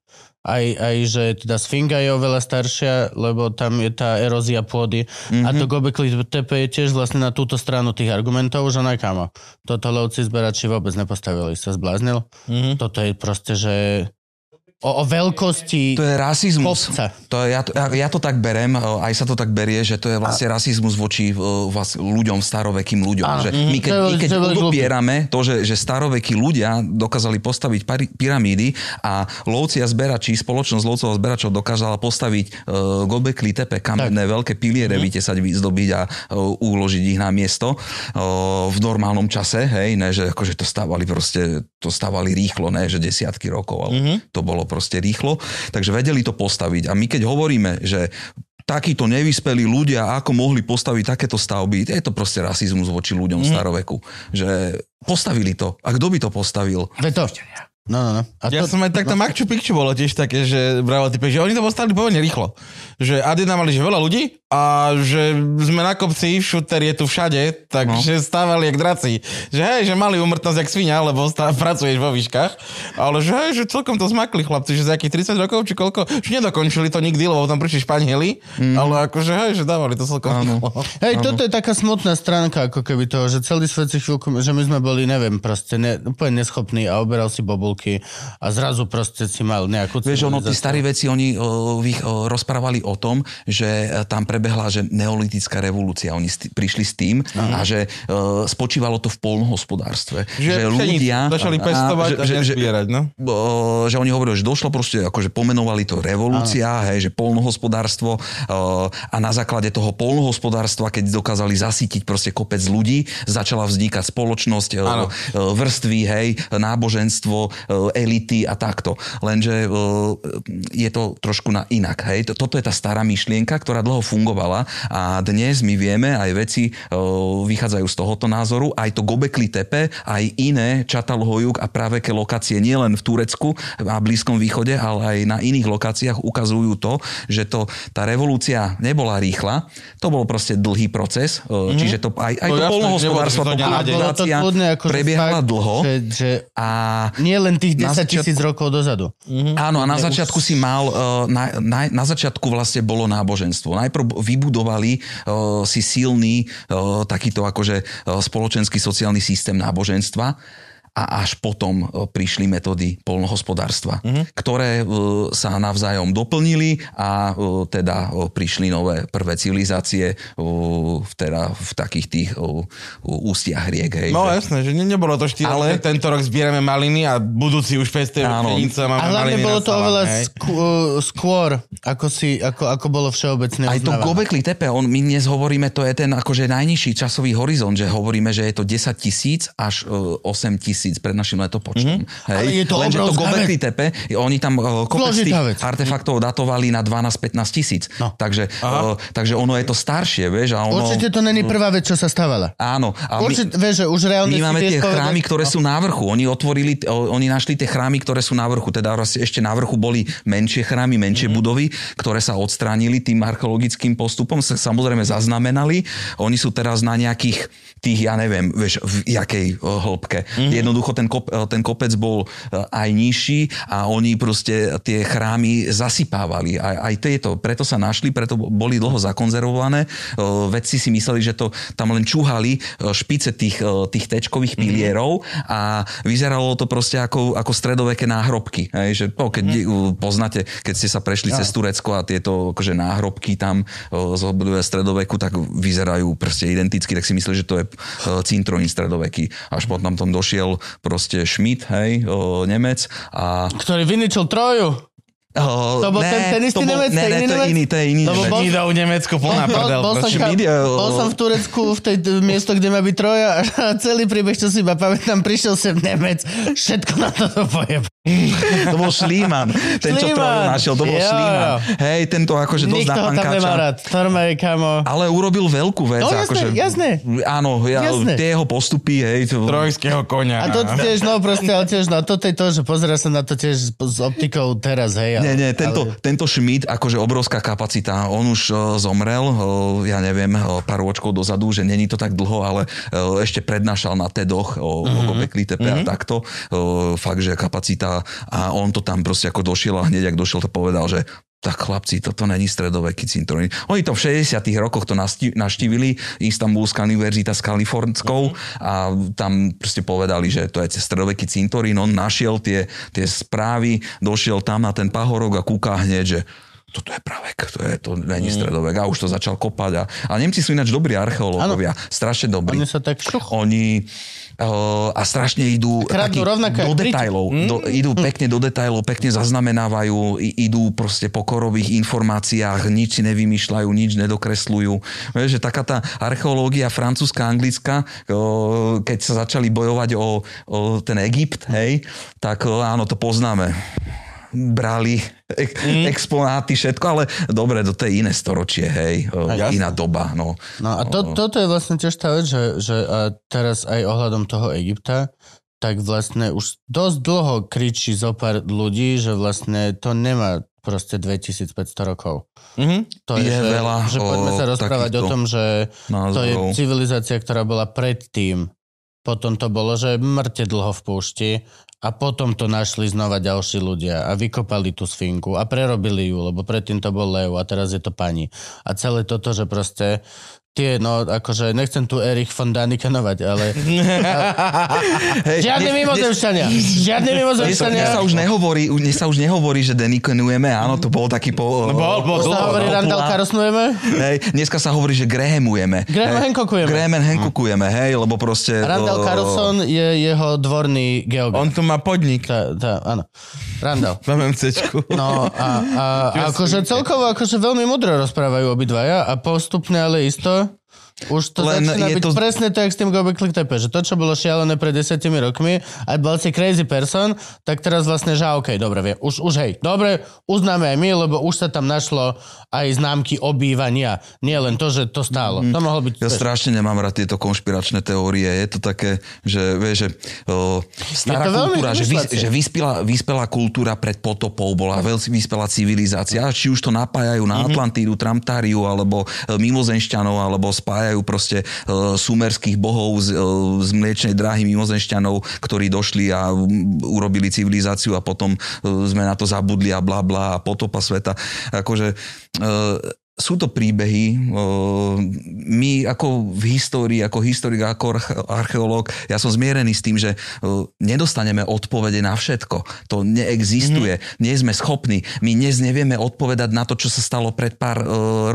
Aj, aj že teda Sfinga je oveľa staršia, lebo tam je tá erózia pôdy. Mm-hmm. A Mhm. to Gobekli Tepe je tiež vlastne na túto stranu tých argumentov, že nakamo. Toto lovci zberači vôbec nepostavili, sa zbláznil. Mhm. Mm-hmm. Toto je proste, že o, o veľkosti To je rasizmus. kopca. To je, ja, to, ja, ja to tak berem, o, aj sa to tak berie, že to je vlastne rasizmus voči vlastne ľuďom, starovekým ľuďom. Áno. Že my keď, To my keď to odopierame to, že, že starovekí ľudia dokázali postaviť pari, pyramídy a lovci a zberači, spoločnosť lovcov a zberačov dokázala postaviť uh, gobekli tepe, kamenné veľké piliere, vytesať, vyzdobiť a uh, uložiť ich na miesto uh, v normálnom čase, hej, ne, že akože to stávali proste, to stávali rýchlo, ne, že desiatky rokov, ale to bolo proste rýchlo, takže vedeli to postaviť. A my keď hovoríme, že takíto nevyspelí ľudia, ako mohli postaviť takéto stavby, je to proste rasizmus voči ľuďom mm. staroveku. Že postavili to. A kto by to postavil? Veď to. No, no, no. A Ja to, som aj takto Machu Picchu bolo tiež také, že bravo type, že oni to postavili pomerne rýchlo. Že Adina mali že veľa ľudí a že sme na kopci, šuter je tu všade, takže no. stávali jak draci. Že hej, že mali umrtnosť jak svinia, lebo stá, pracuješ vo výškach, ale že hej, že celkom to zmakli chlapci, že za akých 30 rokov či koľko, že nedokončili to nikdy, lebo tam prišli Španieli, mm. ale akože hej, že dávali to celkom rýchlo. Hej, toto je taká smutná stránka, ako keby toho, že celý svet si chvíľku, že my sme boli, neviem, proste ne, úplne neschopní a oberal si bobulky a zrazu proste si mal nejakú... Vieš, ono, tí starí veci, oni o, vy, o, rozprávali o tom, že e, tam prebehla že neolitická revolúcia. Oni sti, prišli s tým a že e, spočívalo to v polnohospodárstve. Že, ľudia začali pestovať a, a, že, že, nezbierať, no. o, že oni hovorili, že došlo proste, akože pomenovali to revolúcia, hej, že polnohospodárstvo o, a na základe toho polnohospodárstva, keď dokázali zasítiť proste kopec ľudí, začala vznikať spoločnosť, Áno. o, vrstvy, hej, náboženstvo, o, elity a takto. Lenže o, je to trošku na inak, hej. Toto je tá stará myšlienka, ktorá dlho fungovala a dnes my vieme, aj veci o, vychádzajú z tohoto názoru, aj to Gobekli Tepe, aj iné Čatalhojuk a praveké lokácie nielen v Turecku a Blízkom východe, ale aj na iných lokáciách ukazujú to, že to, tá revolúcia nebola rýchla, to bol proste dlhý proces, mm-hmm. čiže to, aj, aj To to polnohospodárstvo, kľudne akože prebiehala fakt, dlho Že, že a nie len tých Na 10 tisíc začiatku- rokov dozadu. Áno, a na začiatku si mal, eh, na, na, na začiatku vlastne bolo náboženstvo. Najprv vybudovali uh, si silný uh, takýto akože uh, spoločenský sociálny systém náboženstva a až potom uh, prišli metódy polnohospodárstva, uh-huh. ktoré uh, sa navzájom doplnili a uh, teda prišli nové prvé civilizácie v, teda, v takých tých ústiach riek. Hej, No že- jasné, že ne, nebolo to štýl, ale tento rok zbierame maliny a budúci už pestujeme Áno. pšenicu a máme A hlavne bolo to oveľa skôr, ako, si, ako, ako bolo všeobecne Aj to. Gobekli Tepe, on, my dnes hovoríme, to je ten akože najnižší časový horizont, že hovoríme, že je to 10 tisíc až e, 8 tisíc pred našim letopočtom. Mm-hmm. Hej? Ale je to Lenže to Gobekli Tepe, oni tam e, kopec tých vec. artefaktov datovali na 12-15 tisíc. No. Takže, e, takže ono je to staršie, vieš, a ono... Určite to není prvá vec, čo sa stávala. Áno. A my, Určite, vieš, že už reálne my máme tie povedať- chrámy, ktoré no. sú na vrchu. Oni otvorili, oni našli tie chrámy, ktoré sú na vrchu. Teda ešte na vrchu boli menšie chrámy, menšie Mhm. budovy, ktoré sa odstránili tým archeologickým postupom, sa samozrejme zaznamenali. Oni sú teraz na nejakých tých, ja neviem, vieš, v jakej o, hĺbke. Mhm. Jednoducho ten, kop, e, ten kopec bol e, aj nižší a oni proste tie chrámy zasypávali. Aj, aj tieto, preto sa našli, preto boli dlho zakonzervované. E, Vedci si mysleli, že to tam len čúhali špice tých, tých tečkových pilierov a vyzeralo to proste ako, ako stredoveké náhrobky. Hej, že, no, keď mm. poznáte, keď ste sa prešli cez Turecko a tieto akože náhrobky tam z stredoveku, tak vyzerajú proste identicky, tak si mysleli, že to je cintronín stredoveký. Až potom tam došiel proste Schmidt, hej, e, Nemec a Ktorý vyničil Troju. Uh, To bol ten- ten istý bol, Nemec, ne, ten ne, to je iný, to je iný. Lebo Nemec. bol- v Nemecku plná Bol, prdel. bol, som, ka- bol som v Turecku v tej t- miesto, kde má byť Troja a celý príbeh, čo si iba pamätám, prišiel sem Nemec, všetko na to pojeb. To bol Šlíman. Ten, čo to Schliemann. našiel, to bol Jo, Šlíman. Hej, tento akože dosť Nikto ho tam nemá rád. Normálne, kamo. Ale urobil veľkú vec. No, jasné, akože, jasné. Áno, ja, Jasné. tie jeho postupy, hej. To, Trojského konia. A to tiež, no proste, ale tiež, no toto je to, že pozera sa na to tiež s optikou teraz, hej. Nie, nie, tento, ale- tento Schmidt, akože obrovská kapacita, on už uh, zomrel, uh, ja neviem, uh, pár ročkov dozadu, že není to tak dlho, ale ešte prednášal na TEDoch o, mm-hmm. o Gobekli Tepe mm-hmm. a takto. Uh, fakt, že kapacita a on to tam proste ako došiel a hneď, ak došiel, to povedal, že tak chlapci, toto není stredoveký cintorín. Oni to v 60 rokoch to naštívili, Istanbulská univerzita s Kalifornskou a tam proste povedali, že to je stredoveký cintorín. On našiel tie, tie správy, došiel tam na ten pahorok a kúka hneď, že toto je pravek, to, je, to není stredovek. A už to začal kopať. A, a Nemci sú ináč dobrí archeológovia, strašne dobrí. Oni sa tak šuch. Oni a strašne idú taký, do jak Briti. detajlov. Do, idú pekne do detajlov, pekne zaznamenávajú, idú proste po korových informáciách, nič si nevymýšľajú, nič nedokresľujú. Vieš, že taká tá archeológia francúzska, anglická, keď sa začali bojovať o, o ten Egypt, hej, tak áno, to poznáme brali ek- Mm. exponáty, všetko, ale dobre, to je iné storočie, hej, Jasné. iná doba, no. No a to, toto je vlastne tiež tá vec, že, že a teraz aj ohľadom toho Egypta, tak vlastne už dosť dlho kričí zo pár ľudí, že vlastne to nemá proste 2500 rokov. Mhm. To je, Je že, veľa, že poďme o, sa rozprávať o tom, že to je Názorov. civilizácia, ktorá bola predtým. Potom to bolo, že mŕte dlho v púšti a potom to našli znova ďalší ľudia a vykopali tú sfinku a prerobili ju, lebo predtým to bol lev a teraz je to pani. A celé toto, že proste tie, no akože nechcem tu Erich von Danikanovať, ale Hej, žiadne mimozemšťania, žiadne Dnes, dnes, mimozemšťania. sa už nehovorí, dnes sa už nehovorí, že denikonujeme, áno, to bol taký po... No bol, bol sa hovorí Randall Karlsnujeme? Hej, dneska sa hovorí, že Grahamujeme. Graham Hej, Hancokujeme. Graham Hancokujeme, hej, lebo proste... Randall Carlson je jeho dvorný geograf. On tu má podnik Tá, tá, áno. Randall. v MMCčku. No a, a, a akože celkovo akože veľmi mudro rozprávajú obidvaja a postupne ale isto už to Len začína byť to- presne tak s tým Gobekli Tepe, že to, čo bolo šialené pred desiatimi rokmi a bol si crazy person, tak teraz vlastne, že okej, dobre, vie, už, už hej, dobre, uznáme aj my, lebo už sa tam našlo aj známky obývania. Nie len to, že to stálo. To mohlo byť... Ja strašne nemám rád tieto konšpiračné teórie. Je to také, že vieš, že o, stará to kultúra, že, vys, že vyspela, vyspelá kultúra pred potopou bola veľmi vyspelá civilizácia. Či už to napájajú na Atlantídu, Tramtáriu, alebo e, mimozenšťanov, alebo spájajú proste e, sumerských bohov z, e, z mliečnej dráhy mimozenšťanov, ktorí došli a urobili civilizáciu a potom e, sme na to zabudli a bla bla a potopa sveta. Akože e, sú to príbehy. My ako v histórii, ako historik, ako arche- archeológ, ja som zmierený s tým, že nedostaneme odpovede na všetko. To neexistuje. Mm-hmm. Nie sme schopní. My dnes nevieme odpovedať na to, čo sa stalo pred pár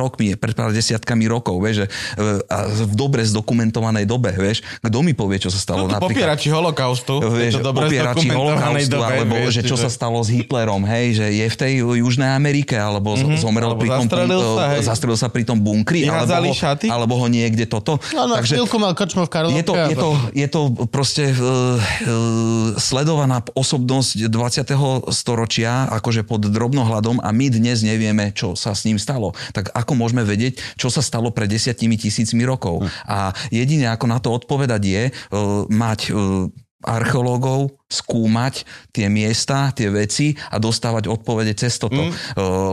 rokmi, pred pár desiatkami rokov. Vieš, že, e, a v dobre zdokumentovanej dobe. Vieš, kto mi povie, čo sa stalo? Tu popierači holokaustu. Vieš, je to dobre popierači holokaustu, dobe, alebo vieš, že čo sa stalo s Hitlerom, hej, že je v tej Južnej Amerike, alebo mm-hmm. zomrel Alebo pri sa, hej. zastrelil sa pri tom bunkri, alebo ho, šaty? alebo ho niekde toto. No, no, Takže, chvíľku mal krčmo v Karlovke. je to, je, to, je to proste uh, uh, sledovaná osobnosť 20. storočia akože pod drobnohľadom a my dnes nevieme, čo sa s ním stalo. Tak ako môžeme vedieť, čo sa stalo pred desiatimi tisícmi rokov? A jedine ako na to odpovedať je uh, mať uh, archeológov, skúmať tie miesta, tie veci a dostávať odpovede cez toto. Mm.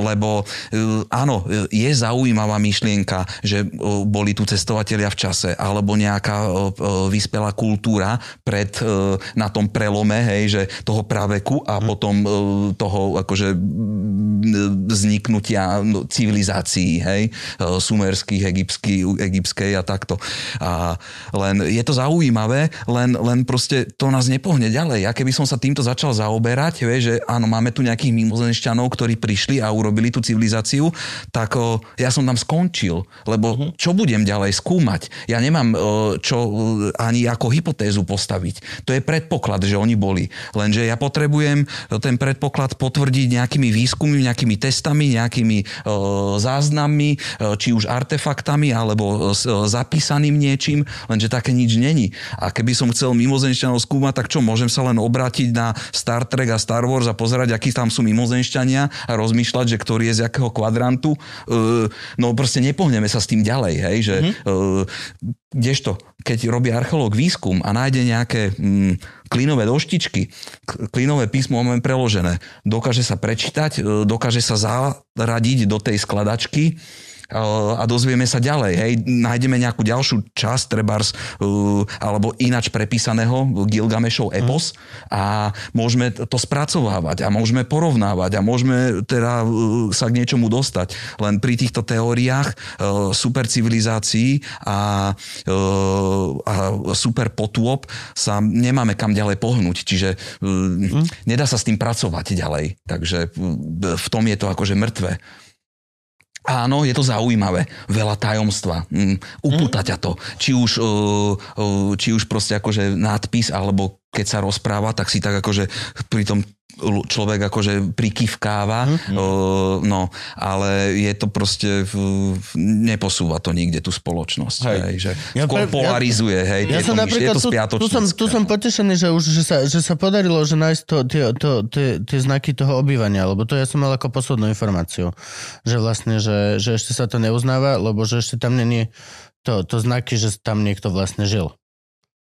Lebo e, áno, je zaujímavá myšlienka, že e, boli tu cestovatelia v čase, alebo nejaká e, vyspelá kultúra pred, na tom prelome, hej, že toho praveku a potom toho akože vzniknutia no, civilizácií, hej, sumerských, egyptských, egyptskej a takto. A len je to zaujímavé, len, len proste to nás nepohne ďalej. Ja keby som sa týmto začal zaoberať, vie, že áno, máme tu nejakých mimozemšťanov, ktorí prišli a urobili tú civilizáciu, tak o, ja som tam skončil, lebo uh-huh. čo budem ďalej skúmať? Ja nemám o, čo o, ani ako hypotézu postaviť. To je predpoklad, že oni boli. Lenže ja potrebujem ten predpoklad potvrdiť nejakými výskummi, nejakými testami, nejakými o, záznammi, o, či už artefaktami, alebo o, zapísaným niečím, lenže také nič není. A keby som chcel mimozemšťanov skúmať, tak čo, môžem sa len obrátiť na Star Trek a Star Wars a pozerať, akí tam sú mimozemšťania a rozmýšľať, že ktorý je z jakého kvadrantu. E, no proste nepohneme sa s tým ďalej, hej, že mm-hmm. e, kdežto, keď robí archeológ výskum a nájde nejaké mm, klinové doštičky, klinové písmo máme preložené, dokáže sa prečítať, e, dokáže sa zaradiť do tej skladačky, a dozvieme sa ďalej. Hej, nájdeme nejakú ďalšiu časť, trebárs, uh, alebo inač prepísaného Gilgamešov epos a môžeme to spracovávať a môžeme porovnávať a môžeme teda uh, sa k niečomu dostať. Len pri týchto teóriách uh, supercivilizácií a, a super potôb sa nemáme kam ďalej pohnúť, čiže mm. nedá sa s tým pracovať ďalej. Takže v tom je to akože mŕtve. Áno, je to zaujímavé. Veľa tajomstva. Mm, upúta ťa to. Či už, uh, uh, či už proste akože nadpis, alebo keď sa rozpráva, tak si tak akože pri tom človek akože prikývkáva, mm. no, ale je to proste, neposúva to nikde tú spoločnosť, hej. Hej, že ja, skôr polarizuje, hej, ja som napríklad, tu, tu, som, tu som potešený, že už že sa, že sa podarilo, že nájsť to, tie, to, tie, tie znaky toho obývania, lebo to ja som mal ako poslednú informáciu, že vlastne, že, že ešte sa to neuznáva, lebo že ešte tam není to, to znaky, že tam niekto vlastne žil.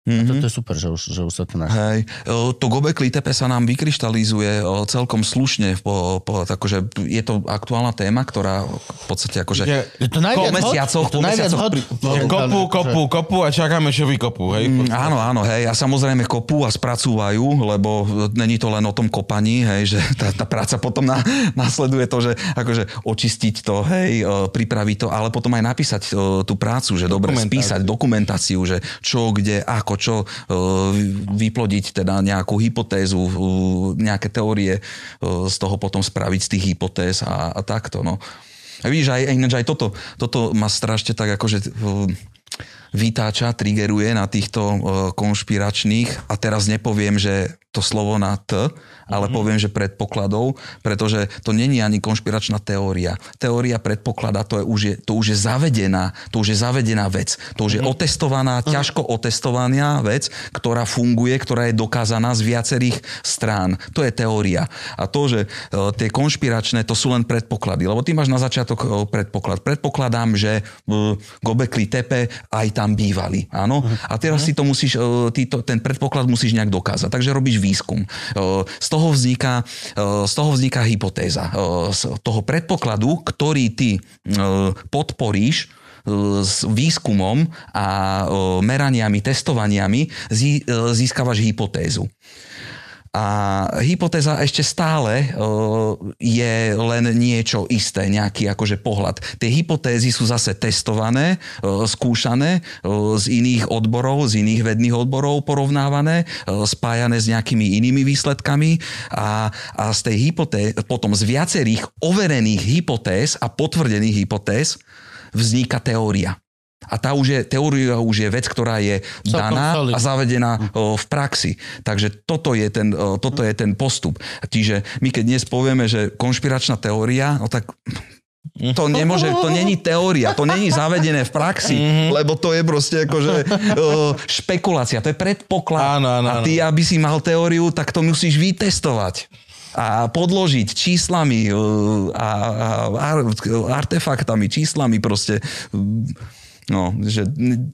Mm-hmm. A to, to je super, že už, že už sa to našlo. Hej, to Gobekli Tepe sa nám vykryštalizuje celkom slušne. Po, po, akože je to aktuálna téma, ktorá v podstate akože je, je to najviac po mesiacoch, hot? po mesiacoch hot? Pri, je, kopu, kopu, kopu a čakáme, čo vykopú. Hej? Mm, áno, áno, hej. A samozrejme kopú a spracúvajú, lebo není to len o tom kopaní, hej, že tá, tá práca potom na, nasleduje to, že akože očistiť to, hej, pripraviť to, ale potom aj napísať tú prácu, že dobre spísať dokumentáciu, že čo, kde, ako ako čo e, vyplodiť teda nejakú hypotézu, e, nejaké teórie e, z toho potom spraviť z tých hypotéz a, a takto. No. A vidíš, aj, ináč aj toto, toto ma strašne tak akože vytáča, triggeruje na týchto konšpiračných a teraz nepoviem, že to slovo na T, ale mm-hmm. poviem, že predpokladov, pretože to není ani konšpiračná teória. Teória predpoklada, to, je, už je, to už je zavedená, to už je zavedená vec. To už mm-hmm. je mhm. otestovaná, mm-hmm. ťažko otestovaná vec, ktorá funguje, ktorá je dokázaná z viacerých strán. To je teória. A to, že e, tie konšpiračné, to sú len predpoklady. Lebo ty máš na začiatok e, predpoklad. Predpokladám, že e, Gobekli Tepe aj tam bývali. Áno? Mm-hmm. A teraz si to musíš, ty to, ten predpoklad musíš nejak dokázať. Takže robíš výskum. Z toho vzniká, e, z toho vzniká hypotéza. E, z toho predpokladu, ktorý ty e, podporíš, s výskumom a meraniami, testovaniami získavaš hypotézu. A hypotéza ešte stále je len niečo isté, nejaký akože pohľad. Tie hypotézy sú zase testované, skúšané z iných odborov, z iných vedných odborov porovnávané, spájané s nejakými inými výsledkami a, a z tej hypotéz, potom z viacerých overených hypotéz a potvrdených hypotéz vzniká teória. A tá už je, teória už je vec, ktorá je daná a zavedená v praxi. Takže toto je, ten, toto je ten postup. Čiže my keď dnes povieme, že konšpiračná teória, no tak to nemôže, to není teória, to není zavedené v praxi, mm-hmm. lebo to je proste akože špekulácia, to je predpoklad. Áno, áno, a ty, aby si mal teóriu, tak to musíš vytestovať a podložiť číslami a, a, a artefaktami, číslami proste No, že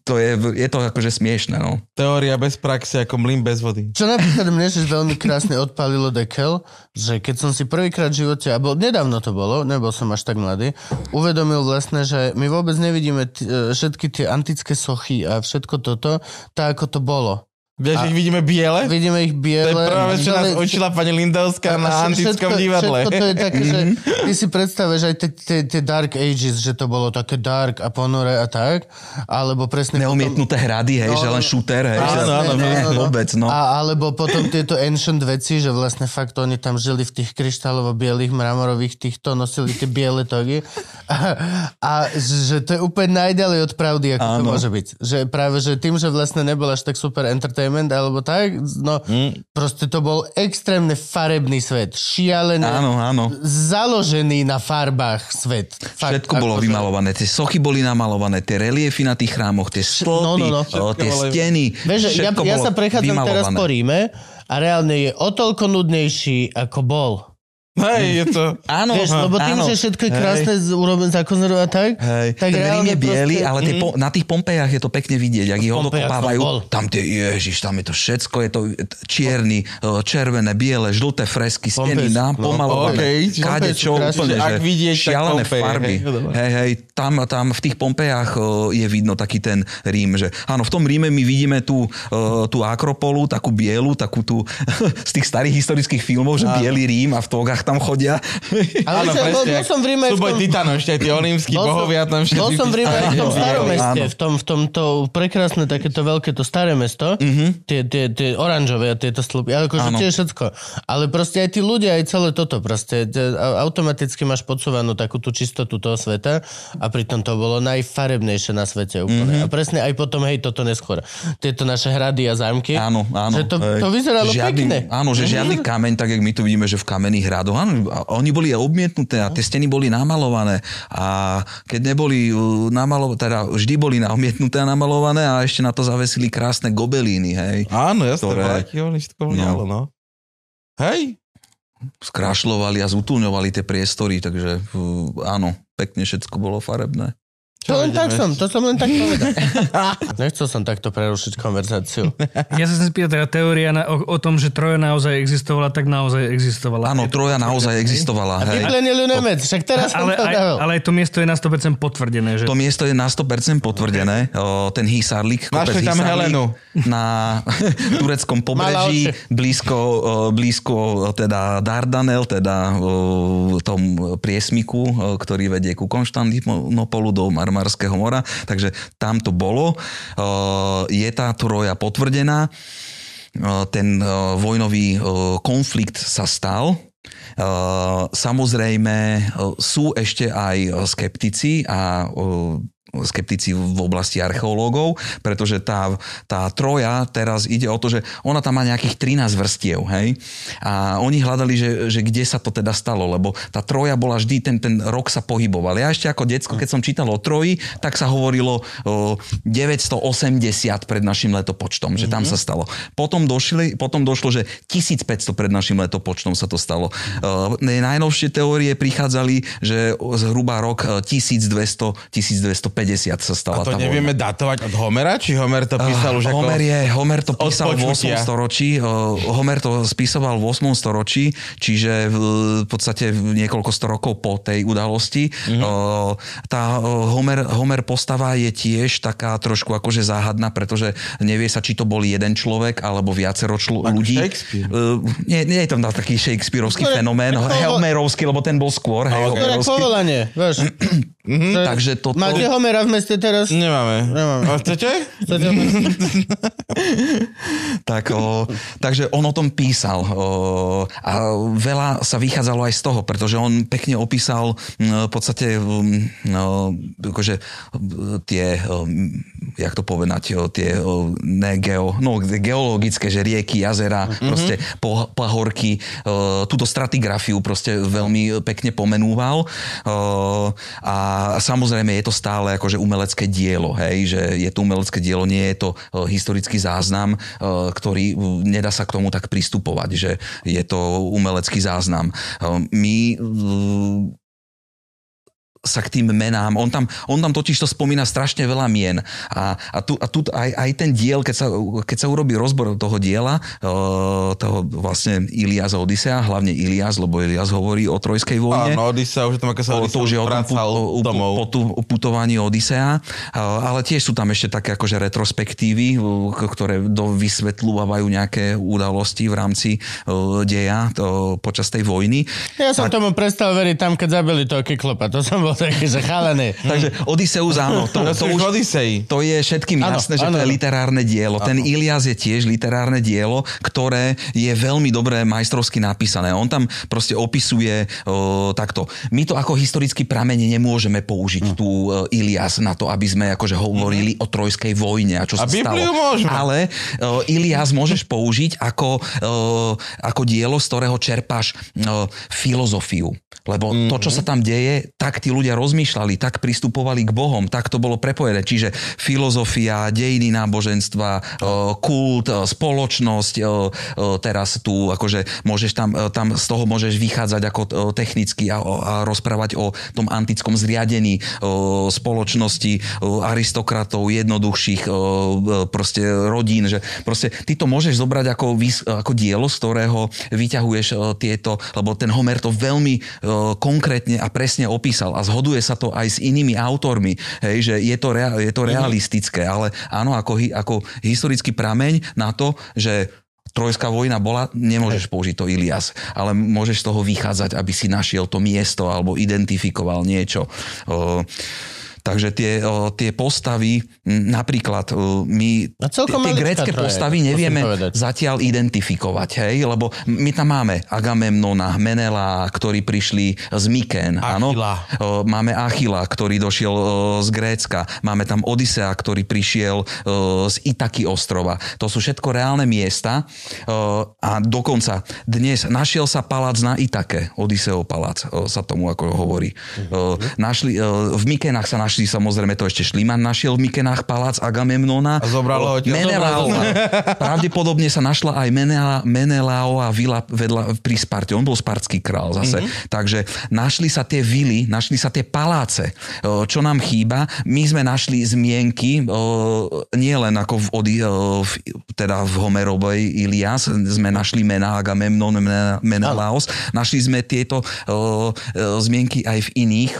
to je, je to akože smiešne, no. Teória bez praxe ako mlyn bez vody. Čo napríklad mne že veľmi krásne odpalilo dekel, že keď som si prvýkrát v živote, a bol, nedávno to bolo, nebol som až tak mladý, uvedomil vlastne, že my vôbec nevidíme t- e, všetky tie antické sochy a všetko toto, tak ako to bolo. Vieš, ich vidíme biele? Vidíme ich biele. To je práve, čo nás učila pani Lindovská na antickom divadle. Všetko to je také, že ty si predstavíš aj tie Dark Ages, že to bolo také dark a ponore a tak, alebo presne... Neumietnuté potom... hrady, hej, no, že len shooter, hej. Áno, áno, áno, ne, no, vôbec, no. A, alebo potom tieto ancient veci, že vlastne fakt oni tam žili v tých kryštálovo-bielých, mramorových týchto, nosili tie biele togy. A, a že to je úplne najďalej od pravdy, ako áno. to môže byť. Že práve, že tým, že vlastne nebol až tak super entertainment, entertainment alebo tak. No, mm. proste to bol extrémne farebný svet. Šialený. Áno, áno. Založený na farbách svet. Fakt, Všetko bolo že... vymalované. Tie sochy boli namalované, tie reliefy na tých chrámoch, tie stĺpy, no, no, no. tie steny. Vieš, ja, ja sa prechádzam vymalované. teraz po Ríme a reálne je o toľko nudnejší, ako bol. Hej, je to... Áno, Vieš, lebo tým, áno. že všetko je krásne urobené zakonzervované tak, Hej, tak ten Rím je biely, proste- ale tie po, na tých Pompejach je to pekne vidieť, ak ich odokopávajú. Tam tie, ježiš, tam je to všetko, je to čierny, e, červené, biele, žlté fresky, steny nám no, pomalované. čiže Kade čo úplne, že vidieť, šialené Pompeje, farby. Hej, hej, tam, tam v tých Pompejach e, je vidno taký ten Rím, že áno, v tom Ríme my vidíme tú, e, tú Akropolu, takú bielu, takú tú z tých starých historických filmov, že biely Rím a v togách tam chodia. Ale Áno, čo, bol, presne. bol som v Ríme Súboj tom... Titanov, ešte tí som- bohovia tam všetci. Bol som v Ríme v tom starom meste, v tom, v tom to prekrásne takéto veľké, to staré mesto, tie, tie, tie oranžové a tieto stĺpy, ale akože Mhm. Tiež všetko. Ale proste aj tí ľudia, aj celé toto, proste automaticky máš podsúvanú takú tú čistotu toho sveta a pritom to bolo najfarebnejšie na svete úplne. Mhm. A presne aj potom, hej, toto neskôr. Tieto naše hrady a zámky. Áno, áno. Že to, to vyzeralo žiadny, pekne. Áno, že žiadny kameň, tak jak my tu vidíme, že v kamenných hradoch. Áno, oni boli obmietnuté a tie steny boli namalované. A keď neboli uh, namalované, teda vždy boli namietnuté a namalované a ešte na to zavesili krásne gobelíny, hej. Áno, jasné, Ktoré- oni všetko vňalo, no. Hej, Skrašľovali a zutulňovali tie priestory, takže uh, áno, pekne všetko bolo farebné. To len ideme tak som, to som len tak povedal. Nechcel som takto prerušiť konverzáciu. Ja sa chcem spýtať, teda teória na, o, o tom, že Troja naozaj existovala, tak naozaj existovala. Áno, Troja naozaj existovala, hej. Vyplenili Nemec, však teraz som ale, to aj, ale aj to miesto je na 100% potvrdené. Že... To miesto je na 100% potvrdené. O, ten Hysarlik, kopec tam Helenu. na tureckom pobreží, blízko, blízko teda Dardanel, teda o, tom priesmiku, ktorý vedie ku Konštantinopolu do Marmarského mora. Takže tam to bolo. O, Je tá Troja potvrdená. O, Ten o, vojnový konflikt sa stal. Samozrejme sú ešte aj skeptici a skeptici v oblasti archeológov, pretože tá, tá troja teraz ide o to, že ona tam má nejakých 13 vrstiev, hej? A oni hľadali, že, že kde sa to teda stalo, lebo tá troja bola vždy, ten, ten rok sa pohyboval. Ja ešte ako decko, keď som čítal o troji, tak sa hovorilo o 980 pred našim letopočtom, že tam sa stalo. Potom, došli, potom došlo, že 1500 pred našim letopočtom sa to stalo. Najnovšie teórie prichádzali, že zhruba rok eh, 1200, 1250 sa stala a to tá nevieme datovať od Homera? Či Homer to písal už ako... Homer, je, Homer to písal v 8. počutia. storočí. uh, Homer to spisoval v 8. storočí, čiže v, v podstate niekoľko sto rokov po tej udalosti. Mhm. Uh, Tá uh, Homer, Homer postava je tiež taká trošku akože záhadná, pretože nevie sa, či to bol jeden človek alebo viacero čl- Ako ľudí. Shakespeare. Uh, Nie, nie je tam taký shakespearovský Skôr- fenomén, ako- Homerovský, lebo ten bol skôr. hej, To je Povolanie, vieš. Mhm, Takže toto... Máte Homera v meste teraz? Nemáme. Nemáme. A chcete? Chcete Tak, o, takže on o tom písal o, a veľa sa vychádzalo aj z toho, pretože on pekne opísal v podstate no, akože tie, jak to povedať, tie ne geo, no, geologické, že rieky, jazera, mm-hmm. proste pahorky, túto stratigrafiu proste veľmi pekne pomenúval o, a samozrejme je to stále akože umelecké dielo, hej, že je to umelecké dielo, nie je to o, historický záznam, o, ktorý m, nedá sa k tomu tak pristupovať, že je to umelecký záznam. My sa k tým menám. On tam, on tam totiž to spomína strašne veľa mien. A, a tu, a tu aj, aj ten diel, keď sa, keď sa urobí rozbor toho diela, uh, toho vlastne Ilias a Odisea, hlavne Ilias, lebo Ilias hovorí o trojskej vojne. Áno, Odisea, už je tam sa O, to už je o tom pu- o, domov. po, tu, putovaní Odisea, A- ale tiež sú tam ešte také akože retrospektívy, k- ktoré do, vysvetľujú nejaké udalosti v rámci deja to, počas tej vojny. Ja som tomu prestal veriť tam, keď zabili toho Kyklopa. To som bol že chalený. Takže Odysseus áno, to, To, to už Odisei. To je všetkým jasné, že áno, to je literárne dielo. Ten Ilias je tiež literárne dielo, ktoré je veľmi dobre majstrovsky napísané. On tam proste opisuje o, takto. My to ako historický prameň nemôžeme použiť tu e, Ilias na to, aby sme akože hovorili o trojskej vojne a čo A sa stalo. Bibliu môžeme. Ale o, Ilias môžeš použiť ako, o, ako dielo, z ktorého čerpáš o, filozofiu. Lebo to, čo sa tam deje, tak tí ľudia rozmýšľali, tak pristupovali k Bohom, tak to bolo prepojené. Čiže filozofia, dejiny náboženstva, e, kult, e, spoločnosť, e, teraz tu akože môžeš tam, tam z toho môžeš vychádzať ako technicky a, a rozprávať o tom antickom zriadení spoločnosti aristokratov, jednoduchších proste rodín, že proste ty to môžeš zobrať ako, ako dielo, z ktorého vyťahuješ tieto, lebo ten Homer to veľmi konkrétne a presne opísal a zhoduje sa to aj s inými autormi, hej, že je to, rea, je to realistické, ale áno, ako, ako historický prameň na to, že Trojská vojna bola, nemôžeš použiť to Ilias, ale môžeš z toho vychádzať, aby si našiel to miesto alebo identifikoval niečo. Uh, Takže tie, tie postavy, napríklad my tie, tie grécké postavy nevieme zatiaľ identifikovať, hej, lebo my tam máme Agamemnona, Menela, ktorí prišli z Myken, áno. Máme Achila, ktorý došiel z Grécka, máme tam Odisea, ktorý prišiel z Itaky ostrova. To sú všetko reálne miesta a dokonca dnes našiel sa palác na Itake, Odiseov palác sa tomu ako hovorí. Mhm. Našli, v Mykenách sa našli našli, samozrejme to ešte Šliman našiel v Mykenách palác Agamemnona. A zobralo ho Menelaova. Pravdepodobne sa našla aj Menela, Menelaova vila vedľa, pri Sparte. On bol spartský král zase. Mm-hmm. Takže našli sa tie vily, našli sa tie paláce. Čo nám chýba? My sme našli zmienky, nie len ako v, Odi, v, teda v Homerovej Ilias, sme našli mená Agamemnon, Menelaos. Našli sme tieto zmienky aj v iných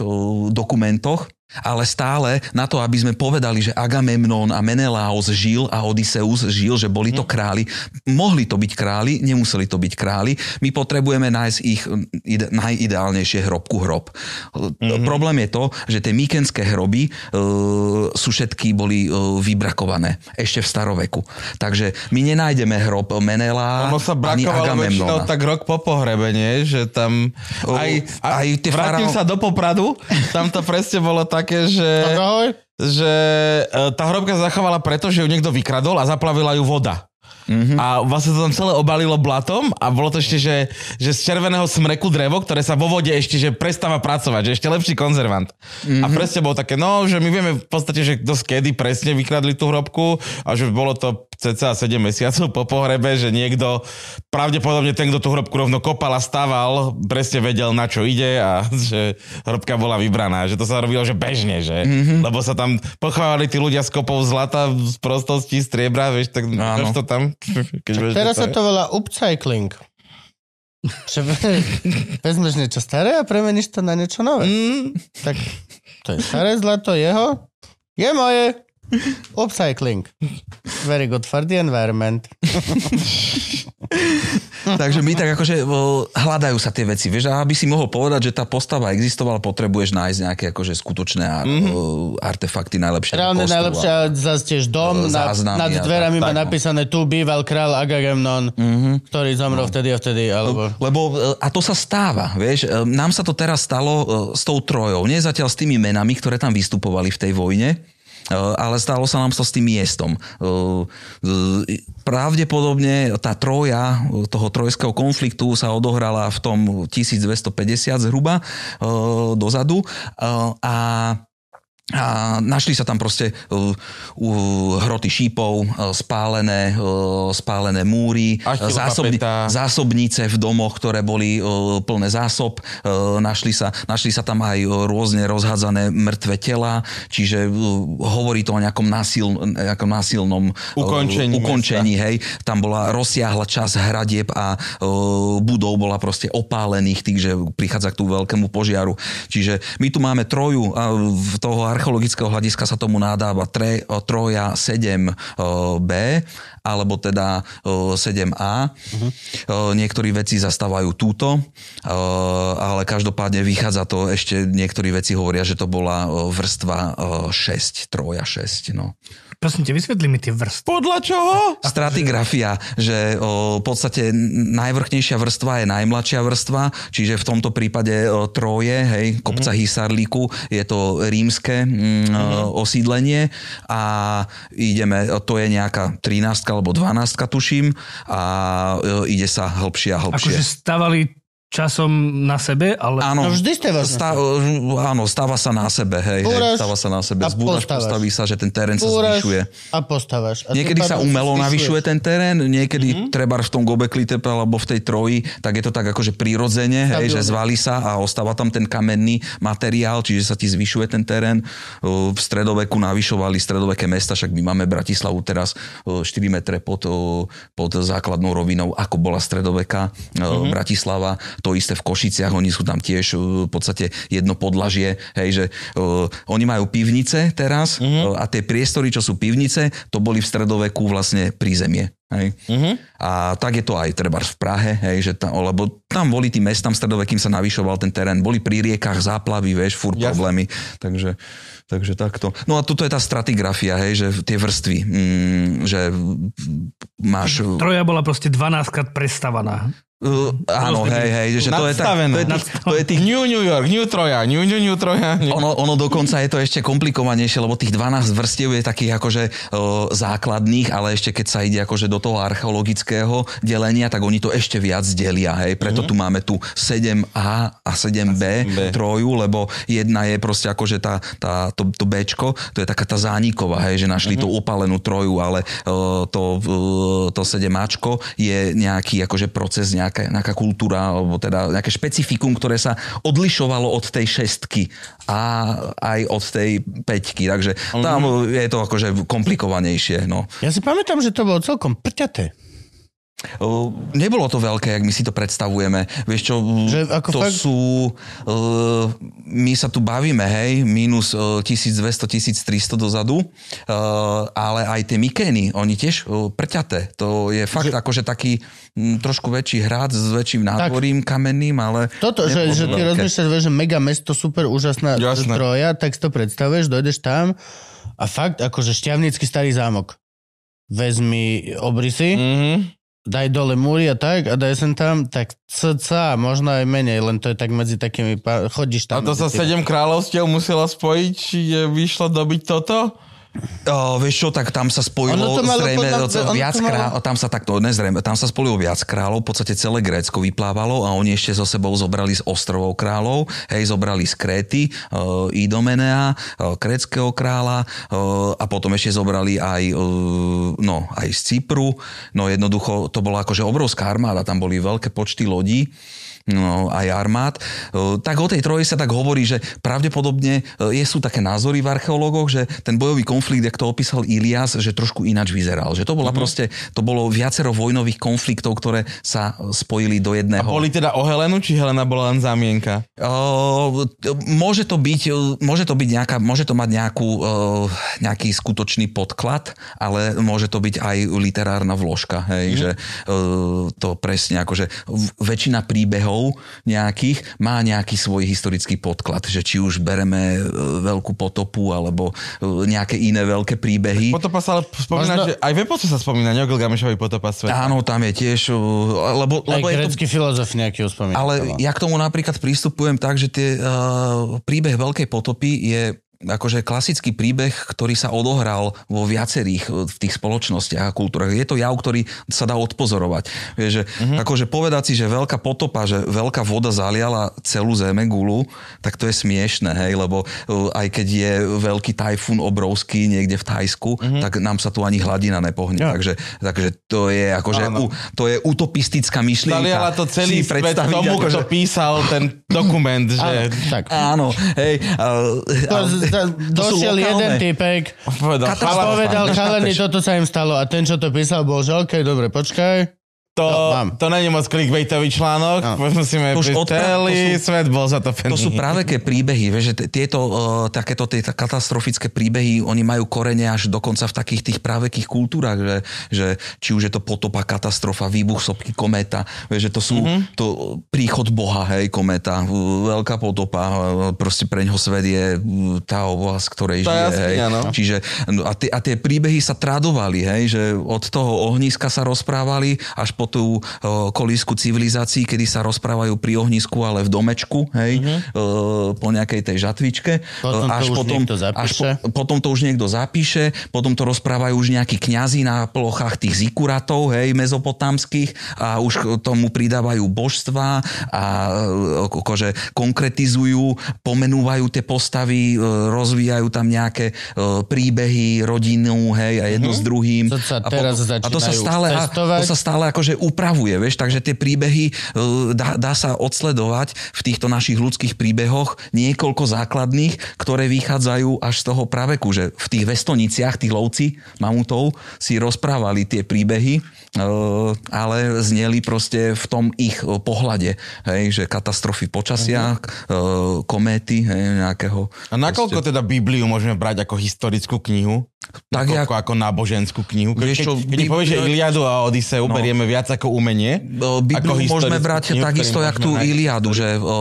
dokumentoch ale stále na to, aby sme povedali, že Agamemnon a Menelaos žil a Odysseus žil, že boli to mhm. králi, mohli to byť králi, nemuseli to byť králi. My potrebujeme nájsť ich ide, najideálnejšie hrobku hrob. Mm-hmm. Problém je to, že tie mykenské hroby uh, sú všetky boli uh, vybrakované ešte v staroveku. Takže my nenájdeme hrob Menela ono sa ani Agamemnona. tak rok po pohrebe, nie? Že tam aj, aj, aj vrátim faraó... sa do Popradu, tam to presne bolo tak, také, že... Ahoj. Že e, tá hrobka zachovala preto, že ju niekto vykradol a zaplavila ju voda. Mm-hmm. A vlastne to tam celé obalilo blatom a bolo to ešte, že, že z červeného smreku drevo, ktoré sa vo vode ešte že prestáva pracovať, že ešte lepší konzervant. Mm-hmm. A presne bolo také, no, že my vieme v podstate, že kto skedy presne vykradli tú hrobku a že bolo to cca 7 mesiacov po pohrebe, že niekto, pravdepodobne ten, kto tú hrobku rovno kopal a stával, presne vedel, na čo ide a že hrobka bola vybraná. Že to sa robilo, že bežne, že? Mm-hmm. Lebo sa tam pochovali tí ľudia s kopou zlata, z prostosti, striebra, vieš, tak to tam keď Teraz sa to volá upcycling. Že vezmeš niečo staré a premeníš to na niečo nové. Mm. Tak to je staré zlato jeho. Je moje. Upcycling. Very good for the environment. Takže my tak akože hľadajú sa tie veci, vieš, a aby si mohol povedať, že tá postava existovala, potrebuješ nájsť nejaké akože skutočné mm-hmm. artefakty najlepšie. Reálne najlepšie, zase tiež dom, na, nad dverami má napísané tu býval král Agamemnon, mm-hmm. ktorý zomrel no. vtedy a vtedy, alebo... Lebo, a to sa stáva, vieš, nám sa to teraz stalo s tou trojou, nie zatiaľ s tými menami, ktoré tam vystupovali v tej vojne, ale stalo sa nám to s tým miestom. Eh, pravdepodobne tá troja toho trojského konfliktu sa odohrala v tom 1250 zhruba eh, dozadu a a našli sa tam proste uh, uh, hroty šípov, uh, spálené, uh, spálené múry, zásobni, zásobnice v domoch, ktoré boli uh, plné zásob. Uh, našli, sa, našli sa tam aj rôzne rozhádzané mŕtve tela, čiže hovorí to o nejakom, násil, nejakom násilnom ukončení, ukončení hej. Tam bola rozsiahla časť hradieb a budov bola proste opálených, tých, že prichádza k tú veľkému požiaru. Čiže my tu máme troju toho archeologického hľadiska sa tomu nadáva tre, troja 7b, alebo teda 7a. Uh-huh. Niektorí veci zastávajú túto, ale každopádne vychádza to, ešte niektorí veci hovoria, že to bola vrstva 6, troja 6. No. Prosím te, vysvetli mi tie vrstvy. Podľa čoho? Stratigrafia, že o, v podstate najvrchnejšia vrstva je najmladšia vrstva, čiže v tomto prípade o, troje, hej, kopca mm-hmm. Hisarliku, je to rímske mm, mm-hmm. osídlenie a ideme, to je nejaká 13 alebo 12 tuším a o, ide sa hlbšie a hlbšie. Akože stavali časom na sebe, ale... Áno, No vždy ste vás Stá, áno, stáva sa na sebe, hej, hej Búraš stáva sa na sebe. Zbúraš, postaví sa, že ten terén sa Búraš zvyšuje. a postávaš. A Niekedy sa umelo zvyšuješ. navyšuje ten terén, niekedy Mhm. mm-hmm. treba v tom Gobekli Tepe alebo v tej troji, tak je to tak akože prirodzene, hej, že zvalí sa a ostáva tam ten kamenný materiál, čiže sa ti zvyšuje ten terén. O, V stredoveku navyšovali stredoveké mesta, však my máme Bratislavu teraz o, 4 metre pod, o, pod základnou rovinou, ako bola stredoveká Mhm. mm-hmm. Bratislava. To isté v Košiciach, oni sú tam tiež o, v podstate jedno podlažie, hej, že o, oni majú pivnice teraz Mhm. o, a tie priestory, čo sú pivnice, to boli v stredoveku vlastne prízemie. Hej. Mhm. A tak je to aj treba v Prahe, hej, že tam, lebo tam boli tým mestám stredovekým sa navyšoval ten terén, boli pri riekach záplavy, vieš, furt Jasne. problémy, takže, takže takto. No a toto je tá stratigrafia, hej, že tie vrstvy, mm, že máš... Troja bola proste 12 krát prestavaná. Uh, áno, hej, hej, že to je, tak, to je, tých, to je tých New New York, New Troja, New New New Troja. New... Ono, ono dokonca je to ešte komplikovanejšie, lebo tých 12 vrstiev je takých akože o, základných, ale ešte keď sa ide akože do toho archeologického delenia, tak oni to ešte viac delia. Hej. Preto tu máme tu 7A a 7B, 7B. troju, lebo jedna je proste akože tá, tá, to, to Bčko, to je taká tá zániková, hej, že našli tú opalenú troju, ale o, to, o, to 7Ačko je nejaký akože proces, nejaká, nejaká kultúra, alebo teda nejaké špecifikum, ktoré sa odlišovalo od tej šestky a aj od tej peťky, takže tam je to akože komplikovanejšie. No. Ja si pamätám, že to bolo celkom prťaté. Nebolo to veľké, jak my si to predstavujeme. Vieš čo, Že ako to fakt- sú... Uh, my sa tu bavíme, hej, minus uh, 1200-1300 dozadu, ale aj tie Mykény, oni tiež prťaté. To je fakt že... akože taký trošku väčší hrad s väčším nádvorím kamenným, ale... Toto, že, že ty rozmýšľaš, že mega mesto, super, úžasná Jasné. troja, tak si to predstavuješ, dojdeš tam a fakt, akože šťavnický starý zámok. Vezmi obrysy, Mhm. Daj dole múry a tak a daj sem tam, tak cca, možno aj menej, len to je tak medzi takými, chodíš A tam. to sa sedem kráľovstiev musela spojiť, či je vyšlo dobiť toto? O, vieš čo, tak tam sa spojilo Ono to malo zrejme podľa- viac to malo- tam sa takto, nezrejme, tam sa spojilo viac kráľov, v podstate celé Grécko vyplávalo a oni ešte so sebou zobrali z ostrovov kráľov, hej, zobrali z Kréty, uh, Idomenea, uh, kréckého kráľa uh, a potom ešte zobrali aj, uh, no, aj z Cypru, no jednoducho to bola akože obrovská armáda, tam boli veľké počty lodí, no, aj armád. E, Tak o tej troji sa tak hovorí, že pravdepodobne e, je, sú také názory v archeológoch, že ten bojový konflikt, jak to opísal Ilias, že trošku ináč vyzeral. Že to bola mm-hmm. proste, to bolo viacero vojnových konfliktov, ktoré sa spojili do A jedného. boli teda o Helenu, či Helena bola len zámienka? Uh, môže to byť, môže to byť nejaká, môže to mať nejakú, uh, nejaký skutočný podklad, ale môže to byť aj literárna vložka, hej, mm. že uh, to presne akože väčšina príbehov nejakých má nejaký svoj historický podklad, že či už bereme uh, veľkú potopu alebo uh, nejaké iné veľké príbehy. Potopa sa ale spomína, Možno- že aj v epoce sa spomína, ne o Gilgamešovi potopa sveta. Áno, tam je tiež, uh, lebo, Aj lebo je to grecký filozof nejaký uspomínal. Ale ja k tomu napríklad pristupujem tak, že tie, uh, príbeh Veľkej potopy je akože klasický príbeh, ktorý sa odohral vo viacerých uh, v tých spoločnostiach a kultúrach. Je to jav, ktorý sa dá odpozorovať. Vieš, že, mm-hmm. akože povedať si, že veľká potopa, že veľká voda zaliala celú zeme gulu, tak to je smiešné, hej, lebo uh, aj keď je veľký tajfún obrovský niekde v Thajsku, mm-hmm. tak nám sa tu ani hladina nepohne. Ja. Takže, takže to je akože Áno. u, to je utopistická myšlienka. Zaliala to celý svet tomu, akože- kto písal ten dokument, že... tak. Áno, hej. Uh, To, da, došiel jeden typek Povedal, povedal, chalani, toto sa im stalo. A ten, čo to písal, bol, že OK, dobre, počkaj. To, No, mám. to není moc clickbaitový článok, No. musíme To už odpra- celý to sú- svet bol za to To sú práve ke príbehy, vieš, že t- tieto uh, takéto tie katastrofické príbehy, oni majú korene až dokonca v takých tých právekých kultúrach, že, že či už je to potopa, katastrofa, výbuch sopky, kométa, vieš, že to sú mm-hmm. to príchod Boha, hej, kométa, veľká potopa, uh, proste pre ňoho svet je uh, tá oblasť, ktorej žije, jaskyňa, hej. no. Čiže, no, a, tie, a tie príbehy sa tradovali, hej, že od toho ohniska sa rozprávali až po tú o, kolísku civilizácií, kedy sa rozprávajú pri ohnisku, ale v domečku, hej, o, po nejakej tej žatvičke. Potom to už niekto zapíše. po, potom to už niekto zapíše, potom to rozprávajú už nejakí kňazi na plochách tých zikuratov, hej, mezopotámskych a už tomu pridávajú božstva a e, akože konkretizujú, pomenúvajú tie postavy, e, rozvíjajú tam nejaké e, príbehy, rodinu, hej, a jedno s druhým. To sa a, teraz a to sa stále, a, to sa stále akože upravuje, vieš, takže tie príbehy e, dá, dá sa odsledovať v týchto našich ľudských príbehoch niekoľko základných, ktoré vychádzajú až z toho praveku, že v tých vestoniciach, tí lovci mamutov si rozprávali tie príbehy, e, ale zneli proste v tom ich e, pohľade, hej, že katastrofy počasia, uh kométy, hej, nejakého... A nakoľko teda Bibliu môžeme brať ako historickú knihu? Tak ako, ako náboženskú knihu? Keď, čo, keď, keď povieš, že Iliadu a Odiseu no. berieme viac ako umenie, O, Bibliu ako môžeme brať knihu, takisto, jak tú nájsť. Iliadu, že o,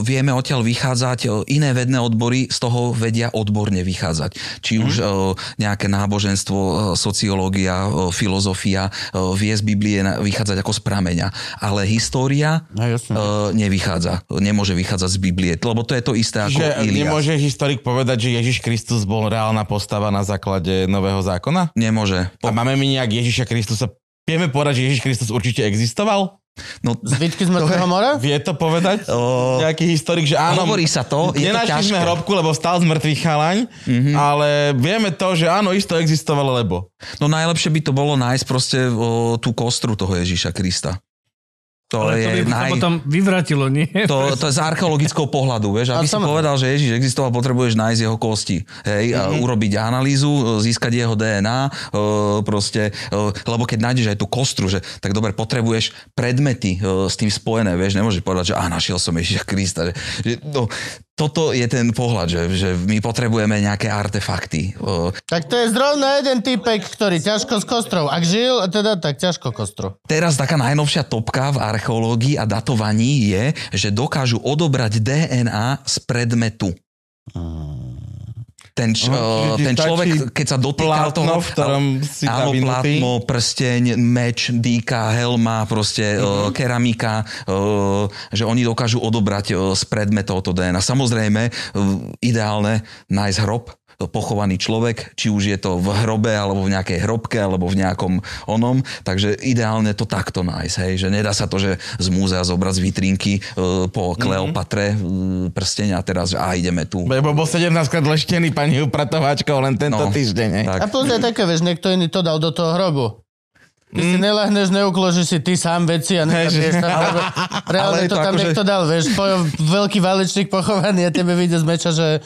vieme odtiaľ vychádzať, o, iné vedné odbory z toho vedia odborne vychádzať. Či už Mhm. o, nejaké náboženstvo, sociológia, o, filozofia o, vie z Biblie vychádzať ako z prameňa. Ale história No, jasne. o, nevychádza. Nemôže vychádzať z Biblie, lebo to je to isté ako Že Iliad. nemôže historik povedať, že Ježiš Kristus bol reálna postava na základe Nového zákona? Nemôže. A máme my nejak Ježiša Kristusa Vieme povedať, že Ježiš Kristus určite existoval? No, Zvitky z mŕtvého mora? Vie to povedať? O, Nejaký historik, že áno. Hovorí sa to, je to Nenašli sme ťažké. hrobku, lebo stal z mŕtvych chalaň, mm-hmm. ale vieme to, že áno, isto existovalo, lebo. No najlepšie by to bolo nájsť proste o, tú kostru toho Ježíša Krista. To Ale to je by sa naj... potom vyvratilo, nie? To, to je z archeologického pohľadu, vieš. A Aby si samozrejme. povedal, že Ježiš existoval, potrebuješ nájsť jeho kosti. Hej, a urobiť analýzu, získať jeho DNA, e, proste, e, lebo keď nájdeš aj tú kostru, že tak dobre, potrebuješ predmety e, s tým spojené, vieš, nemôžeš povedať, že a našiel som Ježiša Krista. Že, že, no, toto je ten pohľad, že, že my potrebujeme nejaké artefakty. Tak to je zrovna jeden typek, ktorý ťažko s kostrou. Ak žil, teda tak ťažko kostru. Teraz taká najnovšia topka v archeológii a datovaní je, že dokážu odobrať DNA z predmetu. Ten, č, čiže ti ten človek, keď sa dotýkal plátno, toho... v ktorom si áno, plátno, prsteň, meč, dýka, helma, proste Mhm. uh, keramika, uh, že oni dokážu odobrať z predmetov to DNA. Samozrejme, ideálne nájsť hrob, pochovaný človek, či už je to v hrobe, alebo v nejakej hrobke, alebo v nejakom onom, takže ideálne to takto nájsť, hej, že nedá sa to, že z múzea zobrať z vitrinky uh, po Mhm. Kleopatre prsteň a teraz, že a ideme tu. Lebo bol 17 krát leštený pani upratovačkou len tento No, týždeň. tak. A plus je také, vieš, niekto iný to dal do toho hrobu. Ty si nelahneš, neukložíš si ty sám veci a nezabieš sa. Ale, reálne to to tam akože- niekto dal, vieš, po, veľký válečník pochovaný a tebe vyjde z meča, že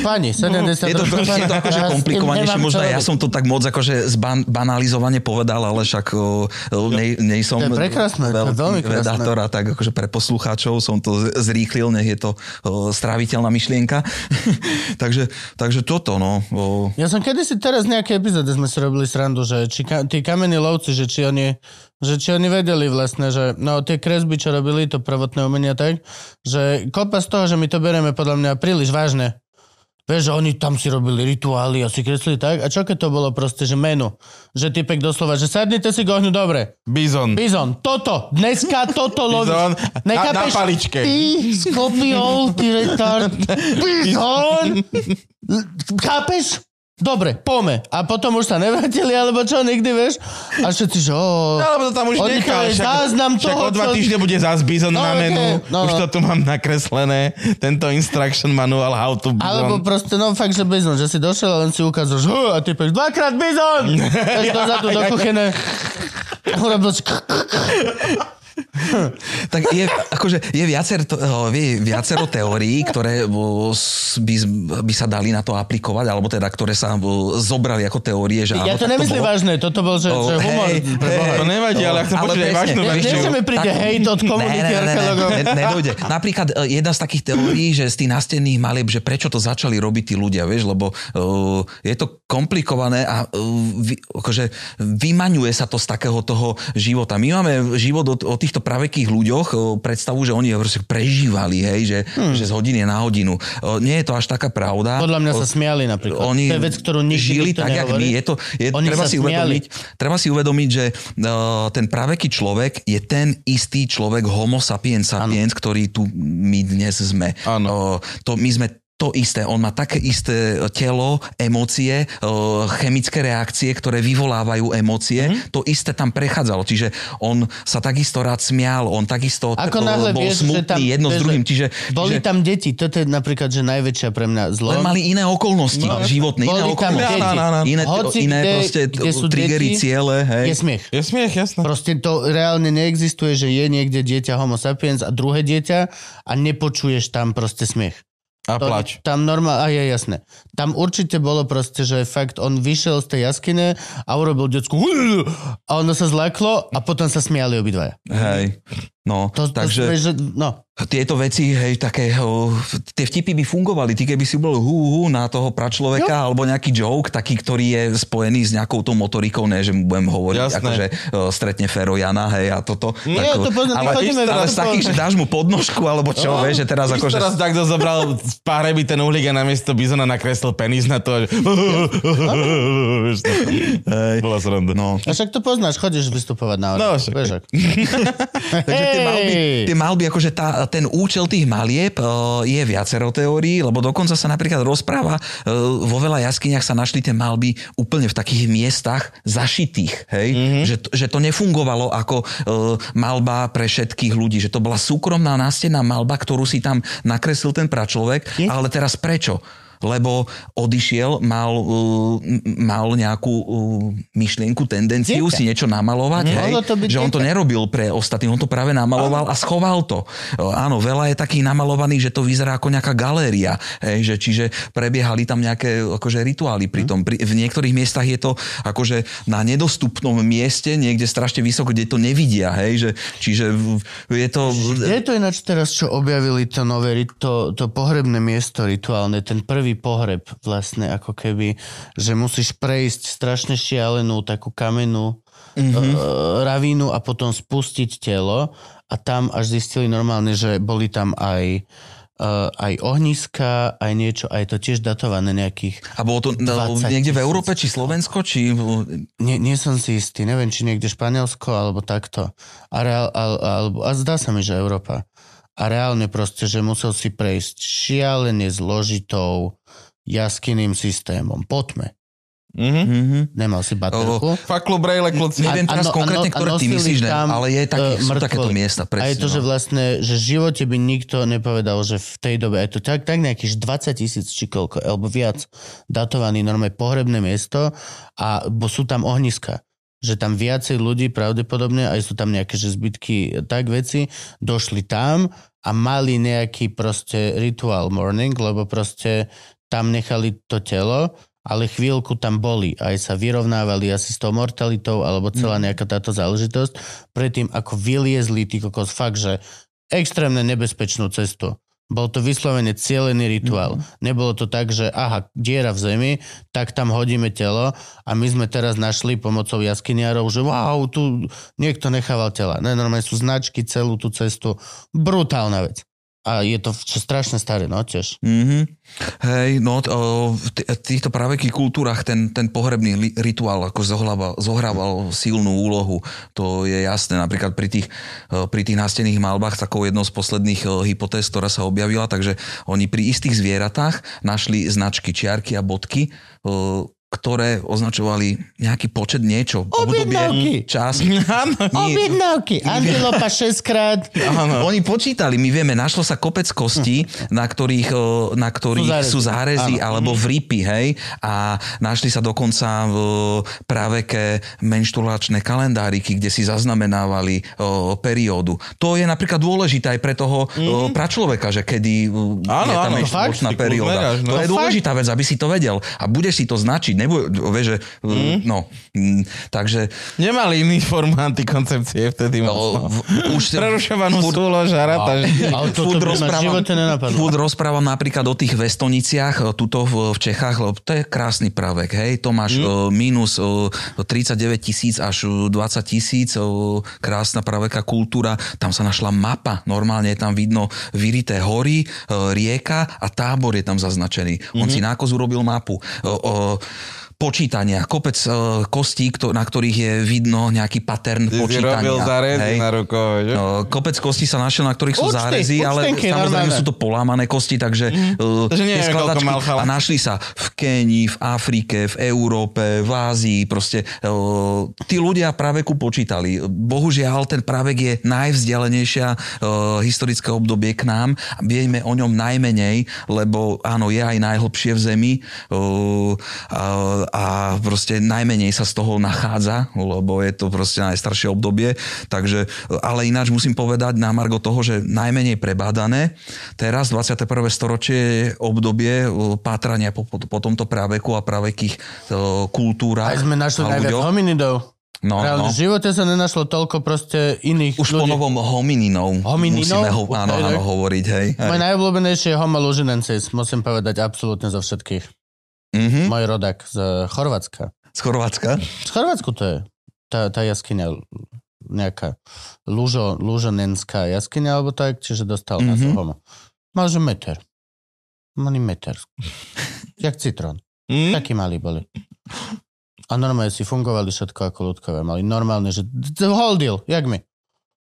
pani, 70 Je to, rokov, je to akože komplikovanejšie, možno ja som to tak moc akože zban, banalizovane povedal, ale však o, nej, nej som To je prekrásne, to je veľmi vedátor a tak akože pre poslucháčov som to zrýchlil, nech je to o, stráviteľná myšlienka. takže, takže toto, no. O, Ja som kedysi teraz v nejakej epizóde sme si robili srandu, že či ka, tí kamení lovci, že či oni, že či oni vedeli vlastne, že no tie kresby, čo robili, to prvotné umenia tak, že kopa z toho, že my to bereme podľa mňa príliš vážne. Vieš, že oni tam si robili rituály a si kreslili tak. A čo keď to bolo proste, že menu? Že typek doslova, že sadnite si k ohňu, dobre. Bizon. Bizon, toto, dneska toto Bizon, lovíš. na- na paličke. Ty s kopiou, ty retard. Bizon! Chápeš? Dobre, pome. A potom už sa nevrátili, alebo čo, nikdy, vieš? A všetci, že ó, No, lebo to tam už Oni nechal. Však, záznam však toho, o dva čo- týždne bude zás bizon No, na menu. no, Už no. to tu mám nakreslené. Tento instruction manual how to bizon. Alebo proste, no fakt, že bizon, že si došiel a len si ukázal, že a ty peš, dvakrát bizon! Vieš, dozadu do kuchyne. Urobil. Tak je, akože, je viacero, to- je viacero teórií, ktoré s- by, by sa dali na to aplikovať, alebo teda, ktoré sa o, zobrali ako teórie, že Ja áno, to tak nemyslím bolo. vážne, toto bol, že, O, že humor. hej, hej. To nevadí, ale ja chcem Ale počuť aj vážnu Ne- verziu. Nechce mi príde hejt od komunity archeológov. ne, nedojde. Napríklad jedna z takých teórií, že z tých nástenných malieb, že prečo to začali robiť tí ľudia, vieš, lebo uh, je to komplikované a uh, vy, akože vymaňuje sa to z takého toho života. My máme život od, od týchto pravekých ľuďoch o, predstavu, že oni prežívali, hej, že, hmm. že z hodiny na hodinu. O, nie je to až taká pravda. Podľa mňa sa smiali napríklad. Oni to je vec, ktorú nikdy žili tak, jak my. Je to, je, Oni treba, si smiali. uvedomiť, treba si uvedomiť, že uh, ten praveký človek je ten istý človek homo sapiens sapiens, ano. ktorý tu my dnes sme. Uh, to, my sme to isté. On má také isté telo, emócie, uh, chemické reakcie, ktoré vyvolávajú emócie. Mhm. Mm-hmm. To isté tam prechádzalo. Čiže on sa takisto rád smial, on takisto Ako uh, náhle bol vieš, že smutný tam, jedno vieš, s druhým. že Čiže, Boli čiže tam deti, toto je napríklad, že najväčšia pre mňa zlo. len mali iné okolnosti no, životné, iné Boli tam okolnosti. deti. Iné, Hoci iné kde- proste kde sú triggery, deti, ciele, hej. Je smiech. Je smiech, jasné. Proste to reálne neexistuje, že je niekde dieťa homo sapiens a druhé dieťa a nepočuješ tam proste smiech. A To, plač. Tam normálne, a je jasné. Tam určite bolo proste, že fakt on vyšiel z tej jaskyne a urobil decku a ono sa zlaklo a potom sa smiali obidvaja. Hej. No, To, takže to, že, no, tieto veci, hej, také, o, tie vtipy by fungovali. Ty keby si bol hú, hú na toho pračloveka, Jo. alebo nejaký joke, taký, ktorý je spojený s nejakou tou motorikou, ne, že mu budem hovoriť, Jasné. akože o, stretne Fero Jana, hej, a toto. Nie, to pozná- ale, ale v- z takých, že dáš mu podnožku, alebo čo, No, vieš, že teraz Už akože... teraz takto zobral z páreby ten uhlík a namiesto bizona nakreslil penis na to. Že... Bola sranda. No, a však to poznáš, chodíš vystupovať na No, no, však. vieš, ak. Takže tie malby, tie malby akože tá, ten účel tých malieb uh, je viacero teórií, lebo dokonca sa napríklad rozpráva, uh, vo veľa jaskyniach sa našli tie malby úplne v takých miestach zašitých, hej? Mm-hmm. Že, že to nefungovalo ako uh, malba pre všetkých ľudí, že to bola súkromná nástená malba, ktorú si tam nakreslil ten pračlovek, Je? ale teraz prečo? Lebo odišiel, mal, uh, mal nejakú uh, myšlienku, tendenciu Dieťa. si niečo namalovať, hej? To že on to dieťa. nerobil pre ostatných, on to práve namaloval a schoval to. O, Áno, veľa je takých namalovaných, že to vyzerá ako nejaká galéria, hej, že, čiže prebiehali tam nejaké akože, rituály pri tom. Pri, v niektorých miestach je to akože na nedostupnom mieste, niekde strašne vysoko, kde to nevidia, hej, že, čiže je to... Je to ináč teraz, čo objavili to nové, to, to pohrebné miesto rituálne, ten prvý pohreb vlastne, ako keby, že musíš prejsť strašne šialenú takú kamenú mm-hmm. uh, ravínu a potom spustiť telo a tam až zistili normálne, že boli tam aj uh, aj ohniska, aj niečo, aj to tiež datované nejakých... A bolo to no, 20 niekde v. Európe, či Slovensko, či... Nie, nie som si istý, neviem, či niekde Španielsko, alebo takto. A, reál, a, alebo, a zdá sa mi, že Európa. A reálne proste, že musel si prejsť šialene zložitou jaskyným systémom. Poďme. Mhm. Mm-hmm. Nemal si baterku. Faklu brejle, kluci. Neviem teraz no- konkrétne, no- a ktoré ty myslíš, ne, ale je taký, eh, sú takéto miesta. a Presne, je to, že no. vlastne, že v živote by nikto nepovedal, že v tej dobe, je to tak, tak nejakých 20 tisíc či koľko, alebo viac datovaný normálne pohrebné miesto a bo sú tam ohniska že tam viacej ľudí pravdepodobne, aj sú tam nejaké že zbytky tak veci, došli tam a mali nejaký proste ritual morning, lebo proste tam nechali to telo, ale chvíľku tam boli, aj sa vyrovnávali asi s tou mortalitou, alebo celá nejaká táto záležitosť, predtým ako vyliezli tí kokos fakt, že extrémne nebezpečnú cestu. Bol to vyslovene cielený rituál. Nebolo to tak, že aha, diera v zemi, tak tam hodíme telo a my sme teraz našli pomocou jaskyniarov, že wow, tu niekto nechával tela. Ne, normálne sú značky celú tú cestu. Brutálna vec. A je to strašne staré, no tiež. Mm-hmm. Hej, no v týchto pravekých kultúrach ten, ten pohrebný rituál ako zohrával, zohrával silnú úlohu. To je jasné. Napríklad pri tých, pri tých nástených malbách takou jednou z posledných hypotéz, ktorá sa objavila, takže oni pri istých zvieratách našli značky, čiarky a bodky, ktoré označovali nejaký počet niečo. Objednávky. Obdobie, čas. Objednávky. Antilopa 6 krát. Oni počítali, my vieme, našlo sa kopec kostí, na ktorých, o, na ktorých Sú sú zárezy. zárezy, Áno. alebo vripy, hej. A našli sa dokonca v praveké menštulačné kalendáriky, kde si zaznamenávali o, periódu. To je napríklad dôležité aj pre toho o, pračloveka, že kedy Áno, je áno, menštulačná fakt, perióda. meráš, no. To je dôležitá vec, aby si to vedel. A budeš si to značiť. Nebude, vieš, že, Mhm. no, mm, takže Nemali iný formu antikoncepcie vtedy. no, No, v, už Prerušovanú súlož a rata. Ale toto Furt by rozprávam-. Furt rozprávam napríklad o tých vestoniciach, e, tuto v, v Čechách, lebo to je krásny pravek, hej, to máš mm. minus e, 39 tisíc až e, 20 tisíc, e, krásna praveka kultúra, tam sa našla mapa, normálne je tam vidno vyrité hory, e, rieka a tábor je tam zaznačený. Mm-hmm. On si nákoz urobil mapu. E, e, počítania, kopec e, kostí, kto, na ktorých je vidno nejaký pattern Ty si počítania. robil zarezy hej. na rukou, že? No, kopec kostí sa našiel, na ktorých sú Účty, zárezy, ale samozrejme normálne. sú to polámané kosti, takže mm-hmm. Takže neviem, koľko mal a chala. našli sa v Kenii, v Afrike, v Európe, v Ázii, proste uh, tí ľudia praveku počítali. Bohužiaľ, ten pravek je najvzdialenejšia uh, historické obdobie k nám a vieme o ňom najmenej, lebo áno, je aj najhlbšie v zemi uh, a, a proste najmenej sa z toho nachádza, lebo je to proste najstaršie obdobie, takže, ale ináč musím povedať na margo toho, že najmenej prebádané. Teraz 21. storočie je obdobie uh, pátrania po, po, po tomto praveku a pravekých uh, kultúrach. Aj sme našli najviac hominidov. No, Reálne, no. v živote sa nenašlo toľko proste iných Už po ľudí. novom homininov, Homininov? musíme ho, áno, áno, hovoriť, hej. hej. Môj najobľúbenejší je Homo musím povedať absolútne zo všetkých. Mhm. Môj rodak z Chorvátska. Z Chorvátska? Z Chorvátsku to je. Tá, tá jaskyňa nejaká lužo, lužonenská jaskyňa, alebo tak, čiže dostal mm-hmm. Mhm. nás homo. Mal že meter. Mali meter. Jak citrón. Hm? Takí malí boli. A normálne si fungovali všetko ako ľudkové. Mali normálne, že holdil, jak my.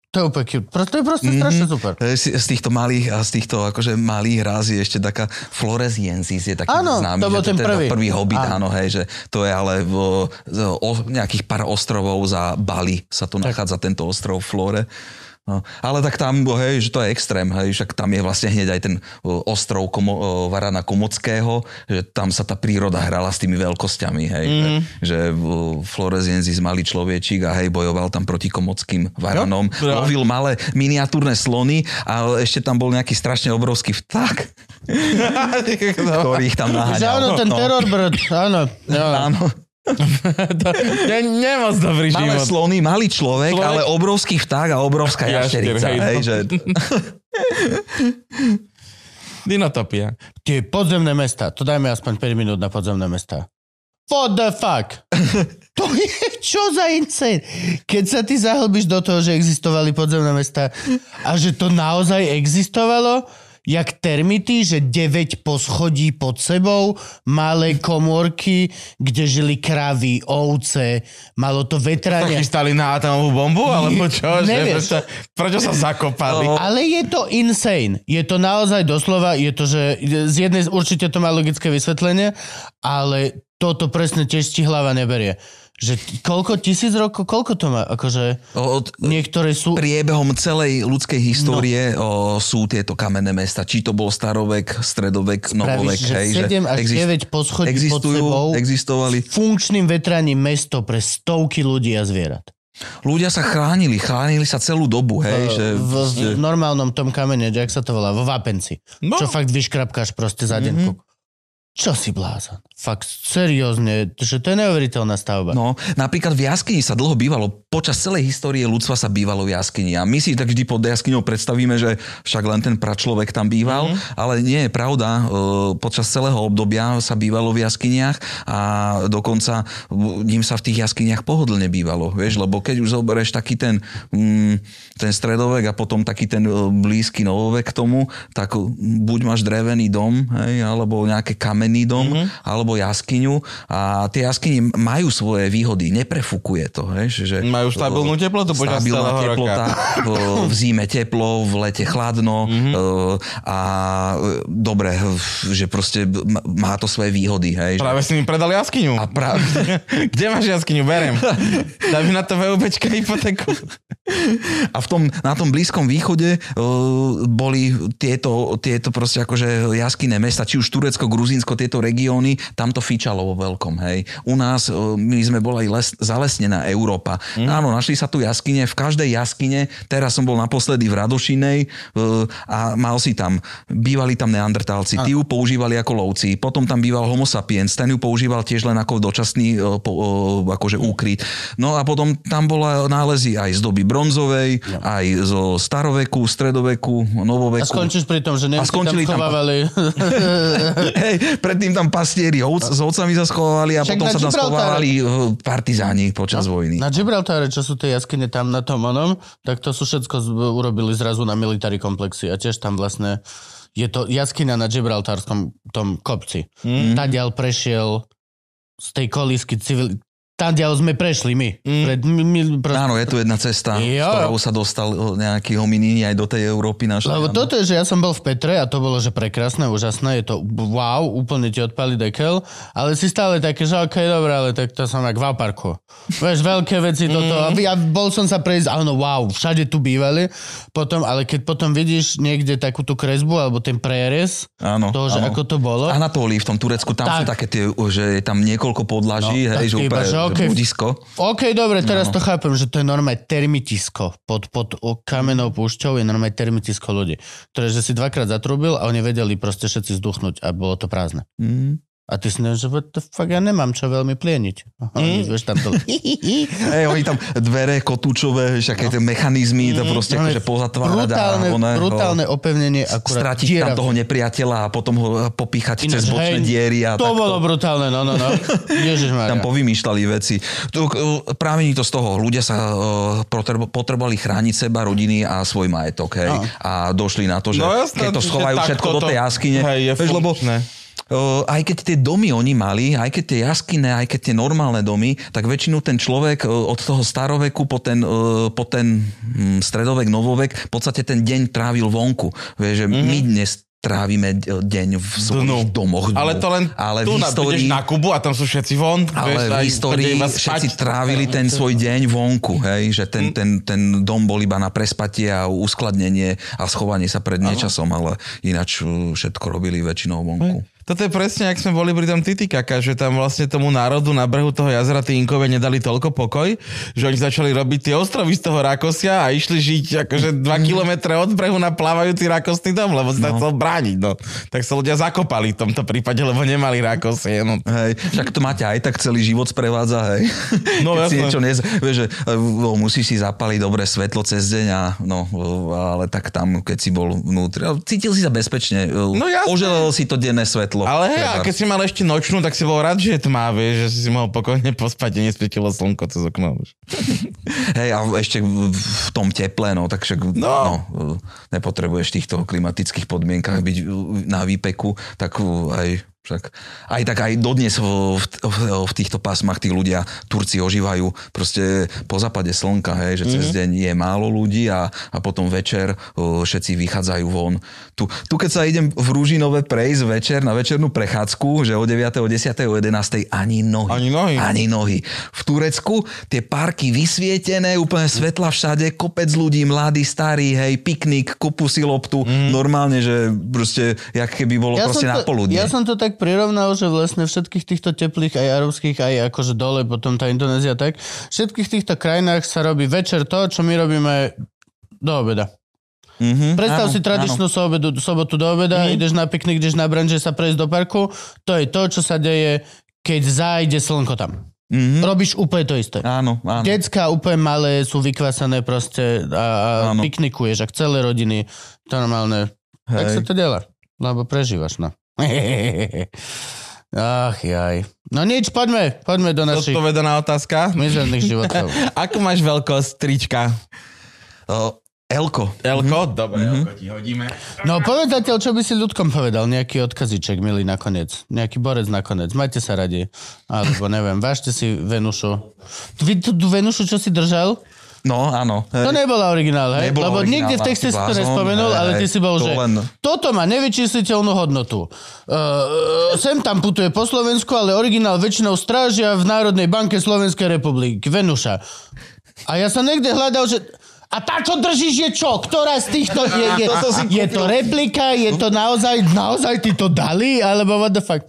To je úplne cute. To je proste Mhm. strašne super. E, Z týchto malých a z týchto akože malých ráz je ešte taká Floresiensis je taký Áno, známy. to bol ten prvý. prvý hobbit, Áno. áno. hej, že to je ale v, o, nejakých pár ostrovov za Bali sa tu nachádza tento ostrov Flore. No, ale tak tam, hej, že to je extrém, hej, však tam je vlastne hneď aj ten ostrov Komo, Varana Komockého, že tam sa tá príroda hrala s tými veľkosťami, hej, mm. že o, Floresiensis malý človečík a hej, bojoval tam proti komockým varanom, No, no. lovil malé miniatúrne slony a ešte tam bol nejaký strašne obrovský vták, ktorých tam Že áno, naháňal. ten terror bird, áno. Jo. Áno. to, ne, nemoc dobrý Malé život. slony, malý človek, Človek- ale obrovský vták a obrovská Jašter, jašterica. hej, no. Hej, že... Dinotopia. Tie podzemné mesta, to dajme aspoň 5 minút na podzemné mesta. What the fuck? to je čo za insane? Keď sa ty zahlbíš do toho, že existovali podzemné mesta a že to naozaj existovalo, jak termity, že 9 poschodí pod sebou, malé komórky, kde žili kravy, ovce, malo to vetrania. chystali na atomovú bombu, alebo čo? Že, Nevieš. prečo, prečo sa zakopali? Ale je to insane. Je to naozaj doslova, je to, že z jednej určite to má logické vysvetlenie, ale toto presne tiež ti hlava neberie. Že koľko tisíc rokov, koľko to má? Akože Od, niektoré sú... priebehom celej ľudskej histórie no. o, sú tieto kamenné mesta. Či to bol starovek, stredovek, novovek. Pravíš, že hej, 7 až 9 poschodí pod existujú, sebou existovali. funkčným vetraním mesto pre stovky ľudí a zvierat. Ľudia sa chránili, chránili sa celú dobu. Hej, že, v, v normálnom tom kamene, jak sa to volá, vo Vápenci. No. Čo fakt vyškrapkáš proste za deň. Čo si blázon? Fakt seriózne, že to je neuveriteľná stavba. No, napríklad v jaskyni sa dlho bývalo, počas celej histórie ľudstva sa bývalo v jaskyni a my si tak vždy pod jaskyňou predstavíme, že však len ten pračlovek tam býval, mm-hmm. ale nie je pravda, e, počas celého obdobia sa bývalo v jaskyniach a dokonca ním sa v tých jaskyniach pohodlne bývalo, vieš, lebo keď už zoberieš taký ten, mm, ten stredovek a potom taký ten e, blízky novovek k tomu, tak buď máš drevený dom, hej, alebo nejaké kamenný dom, mm-hmm. alebo jaskyňu a tie jaskyne majú svoje výhody, neprefukuje to, hej, že Majú stabilnú teplotu počas celého teplota, v, v zime teplo, v lete chladno mm-hmm. a e, dobre, že proste má- to svoje výhody, hej. že- Práve si mi predal jaskyňu. A práve, Kde máš jaskyňu? Berem. Daj mi na to VUBčka hypotéku. A v tom, na tom Blízkom východe uh, boli tieto, tieto proste akože jaskyné mesta, či už Turecko, Gruzínsko, tieto regióny, tam to fičalo vo veľkom, hej. U nás, my sme boli les, zalesnená Európa. Mm. Áno, našli sa tu jaskyne, v každej jaskyne, teraz som bol naposledy v Radošinej a mal si tam, bývali tam neandertálci, tí ju používali ako lovci, potom tam býval homo sapiens, ten ju používal tiež len ako dočasný po, uh, akože úkryt. No a potom tam bola nálezy aj z doby bronzovej, no. aj zo staroveku, stredoveku, novoveku. A skončíš pri tom, že Nemci tam skončili tam- schovávali... Hej, predtým tam pastieri s ovcami sa schovávali a Však potom sa tam schovávali eh, partizáni počas vojny. Na Gibraltáre, čo sú tie jaskyne tam na tom onom, tak to sú všetko z- urobili zrazu na military komplexy a tiež tam vlastne je to jaskyňa na Gibraltárskom tom kopci. Mm. Tadiaľ prešiel z tej kolísky civil... Tadiaľ sme prešli my. Mm. Pred, my, proste... Áno, je tu jedna cesta, Jo. s ktorou sa dostal eh, nejaký hominín aj do tej Európy našej. Lebo toto je, že ja som bol v Petre a to bolo, že prekrásne, úžasné, je to wow, úplne ti odpali dekel, ale si stále také, že okej, dobré, ale tak to som jak v parku. Vieš, veľké veci toto. A ja bol som sa prejsť, áno, wow, všade tu bývali. Potom, ale keď potom vidíš niekde takú tú kresbu, alebo ten prierez, Áno, toho, že áno. ako to bolo, Anatólii v tom Turecku, tam Tak. sú také tie, že je tam niekoľko podlaží, No, hej, že úplne okej. budisko. OK, dobre, teraz to chápem, že to je normálne termitisko. Pod, pod o, kamenou púšťou je normálne termitisko ľudí. Ktoré, že si dvakrát zatrúbil a oni vedeli proste všetci zduchnúť a bolo to prázdne. Mm. A ty si neviem, že what the fuck, ja nemám čo veľmi plieniť. Mm. Vieš, tam to... Hej, oni tam dvere kotúčové, vieš, aké tie mechanizmy, to proste No, akože pozatvárať brutálne, a one, brutálne opevnenie, akurát stratiť diera. tam toho nepriateľa a potom ho popíchať Ináč, cez bočné hej, diery a To takto. bolo brutálne, no, no, no. Ježišmarja. Tam povymýšľali veci. Tu, eh, práve to z toho. Ľudia sa potrebo- potrebovali chrániť seba, rodiny a svoj majetok. Hej. A došli na to, že No jasné, keď to schovajú všetko do to- tej jaskyne. hej, je vieš, lebo. Uh, aj keď tie domy oni mali, aj keď tie jaskyne, aj keď tie normálne domy, tak väčšinu ten človek od toho staroveku po ten, po ten hm, stredovek, novovek, v podstate ten deň trávil vonku. Vieš, že Mhm. mm-hmm. my dnes trávime de- deň v svojich domoch. Ale to len ale tu v histórii, na Kubu a tam sú všetci von. ale vieš, v histórii všetci spať. trávili ten svoj deň vonku, hej, že Mm. ten, ten, ten dom bol iba na prespatie a uskladnenie a schovanie sa pred niečasom, ale ináč všetko robili väčšinou vonku. Toto je presne, ak sme boli pri tom Titikaka, že tam vlastne tomu národu na brehu toho jazera tí Inkové nedali toľko pokoj, že oni začali robiť tie ostrovy z toho Rakosia a išli žiť akože 2 kilometre od brehu na plávajúci rakosný dom, lebo sa no. chcel brániť. No. Tak sa ľudia zakopali v tomto prípade, lebo nemali rakosie. No. Hej, však to máte aj tak celý život sprevádza, hej. No, Keď si jasné. niečo nez... Vieš, že no, musíš si zapaliť dobré svetlo cez deň a no, ale tak tam, keď si bol vnútri, cítil si sa bezpečne. No, jasné. Poželel si to denné svetlo. Ale hej, a keď si mal ešte nočnú, tak si bol rád, že je tmá, vieš, že si mohol pokojne pospať a nesvietilo slnko cez okno. Hej, a ešte v tom teple, no, tak však. No. No, nepotrebuješ v týchto klimatických podmienkach byť na výpeku, tak aj však aj tak aj dodnes v, v, v, týchto pásmach tí ľudia, Turci ožívajú proste po západe slnka, hej, že cez Mhm. deň je málo ľudí a, a potom večer o, všetci vychádzajú von. Tu, tu keď sa idem v Rúžinové prejsť večer na večernú prechádzku, že o 9., o 10., o 11. ani nohy. Ani nohy. Ani nohy. V Turecku tie parky vysvietené, úplne svetla všade, kopec ľudí, mladí, starí, hej, piknik, kopu si loptu, mm. normálne, že proste, jak keby bolo ja proste som na to, poludne. ja som to tak prirovnal, že vlastne všetkých týchto teplých, aj arabských, aj akože dole, potom tá Indonézia, tak, všetkých týchto krajinách sa robí večer to, čo my robíme do obeda. Mm-hmm, Predstav si tradičnú sobotu, sobotu do obeda, ideš na piknik, ideš na branže sa prejsť do parku, to je to, čo sa deje, keď zájde slnko tam. Mm-hmm. Robíš úplne to isté. Áno, áno. Decka úplne malé sú vykvasané proste a, a Áno. piknikuješ, ak celé rodiny, to normálne. Tak Hej. sa to delá, lebo prežívaš, no. Ach jaj. No nič, poďme, poďme do našich Zodpovedaná otázka. mizerných životov. Akú máš veľkosť trička? O, Elko. Elko? Dobre, Elko ti hodíme. No povedz zatiaľ, čo by si ľudkom povedal, nejaký odkaziček, milý nakoniec. Nejaký borec nakoniec, majte sa radi. Alebo neviem, vážte si Venušu. Vy tú, tú Venušu, čo si držal? No, áno. To nebola originál, hej? Nebola Lebo originálna, nikde v texte si to nespomenul, hej, ale ty si bol, to že len- toto má nevyčísliteľnú hodnotu. Uh, sem tam putuje po Slovensku, ale originál väčšinou strážia v Národnej banke Slovenskej republiky. Venuša. A ja som niekde hľadal, že A tá, čo držíš, je čo? Ktorá z týchto je, je, si je to replika? Je to naozaj, naozaj ty to dali? Alebo what the fuck?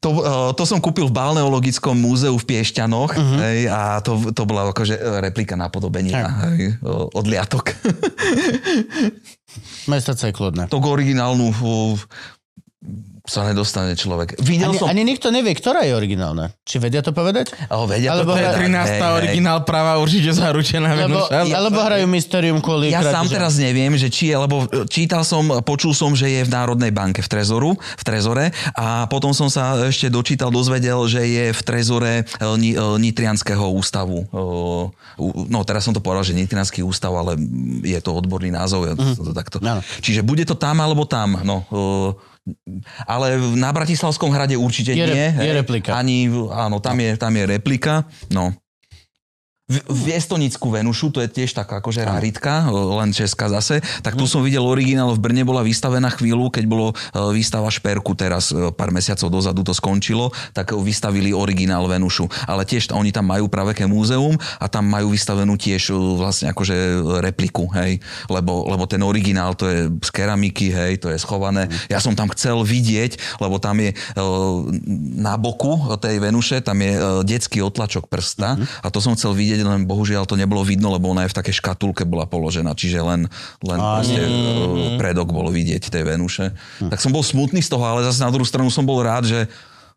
To, o, to som kúpil v Balneologickom múzeu v Piešťanoch uh-huh. hej, a to, to bola akože replika napodobenia hej, o, odliatok. Moje srdce je kľudné. to originálnu sa nedostane človek. Videl Ani, som... ani nikto nevie, ktorá je originálna. Či vedia to povedať? O, vedia Alebo to povedať. 13. Hej, hej. originál práva určite zaručená. Lebo, alebo hrajú Mysterium kvôli Ja sám teraz neviem, že či je, lebo čítal som, počul som, že je v Národnej banke v Trezoru, v Trezore a potom som sa ešte dočítal, dozvedel, že je v Trezore e, e, Nitrianského ústavu. E, No teraz som to povedal, že Nitrianský ústav, ale je to odborný názov. Ja som to takto. Čiže bude to tam alebo tam. No, e, ale na Bratislavskom hrade určite Je re- nie. je replika. Ani, áno, tam je, tam je replika. No. V, Estonickú Venušu, to je tiež taká akože raritka, len česká zase, tak tu som videl originál, v Brne bola vystavená chvíľu, keď bolo e, výstava Šperku, teraz e, pár mesiacov dozadu to skončilo, tak vystavili originál Venušu. Ale tiež oni tam majú praveké múzeum a tam majú vystavenú tiež e, vlastne akože repliku, hej, lebo, lebo ten originál to je z keramiky, hej, to je schované. Ja som tam chcel vidieť, lebo tam je na boku tej Venuše, tam je detský otlačok prsta a to som chcel vidieť, len bohužiaľ to nebolo vidno, lebo ona je v takej škatulke bola položená, čiže len, len proste e, predok bolo vidieť tej Venuše. Tak som bol smutný z toho, ale zase na druhú stranu som bol rád, že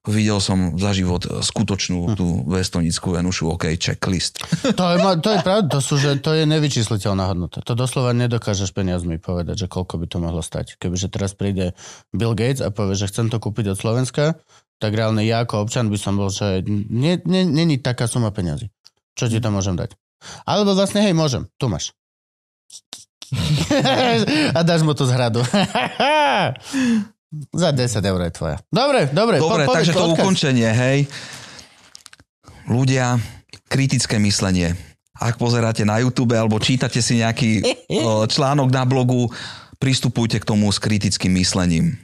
videl som za život skutočnú tú vestonickú Venušu, OK, checklist. To je, to je pravda, to, sú, že to je nevyčísliteľná hodnota. To doslova nedokážeš peniazmi povedať, že koľko by to mohlo stať. Kebyže teraz príde Bill Gates a povie, že chcem to kúpiť od Slovenska, tak reálne ja ako občan by som bol, že nie, nie, není taká suma peňazí. Čo ti to môžem dať? Alebo vlastne, hej, môžem, tu máš. a dáš mu to z hradu. Za 10 eur je tvoja. Dobre, dobre. Dobre, po- takže to odkaz. ukončenie, hej. Ľudia, kritické myslenie. Ak pozeráte na YouTube alebo čítate si nejaký článok na blogu, pristupujte k tomu s kritickým myslením.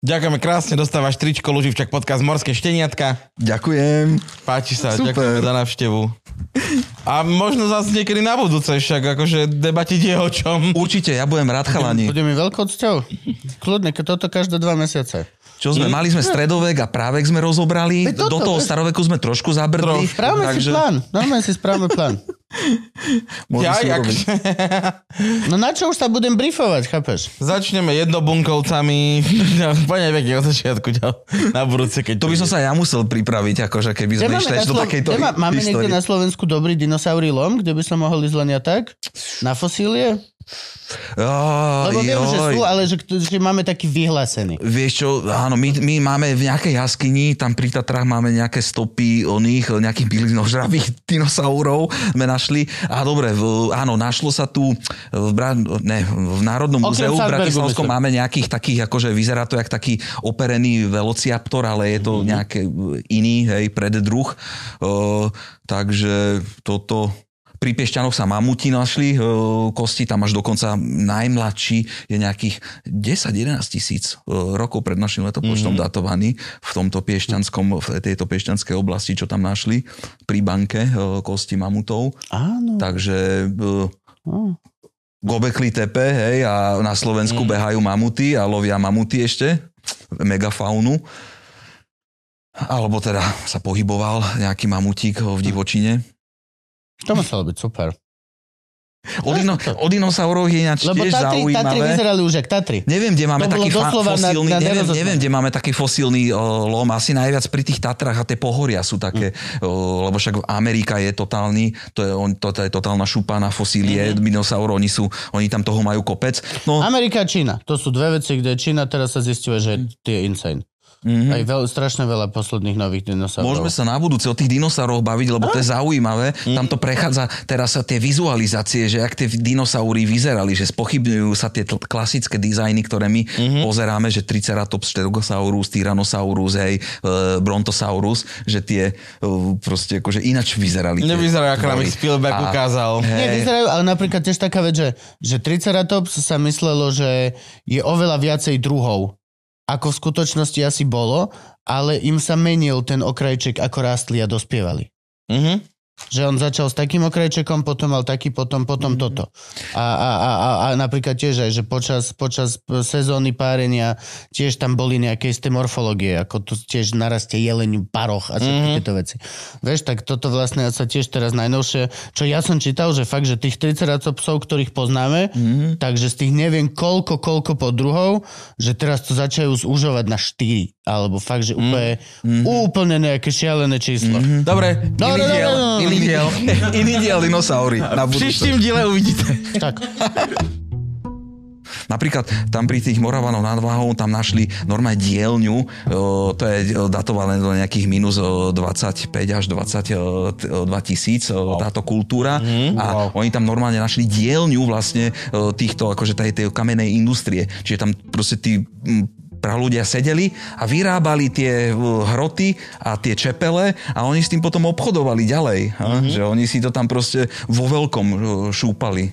Ďakujeme krásne, dostávaš tričko Luživčak podcast Morské šteniatka. Ďakujem. Páči sa, Super. ďakujeme za návštevu. A možno zase niekedy na budúce, však akože debatiť je o čom. Určite, ja budem rád chalani. Bude mi veľkou cťou. Kľudne, keď toto každé dva mesiace. Čo sme, mali sme stredovek a právek sme rozobrali, Veď toto, do toho staroveku sme trošku zabrdli. Správame si plán. Normálne si správame plán. Ja, si jak... No na čo už sa budem briefovať, chápeš? Začneme jednobunkovcami. Poďme pekne od začiatku na budúce, keď To by som sa ja musel pripraviť, akože keby sme išli do Slo- takejto máme niekde na Slovensku dobrý dinosaurý lom, kde by som mohol ísť len ja tak? Na fosílie? Lebo viem, že sú, ale že, že máme taký vyhlásený. Vieš čo, áno, my, my máme v nejakej jaskyni, tam pri Tatrách máme nejaké stopy oných, nejakých bylinožravých dinosaurov sme našli. A dobre, v, áno, našlo sa tu v, ne, v Národnom Okrem múzeu v Bratislavskom máme nejakých takých, akože vyzerá to jak taký operený velociaptor, ale je to Mhm. nejaký iný, hej, preddruh. Uh, takže toto pri Piešťanoch sa mamuti našli, e, kosti tam až dokonca najmladší je nejakých 10-11 tisíc e, rokov pred našim letopočtom mm-hmm. datovaný v tomto piešťanskom, v tejto piešťanskej oblasti, čo tam našli pri banke e, kosti mamutov. Áno. Takže e, Gobekli Tepe, hej, a na Slovensku Mm. behajú mamuty a lovia mamuty ešte, megafaunu. Alebo teda sa pohyboval nejaký mamutík v divočine. To muselo byť super. O, dino, o dinosaurov je ináč Lebo tiež Tatry, Tatry zaujímavé. vyzerali už jak Tatry. Neviem, kde máme taký fa- doslova na- fosílny, na neviem, neviem, kde máme taký fosílny o, lom, asi najviac pri tých Tatrách a tie pohoria sú také, Mm. o, lebo však Amerika je totálny, to je, on, to, to je totálna šupa na fosílie Mhm. mm-hmm. dinosaurov, oni, sú, oni tam toho majú kopec. No, Amerika a Čína. To sú dve veci, kde Čína teraz sa zistuje, že je insane. Mm-hmm. Aj veľ, strašne veľa posledných nových dinosaurov. Môžeme sa na budúce o tých dinosauroch baviť, lebo to je zaujímavé. Tam to prechádza teraz sa tie vizualizácie, že ak tie dinosaury vyzerali, že spochybňujú sa tie tl- klasické dizajny, ktoré my pozeráme, že Triceratops, Stegosaurus, Tyrannosaurus, hej, e, Brontosaurus, že tie e, proste akože inač vyzerali. Nevyzerá, ako nám ich Spielberg A- ukázal. Nie, vyzerajú, ale napríklad tiež taká vec, že, že Triceratops sa myslelo, že je oveľa viacej druhov, ako v skutočnosti asi bolo, ale im sa menil ten okrajček, ako rástli a dospievali. Mhm. Že on začal s takým okrajčekom, potom mal taký, potom, potom mm-hmm. toto. A, a, a, a, a napríklad tiež aj, že počas, počas sezóny párenia tiež tam boli nejaké isté morfológie, ako tu tiež narastie jeleniu paroch a všetky mm-hmm. tieto veci. Vieš, tak toto vlastne sa tiež teraz najnovšie, čo ja som čítal, že fakt, že tých triceratopsov, ktorých poznáme, mm-hmm. takže z tých neviem koľko, koľko podruhov, že teraz to začajú zúžovať na 4 alebo fakt, že úplne, mm-hmm. úplne nejaké šialené číslo. Mm-hmm. Dobre, No, iný no, no, diel, no, no. iný diel, iný diel dinosaury. Na V príštím budúcnosť. diele uvidíte. Tak. Napríklad tam pri tých Moravanov nad Váhou tam našli normálne dielňu, to je datované do nejakých minus o, 25 až 22 tisíc táto kultúra a oni tam normálne našli dielňu vlastne týchto akože tej, tej kamenej industrie. Čiže tam proste tí m, praľudia sedeli a vyrábali tie o, hroty a tie čepele a oni s tým potom obchodovali ďalej. Mm-hmm. Že oni si to tam proste vo veľkom o, šúpali.